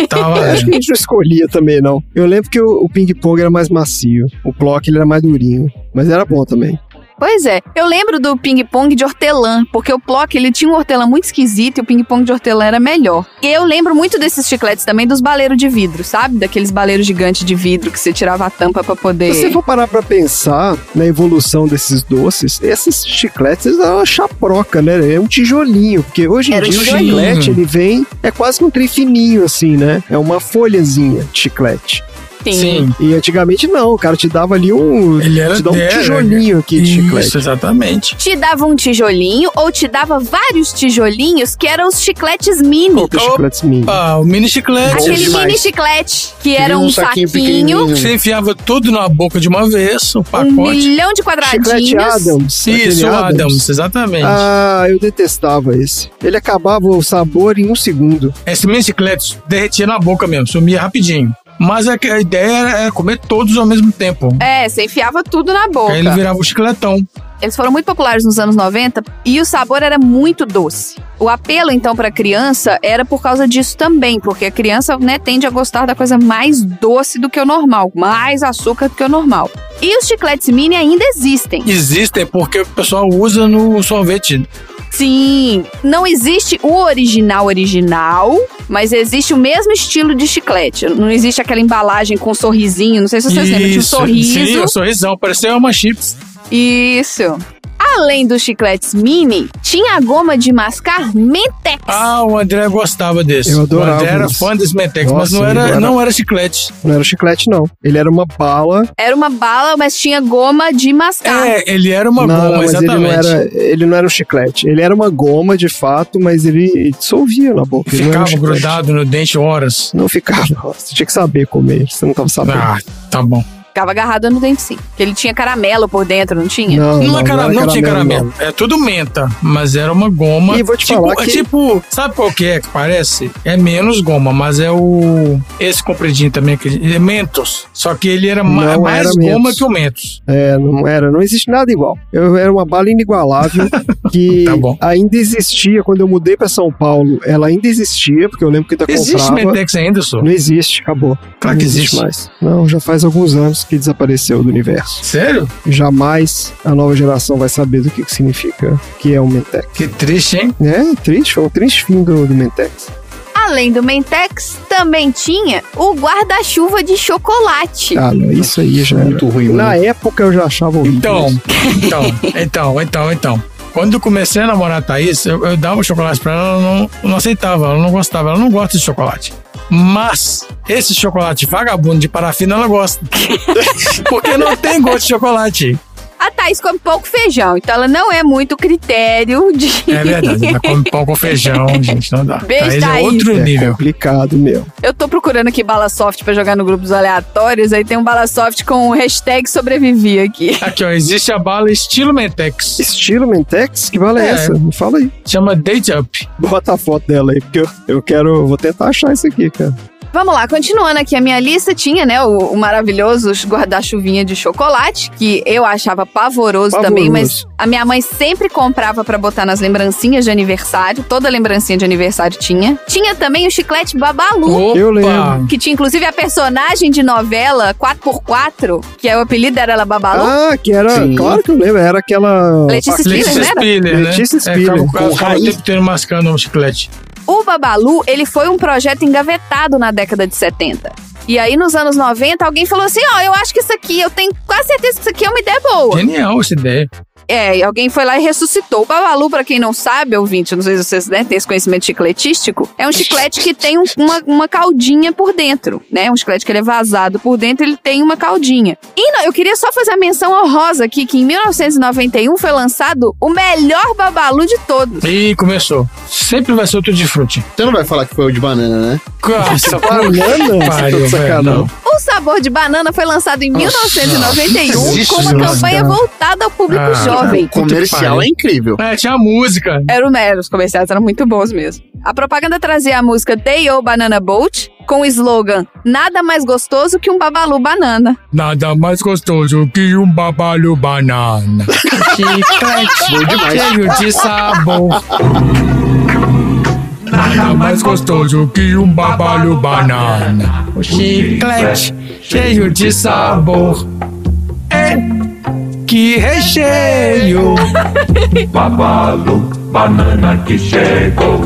tava É, acho que a gente não escolhia também, não. Eu lembro que o, o ping-pong era mais macio. O bloco ele era mais durinho. Mas era bom também. Pois é, eu lembro do ping-pong de hortelã, porque o Plock ele tinha um hortelã muito esquisito e o ping-pong de hortelã era melhor. E eu lembro muito desses chicletes também dos baleiros de vidro, sabe? Daqueles baleiros gigantes de vidro que você tirava a tampa pra poder. Se você for parar pra pensar na evolução desses doces, esses chicletes eram uma chaproca, né? É um tijolinho, porque hoje em Era dia o chiclete ele vem, é quase que um trem fininho assim, né? É uma folhazinha de chiclete. Sim. E antigamente não, o cara te dava ali um. Ele era te dava um tijolinho aqui de Isso, chiclete. exatamente. Te dava um tijolinho ou te dava vários tijolinhos que eram os chicletes mini. Os chicletes mini. Ah, o mini chiclete. Aquele mini chiclete, que era um, saquinho, Você enfiava tudo na boca de uma vez, o um pacote. milhão de quadradinhos. Chiclete Adams. Isso, o Adams, exatamente. Ah, eu detestava esse. Ele acabava o sabor em um segundo. Esse mini chiclete derretia na boca mesmo, sumia rapidinho. Mas a, a ideia era, era comer todos ao mesmo tempo. É, você enfiava tudo na boca. Aí ele virava o chicletão. Eles foram muito populares nos anos 90 e o sabor era muito doce. O apelo, então, para criança era por causa disso também, porque a criança né, tende a gostar da coisa mais doce do que o normal, mais açúcar do que o normal. E os chicletes mini ainda existem. Existem porque o pessoal usa no sorvete. Sim, não existe o original original, mas existe o mesmo estilo de chiclete. Não existe aquela embalagem com sorrisinho, não sei se vocês lembram, tinha um Isso, sorriso. Sim, o sorrisão. Parecia uma chips. Isso. Além dos chicletes mini, tinha a goma de mascar Mentex. Ah, o André gostava desse. Eu adorava O André era fã desse Mentex, mas Nossa, não era, era- não era chiclete. Não era chiclete, não. Ele era uma bala. Era uma bala, mas tinha goma de mascar. É, ele era uma não, goma, mas exatamente. Ele não, era, ele não era um chiclete. Ele era uma goma, de fato, mas ele dissolvia na boca. Ele um Ficava chiclete. grudado no dente horas. Não ficava. Você tinha que saber comer. Você não tava sabendo. Ah, tá bom. Ficava agarrado no dente, sim. Porque ele tinha caramelo por dentro, não tinha? Não, Não, é cara, era não tinha caramelo, caramelo. É tudo menta, mas era uma goma. E vou te tipo, falar é que- tipo, sabe qual que é que parece? É menos goma, mas é o esse compridinho também que é Mentos. Só que ele era ma- Não mais era goma Mentos. que o Mentos. É, não era. Não existe nada igual. Eu era uma bala inigualável que Tá bom. ainda existia quando eu mudei pra São Paulo. Ela ainda existia, porque eu lembro que ainda Existe comprava. Mentex ainda, só? Não existe, acabou. Claro não que existe. mais. Não, já faz alguns anos que desapareceu do universo. Sério? Jamais a nova geração vai saber do que, que significa que é um Mentex. Que triste, hein? É, triste, foi um triste fim do, do Mentex. Além do Mentex, também tinha o guarda-chuva de chocolate. Ah, não, isso aí já Muito ruim. Na época eu já achava horrível. Então, então, então, então, então. Quando eu comecei a namorar a Thaís, eu, eu dava chocolate pra ela, ela não, não aceitava, ela não gostava, ela não gosta de chocolate. Mas esse chocolate vagabundo de parafina ela gosta. Porque não tem gosto de chocolate. A Thaís come pouco feijão, então ela não é muito critério de. É verdade, ela come pão com feijão, gente, não dá. Beijo, Thaís é Thaís. outro É nível. complicado, meu. Eu tô procurando aqui bala soft pra jogar no grupo dos aleatórios, aí tem um bala soft com o hashtag sobrevivi aqui. Aqui, ó, existe a bala estilo Mentex. Estilo Mentex? Que bala é, É. essa? Me fala aí. Chama Date Up. Bota a foto dela aí, porque eu, eu quero. Vou tentar achar isso aqui, cara. Vamos lá, continuando aqui a minha lista, tinha, né, o, o maravilhoso guarda-chuvinha de chocolate, que eu achava pavoroso, Pavoroso. também, mas a minha mãe sempre comprava pra botar nas lembrancinhas de aniversário, toda lembrancinha de aniversário tinha. Tinha também o chiclete Babalu, Opa! Eu lembro. que tinha inclusive a personagem de novela 4x4, que é o apelido dela era Babalu. Ah, que era. Sim. Claro que eu lembro, era aquela. Letícia Spiller, Letícia né? Spiller, né? Letícia É, Spiller. ficava- ficava Com o raiz. tempo inteiro mascando um chiclete. O Babalu, ele foi um projeto engavetado na década de 70. E aí, nos anos 90, alguém falou assim: Ó, eu acho que isso aqui, eu tenho quase certeza que isso aqui é uma ideia boa. Genial essa ideia. É, e alguém foi lá e ressuscitou. O Babalu, pra quem não sabe, ouvinte, não sei se vocês né, têm esse conhecimento chicletístico, é um chiclete que tem um- uma, uma caldinha por dentro, né? Um chiclete que ele é vazado por dentro, ele tem uma caldinha. E não, eu queria só fazer a menção honrosa aqui, que em 1991 foi lançado o melhor Babalu de todos. E começou. Sempre vai ser outro de frute. Você não vai falar que foi o de banana, né? Nossa, Banana? pariu, Tá de velho. sacanagem. não. O sabor de banana foi lançado em Nossa, 1991 isso, com uma campanha voltada ao público Ah, jovem. O comercial é incrível. É, tinha música. Era o mero, os comerciais eram muito bons mesmo. A propaganda trazia a música Day O Banana Boat com o slogan Nada mais gostoso que um babalu banana. Nada mais gostoso que um babalho banana. Chiclete, cheio de sabor. Nada mais gostoso que um babalho banana. O chiclete, cheio de sabor. É, que recheio. Babalu, banana que chegou.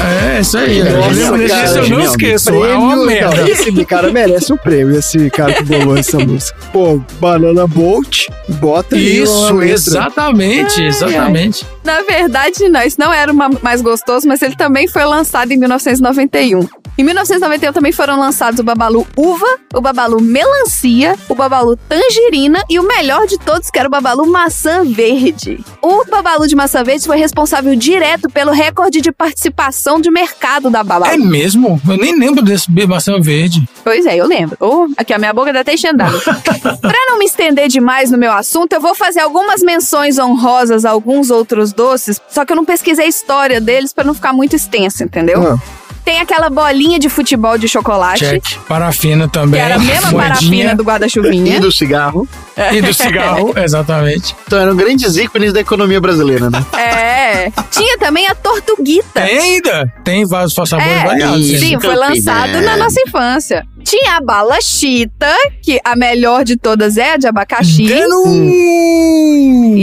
É, isso aí. Nossa, desse, cara, eu não esqueço. É Prêmio, uma não, merda. esse cara merece um prêmio, esse cara que bolou essa música. Pô, Banana Bolt, bota Isso, letra. exatamente, exatamente. Na verdade, não, isso não era o ma- mais gostoso, mas ele também foi lançado em 1991. Em 1991 também foram lançados o Babalu Uva, o Babalu Melancia, o Babalu Tangerina e o melhor de todos, que era o Babalu Maçã Verde. O Babalu de Maçã Verde foi responsável direto pelo recorde de participação de mercado da Babalu. É mesmo? Eu nem lembro desse maçã verde. Pois é, eu lembro. Oh, aqui, a minha boca tá até enxendada. pra não me estender demais no meu assunto, eu vou fazer algumas menções honrosas a alguns outros doces, só que eu não pesquisei a história deles pra não ficar muito extenso, entendeu? Ah. Tem aquela bolinha de futebol de chocolate, Check. Parafina também. que era a mesma moedinha. parafina do E guarda-chuvinha. do cigarro. E do cigarro, exatamente. Então eram grandes ícones da economia brasileira, né? É. Tinha também a tortuguita. Tem ainda? Tem vários sabores É, variados. Sim, foi lançado na nossa infância. Tinha a bala chita, que a melhor de todas é a de abacaxi. E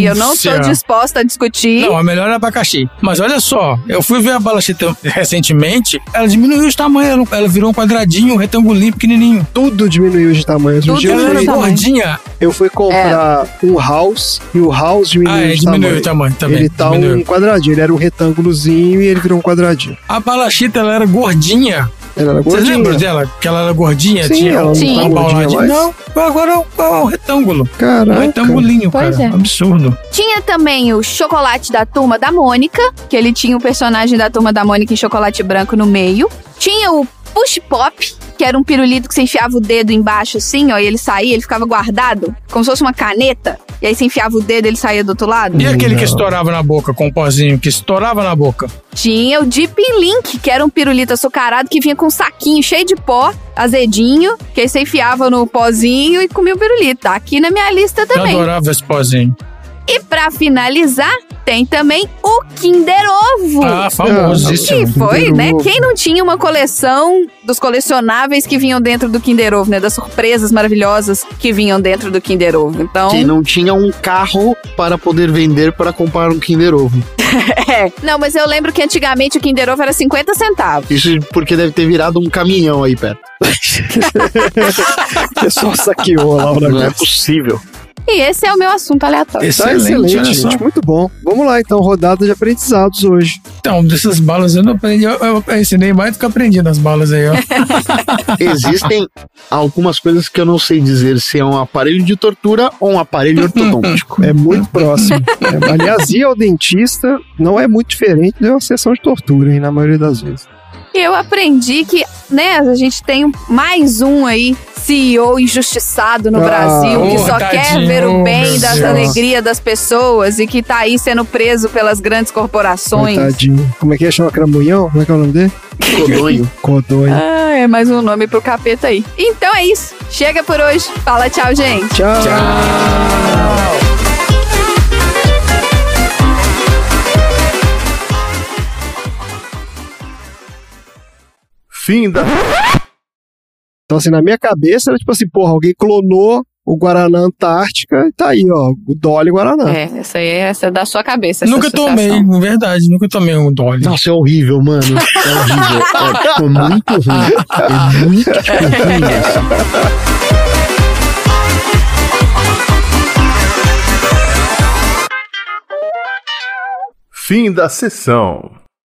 eu não estou Denúncia. disposta a discutir. Não, a melhor é abacaxi. Mas olha só, eu fui ver a balachita recentemente, ela diminuiu de tamanho, ela- virou um quadradinho, um retangulinho pequenininho. Tudo diminuiu de tamanho. Outro Tudo dia eu Ela fui, era tamanho. gordinha. eu fui comprar um house e o house diminuiu Ah, é, de diminuiu tamanho. o tamanho também. Ele tá diminuiu. um quadradinho, ele era um retângulozinho e ele virou um quadradinho. A balachita, ela era gordinha. Ela era Vocês gordinha. lembram dela? Que ela era gordinha? Sim, tinha ela não Sim. uma gordinha. Não, agora é um, é um retângulo. Um Caraca. retangulinho, Pois cara. é. Absurdo. Tinha também o chocolate da turma da Mônica, que ele tinha o personagem da turma da Mônica em chocolate branco no meio. Tinha o Push Pop, que era um pirulito que você enfiava o dedo embaixo assim, ó, e ele saía, ele ficava guardado, como se fosse uma caneta. E aí você enfiava o dedo e ele saía do outro lado. E aquele que estourava na boca, com o pozinho, que estourava na boca? Tinha o Deep Link, que era um pirulito açucarado que vinha com um saquinho cheio de pó, azedinho, que aí você enfiava no pozinho e comia o pirulito. Tá aqui na minha lista Eu também. adorava esse pozinho. E pra finalizar, tem também o Kinder Ovo. Ah, famosíssimo. Que foi, né? Ovo. Quem não tinha uma coleção dos colecionáveis que vinham dentro do Kinder Ovo, né? Das surpresas maravilhosas que vinham dentro do Kinder Ovo. Então, Quem não tinha um carro para poder vender para comprar um Kinder Ovo. é. Não, mas eu lembro que antigamente o Kinder Ovo era 50 centavos. Isso porque deve ter virado um caminhão aí perto. O pessoal saqueou lá o Não é possível. E esse é o meu assunto aleatório. Tá Excelente, excelente, olha só. gente. Muito bom. Vamos lá, então, rodada de aprendizados hoje. Então, dessas balas eu não aprendi. Eu, eu ensinei mais do que aprendi nas balas aí, ó. Existem algumas coisas que eu não sei dizer se é um aparelho de tortura ou um aparelho ortodôntico. É muito próximo. É, aliás, ir ao dentista não é muito diferente de uma sessão de tortura, hein, na maioria das vezes. E eu aprendi que, né, a gente tem mais um aí, CEO injustiçado no Ah, Brasil, que oh, só quer tadinho, ver o bem das alegrias das pessoas e que tá aí sendo preso pelas grandes corporações. Coitadinho. Como é que é? Chama Cramunhão? Como é que é o nome dele? Codonho. Codonho. Ah, é mais um nome pro capeta aí. Então é isso. Chega por hoje. Fala tchau, gente. Tchau. Fim da. Então, assim, na minha cabeça era tipo assim, porra, alguém clonou o Guaraná Antártica e tá aí, ó, o Dolly Guaraná. É, essa aí é essa da sua cabeça. essa nunca associação. tomei, verdade, nunca tomei um Dolly. Nossa, é horrível, mano. É horrível. É, ficou muito ruim. É muito ruim. Fim da sessão.